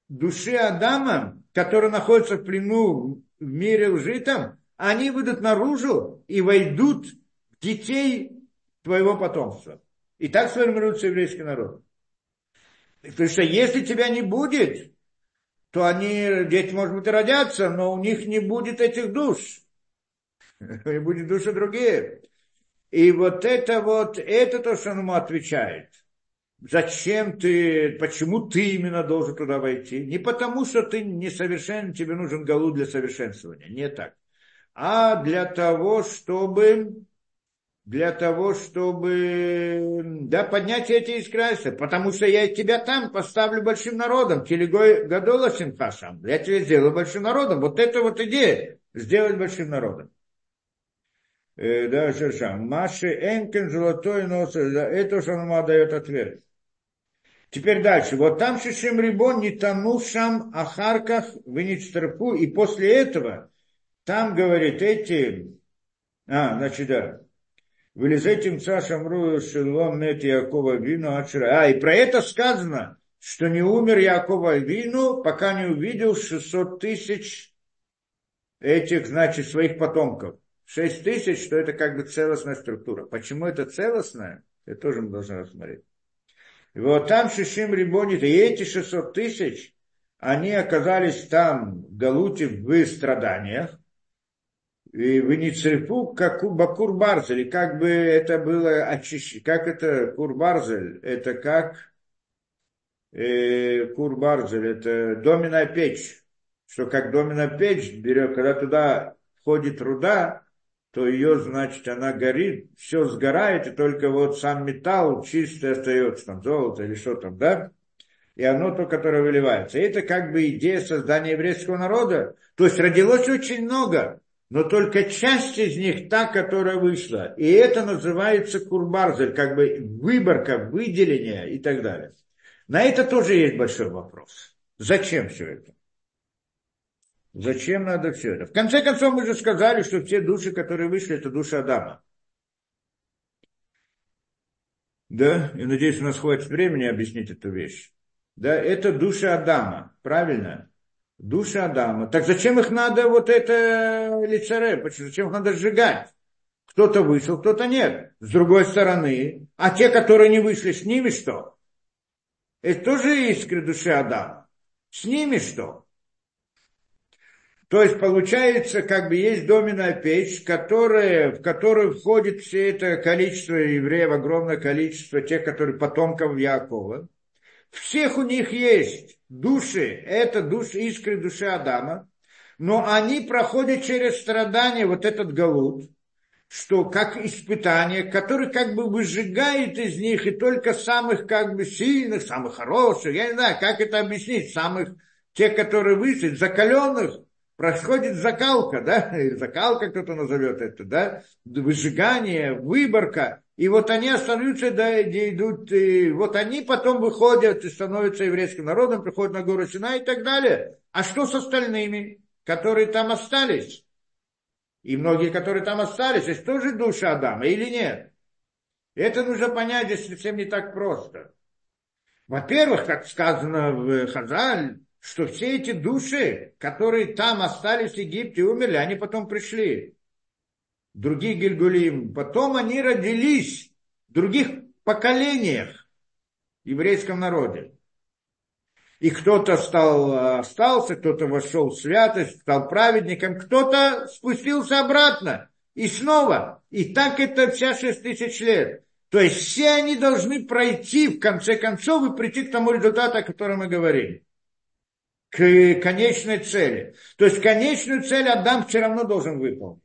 души Адама, которые находятся в плену в мире лжитом, они выйдут наружу и войдут в детей твоего потомства. И так сформируется еврейский народ. Потому что если тебя не будет, то они, дети, может быть, и родятся, но у них не будет этих душ. И будет души другие. И вот это вот, это то, что он ему отвечает. Зачем ты, почему ты именно должен туда войти? Не потому, что ты несовершенен, тебе нужен галу для совершенствования. Не так а для того, чтобы для того, чтобы да, поднять эти искрайся, потому что я тебя там поставлю большим народом, телегой Гадола Симхашам, я тебя сделаю большим народом. Вот это вот идея, сделать большим народом. Э, да, Шершам. Маши Энкен, золотой нос, это что он дает ответ. Теперь дальше. Вот там Шишим Рибон не танувшам Ахарках Веничтерпу, и после этого там, говорит, эти... А, значит, да. Вылезайте мца шамру шелом мет Якова вину ачра. А, и про это сказано, что не умер Якова Вину, пока не увидел 600 тысяч этих, значит, своих потомков. 6 тысяч, что это как бы целостная структура. Почему это целостная, это тоже мы должны рассмотреть. Вот там Шишим Рибонит, и эти 600 тысяч, они оказались там в Галуте в страданиях, и в Ницрифу, как Бакур Барзель, как бы это было очищено, как это Курбарзель, это как э, Курбарзель, это доменная печь, что как доменная печь берет, когда туда входит руда, то ее, значит, она горит, все сгорает, и только вот сам металл чистый остается, там золото или что там, да? И оно то, которое выливается. И это как бы идея создания еврейского народа. То есть родилось очень много, но только часть из них та, которая вышла. И это называется курбарзель, как бы выборка, выделение и так далее. На это тоже есть большой вопрос. Зачем все это? Зачем надо все это? В конце концов, мы же сказали, что все души, которые вышли, это души Адама. Да, и надеюсь, у нас хватит времени объяснить эту вещь. Да, это души Адама, правильно? Души Адама. Так зачем их надо вот это лицаре? Зачем их надо сжигать? Кто-то вышел, кто-то нет. С другой стороны, а те, которые не вышли, с ними что? Это тоже искры души Адама. С ними что? То есть получается, как бы есть доменная печь, которая, в которую входит все это количество евреев, огромное количество тех, которые потомков Якова. Всех у них есть души, это души, искры души Адама, но они проходят через страдания, вот этот галут, что как испытание, который как бы выжигает из них и только самых как бы сильных, самых хороших, я не знаю, как это объяснить, самых, тех, которые вышли, закаленных, происходит закалка, да, закалка кто-то назовет это, да, выжигание, выборка, и вот они остаются, да, где идут, и вот они потом выходят и становятся еврейским народом, приходят на гору Сина и так далее. А что с остальными, которые там остались? И многие, которые там остались, это тоже душа Адама или нет? Это нужно понять, здесь совсем не так просто. Во-первых, как сказано в Хазаль, что все эти души, которые там остались в Египте, умерли, они потом пришли других Гильгулим. Потом они родились в других поколениях в еврейском народе. И кто-то стал, остался, кто-то вошел в святость, стал праведником, кто-то спустился обратно. И снова. И так это вся шесть тысяч лет. То есть все они должны пройти в конце концов и прийти к тому результату, о котором мы говорили. К конечной цели. То есть конечную цель Адам все равно должен выполнить.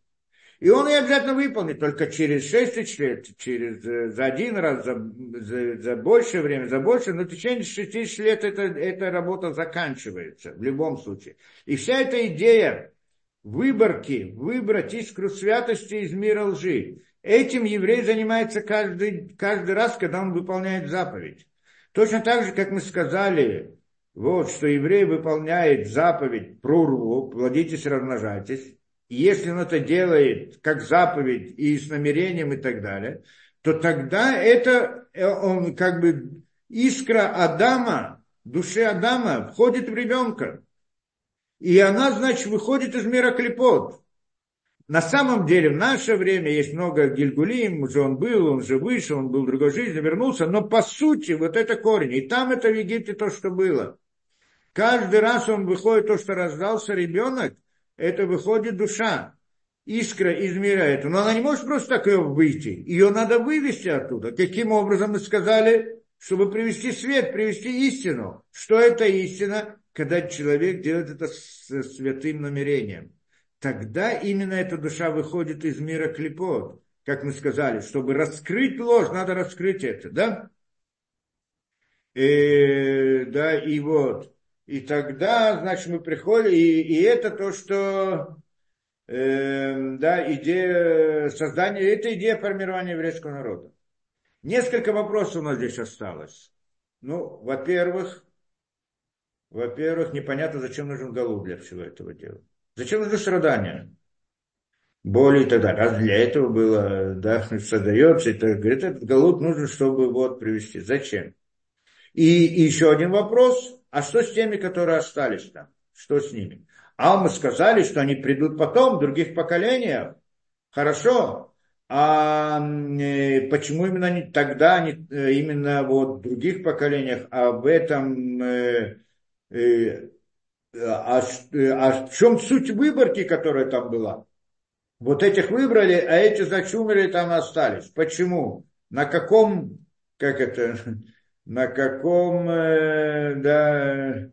И он ее обязательно выполнит только через 6 тысяч лет, через, э, за один раз, за, за, за большее время, за больше, но в течение 6 тысяч лет это, эта работа заканчивается в любом случае. И вся эта идея выборки, выбрать искру святости из мира лжи, этим еврей занимается каждый, каждый раз, когда он выполняет заповедь. Точно так же, как мы сказали, вот, что еврей выполняет заповедь прорву, плодитесь, размножайтесь, и если он это делает как заповедь и с намерением и так далее, то тогда это э, он как бы искра Адама, души Адама входит в ребенка. И она, значит, выходит из мира клепот. На самом деле в наше время есть много Гильгулим, уже он был, он же вышел, он был в другой жизни, вернулся, но по сути вот это корень. И там это в Египте то, что было. Каждый раз он выходит, то, что рождался ребенок, это выходит душа, искра из мира этого. Но она не может просто так ее выйти. Ее надо вывести оттуда. Каким образом мы сказали, чтобы привести свет, привести истину. Что это истина? Когда человек делает это с святым намерением. Тогда именно эта душа выходит из мира клепот. Как мы сказали, чтобы раскрыть ложь, надо раскрыть это, да? И, э, да, и вот. И тогда, значит, мы приходим, и, и это то, что, э, да, идея создания, это идея формирования еврейского народа. Несколько вопросов у нас здесь осталось. Ну, во-первых, во-первых, непонятно, зачем нужен голубь для всего этого дела. Зачем нужно страдания? Боли и так далее. Раз для этого было, да, создается, это, говорит, этот голубь нужен, чтобы вот привести. Зачем? И, и еще один вопрос, а что с теми, которые остались там? Что с ними? А мы сказали, что они придут потом, в других поколениях. Хорошо. А э, почему именно не, тогда, не, э, именно вот в других поколениях, а в этом, э, э, а, а в чем суть выборки, которая там была? Вот этих выбрали, а эти зачумали там остались. Почему? На каком, как это, на каком, э, да,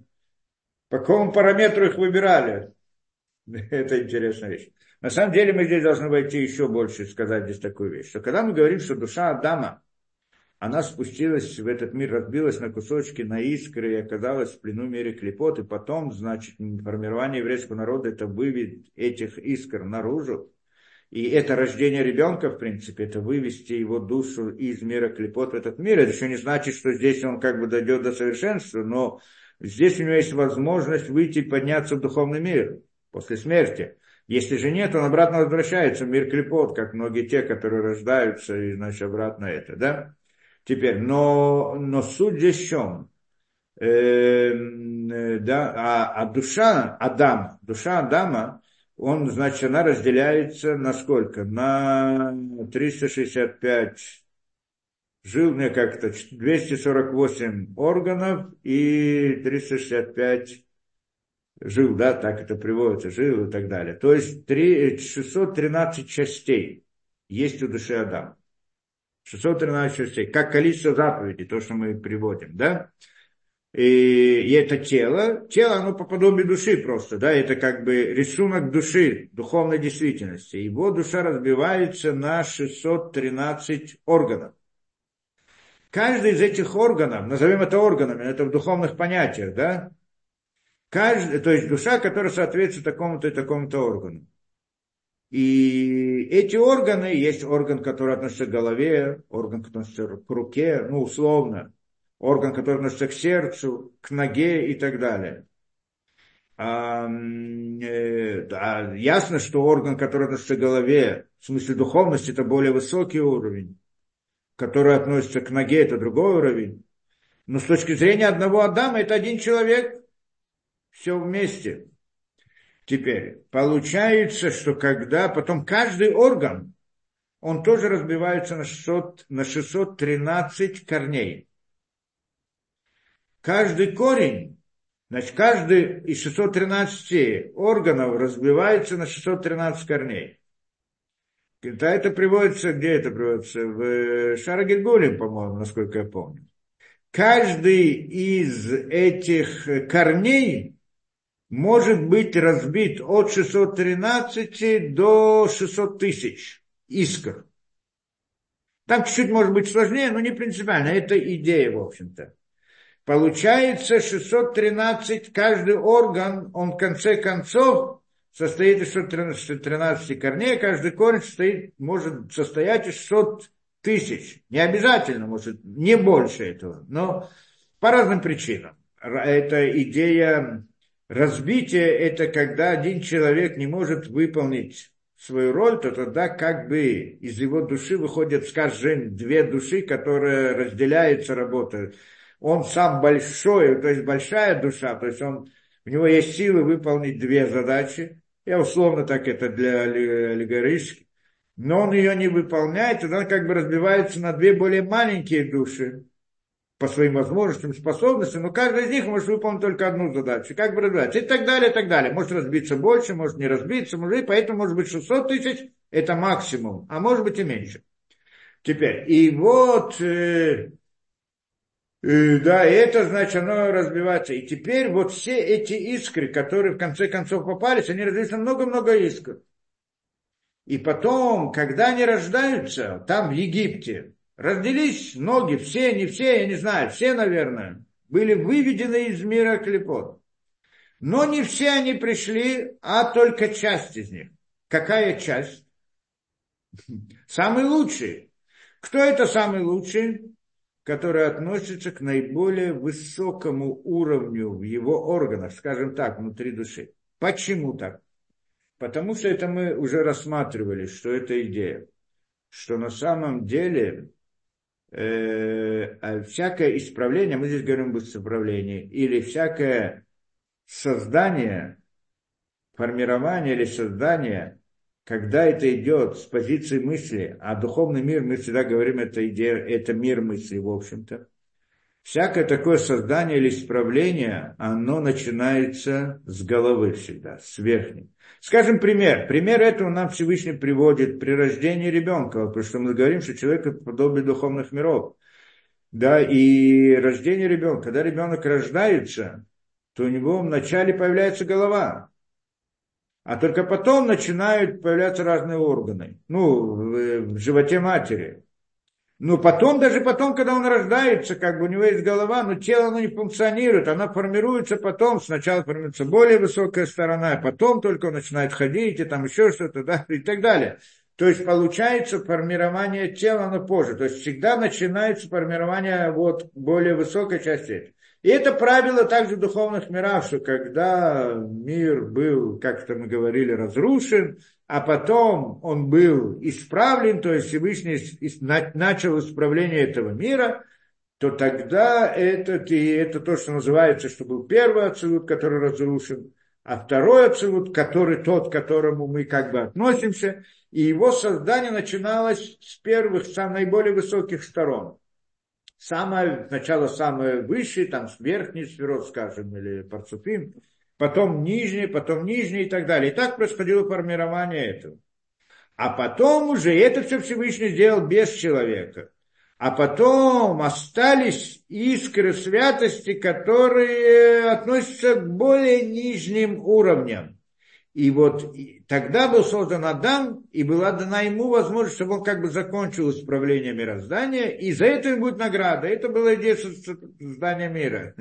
по какому параметру их выбирали? Это интересная вещь. На самом деле мы здесь должны войти еще больше и сказать здесь такую вещь, что когда мы говорим, что душа Адама, она спустилась в этот мир, разбилась на кусочки, на искры и оказалась в плену мире клепот, и потом, значит, формирование еврейского народа это выведет этих искр наружу, и это рождение ребенка, в принципе, это вывести его душу из мира клепот в этот мир. Это еще не значит, что здесь он как бы дойдет до совершенства, но здесь у него есть возможность выйти и подняться в духовный мир после смерти. Если же нет, он обратно возвращается в мир клепот, как многие те, которые рождаются, и значит обратно это, да? Теперь, но, но суть здесь в чем? Э, э, да, а, а душа Адама, душа Адама, он, значит, она разделяется на сколько? На 365 жил, мне как-то 248 органов и 365 жил, да, так это приводится, жил и так далее. То есть 3, 613 частей есть у души Адама. 613 частей, как количество заповедей, то, что мы приводим, да? И, и это тело, тело, оно по подобию души просто, да, это как бы рисунок души, духовной действительности. Его душа разбивается на 613 органов. Каждый из этих органов, назовем это органами, это в духовных понятиях, да, каждый, то есть душа, которая соответствует такому-то и такому-то органу. И эти органы, есть орган, который относится к голове, орган, который относится к руке, ну, условно, орган, который относится к сердцу, к ноге и так далее. А, э, да, ясно, что орган, который относится к голове, в смысле духовности, это более высокий уровень, который относится к ноге, это другой уровень. Но с точки зрения одного Адама, это один человек, все вместе. Теперь, получается, что когда потом каждый орган, он тоже разбивается на, 600, на 613 корней каждый корень, значит, каждый из 613 органов разбивается на 613 корней. Да, это приводится, где это приводится? В Шарагельгулем, по-моему, насколько я помню. Каждый из этих корней может быть разбит от 613 до 600 тысяч искр. Там чуть-чуть может быть сложнее, но не принципиально. Это идея, в общем-то. Получается 613, каждый орган, он в конце концов состоит из 613 корней, каждый корень состоит, может состоять из 600 тысяч. Не обязательно, может, не больше этого, но по разным причинам. Это идея разбития, это когда один человек не может выполнить свою роль, то тогда как бы из его души выходят, скажем, две души, которые разделяются, работают он сам большой, то есть большая душа, то есть он, у него есть силы выполнить две задачи, я условно так это для аллегорически, но он ее не выполняет, тогда он как бы разбивается на две более маленькие души по своим возможностям, способностям, но каждый из них может выполнить только одну задачу, как бы разбивается, и так далее, и так далее. Может разбиться больше, может не разбиться, может, и поэтому может быть 600 тысяч, это максимум, а может быть и меньше. Теперь, и вот э, и, да, это, значит, оно разбивается. И теперь вот все эти искры, которые в конце концов попались, они разбились на много-много искр. И потом, когда они рождаются, там в Египте, разделись ноги, все, не все, я не знаю, все, наверное, были выведены из мира клепот. Но не все они пришли, а только часть из них. Какая часть? Самый лучший. Кто это самый лучший? который относится к наиболее высокому уровню в его органах, скажем так, внутри души. Почему так? Потому что это мы уже рассматривали, что это идея. Что на самом деле э, а всякое исправление, мы здесь говорим об исправлении, или всякое создание, формирование или создание, когда это идет с позиции мысли, а духовный мир, мы всегда говорим, это, идея, это мир мысли, в общем-то, всякое такое создание или исправление, оно начинается с головы всегда, с верхней. Скажем пример. Пример этого нам Всевышний приводит при рождении ребенка, потому что мы говорим, что человек подобие духовных миров. Да, и рождение ребенка, когда ребенок рождается, то у него вначале появляется голова, а только потом начинают появляться разные органы. Ну, в животе матери. Но потом, даже потом, когда он рождается, как бы у него есть голова, но тело оно не функционирует, оно формируется потом, сначала формируется более высокая сторона, а потом только он начинает ходить, и там еще что-то, да, и так далее. То есть получается формирование тела, оно позже. То есть всегда начинается формирование вот более высокой части. И это правило также духовных мирах, что когда мир был, как-то мы говорили, разрушен, а потом он был исправлен, то есть Всевышний начал исправление этого мира, то тогда этот, и это то, что называется, что был первый отцелут, который разрушен, а второй отцелут, который тот, к которому мы как бы относимся, и его создание начиналось с первых, самых наиболее высоких сторон. Самое, сначала самое высшее, там верхний сферот, скажем, или парцуфим, потом нижний, потом нижний и так далее. И так происходило формирование этого. А потом уже это все Всевышний сделал без человека. А потом остались искры святости, которые относятся к более нижним уровням. И вот тогда был создан Адам, и была дана ему возможность, чтобы он как бы закончил исправление мироздания, и за это ему будет награда. Это была идея создания мира.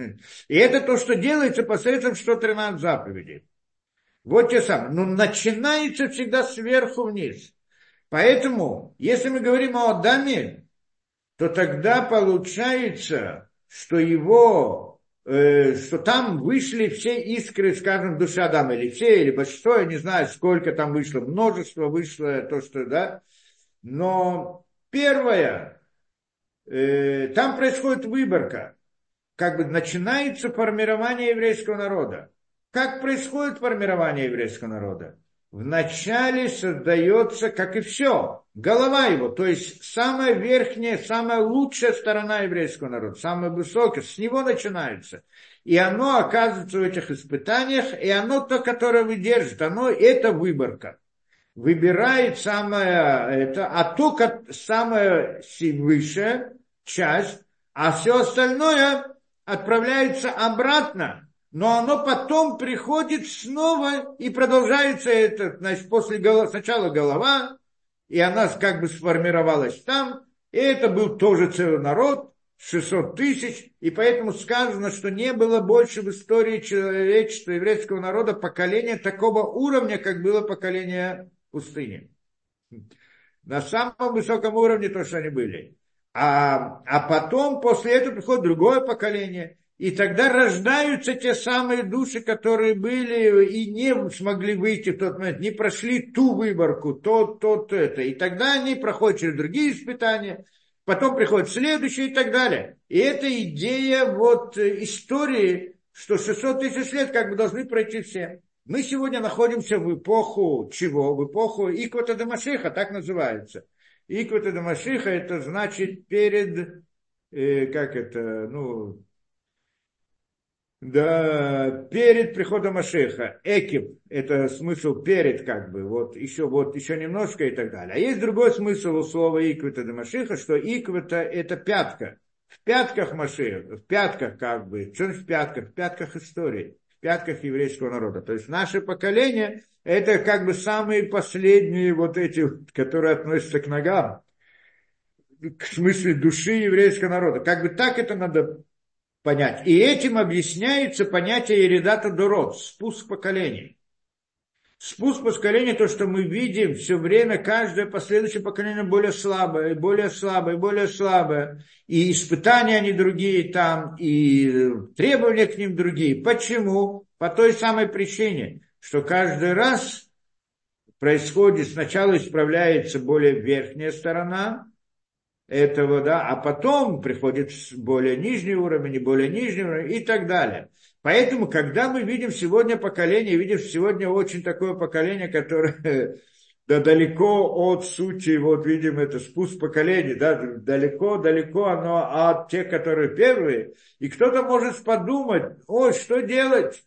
И это то, что делается посредством 113 заповедей. Вот те самые. Но начинается всегда сверху вниз. Поэтому, если мы говорим о Адаме, то тогда получается, что его что там вышли все искры, скажем, души Адама, или все, или большинство, я не знаю, сколько там вышло, множество вышло, то, что, да. Но первое, э, там происходит выборка, как бы начинается формирование еврейского народа. Как происходит формирование еврейского народа? Вначале создается, как и все, голова его, то есть самая верхняя, самая лучшая сторона еврейского народа, самая высокая, с него начинается. И оно оказывается в этих испытаниях, и оно то, которое выдержит, оно это выборка. Выбирает самое это, а то, самая высшая часть, а все остальное отправляется обратно но оно потом приходит снова и продолжается это, значит, после голова, сначала голова, и она как бы сформировалась там, и это был тоже целый народ, 600 тысяч, и поэтому сказано, что не было больше в истории человечества, еврейского народа поколения такого уровня, как было поколение пустыни. На самом высоком уровне то, что они были. А, а потом, после этого приходит другое поколение, и тогда рождаются те самые души, которые были и не смогли выйти в тот момент, не прошли ту выборку, то, то, то, это. И тогда они проходят через другие испытания, потом приходят следующие и так далее. И это идея вот э, истории, что 600 тысяч лет как бы должны пройти все. Мы сегодня находимся в эпоху чего? В эпоху Иквата Дамашиха, так называется. Иквата Дамашиха это значит перед, э, как это, ну, да, перед приходом Машеха. Экип – это смысл перед, как бы, вот еще, вот еще немножко и так далее. А есть другой смысл у слова иквита до Машеха, что иквита – это пятка. В пятках Машеха, в пятках как бы, что в пятках? В пятках истории, в пятках еврейского народа. То есть наше поколение – это как бы самые последние вот эти, которые относятся к ногам, к смысле души еврейского народа. Как бы так это надо понять. И этим объясняется понятие Еридата Дурот, спуск поколений. Спуск поколения, то, что мы видим все время, каждое последующее поколение более слабое, более слабое, более слабое. И испытания они другие там, и требования к ним другие. Почему? По той самой причине, что каждый раз происходит, сначала исправляется более верхняя сторона, этого, да, а потом приходит более нижний уровень, и более нижний уровень и так далее. Поэтому, когда мы видим сегодня поколение, видим сегодня очень такое поколение, которое да, далеко от сути, вот видим, это спуск поколений, да, далеко-далеко оно от тех, которые первые. И кто-то может подумать, ой, что делать?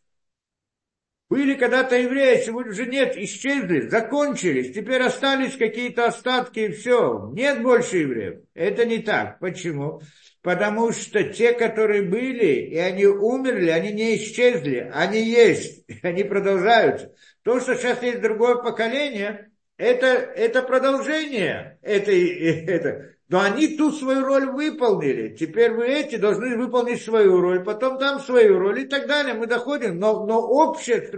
Были когда-то евреи, сегодня уже нет, исчезли, закончились, теперь остались какие-то остатки и все. Нет больше евреев. Это не так. Почему? Потому что те, которые были, и они умерли, они не исчезли, они есть, они продолжаются. То, что сейчас есть другое поколение, это, это продолжение этой, это, но они ту свою роль выполнили. Теперь вы эти должны выполнить свою роль, потом там свою роль и так далее. Мы доходим, но, но общее,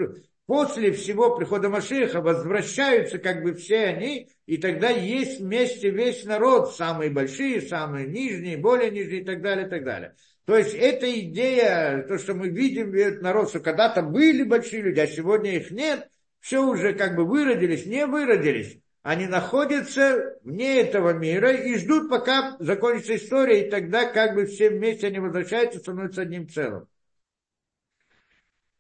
после всего прихода Машиха возвращаются как бы все они, и тогда есть вместе весь народ, самые большие, самые нижние, более нижние и так далее, и так далее. То есть эта идея, то, что мы видим народ, что когда-то были большие люди, а сегодня их нет, все уже как бы выродились, не выродились они находятся вне этого мира и ждут, пока закончится история, и тогда как бы все вместе они возвращаются, становятся одним целым.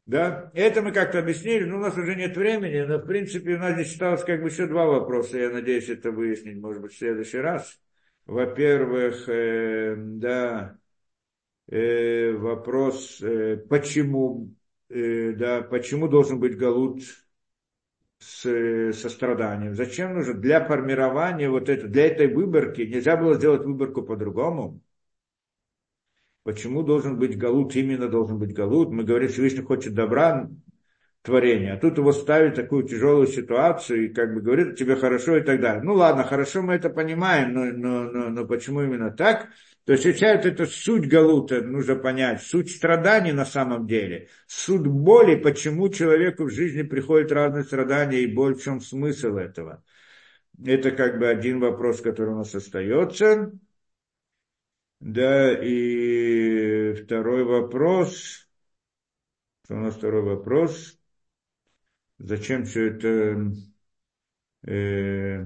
Да, это мы как-то объяснили, но у нас уже нет времени, но в принципе у нас здесь осталось как бы еще два вопроса, я надеюсь это выяснить, может быть, в следующий раз. Во-первых, э, да, э, вопрос, э, почему, э, да, почему должен быть галут с состраданием. Зачем нужно? Для формирования вот это, для этой выборки нельзя было сделать выборку по-другому. Почему должен быть галут, именно должен быть галут? Мы говорим, Всевышний хочет добра творения, а тут его ставят в такую тяжелую ситуацию и как бы говорит, тебе хорошо и так далее. Ну ладно, хорошо, мы это понимаем, но, но, но, но почему именно так? То есть сейчас это суть Галута, нужно понять, суть страданий на самом деле, суть боли, почему человеку в жизни приходят разные страдания и боль, в чем смысл этого. Это как бы один вопрос, который у нас остается. Да, и второй вопрос. Что у нас второй вопрос? Зачем все это... Э,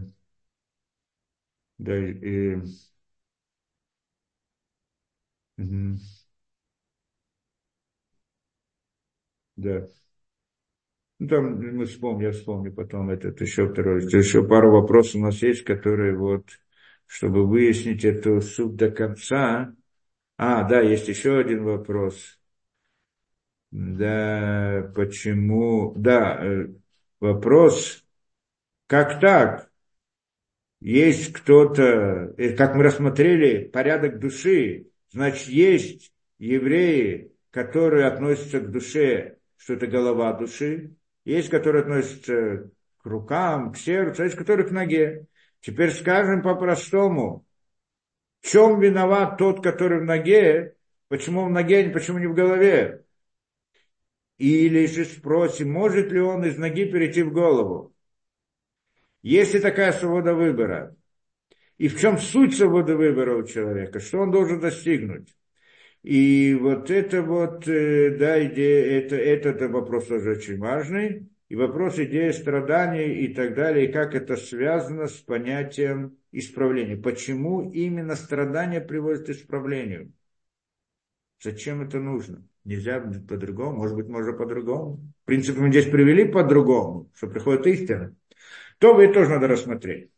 да, и, Угу. Да. Ну, там мы вспомним, я вспомню потом этот еще второй. Еще пару вопросов у нас есть, которые вот, чтобы выяснить эту суть до конца. А, да, есть еще один вопрос. Да, почему? Да, э, вопрос, как так? Есть кто-то, э, как мы рассмотрели, порядок души, Значит, есть евреи, которые относятся к душе, что это голова души, есть, которые относятся к рукам, к сердцу, есть, которые к ноге. Теперь скажем по-простому, в чем виноват тот, который в ноге, почему в ноге, почему не в голове? Или же спросим, может ли он из ноги перейти в голову? Есть ли такая свобода выбора? И в чем суть свободы выбора у человека, что он должен достигнуть. И вот это вот, э, да, идея, это, этот вопрос тоже очень важный. И вопрос идеи страданий и так далее, и как это связано с понятием исправления. Почему именно страдания приводят к исправлению? Зачем это нужно? Нельзя по-другому, может быть, можно по-другому. В принципе, мы здесь привели по-другому, что приходит истина. То вы тоже надо рассмотреть.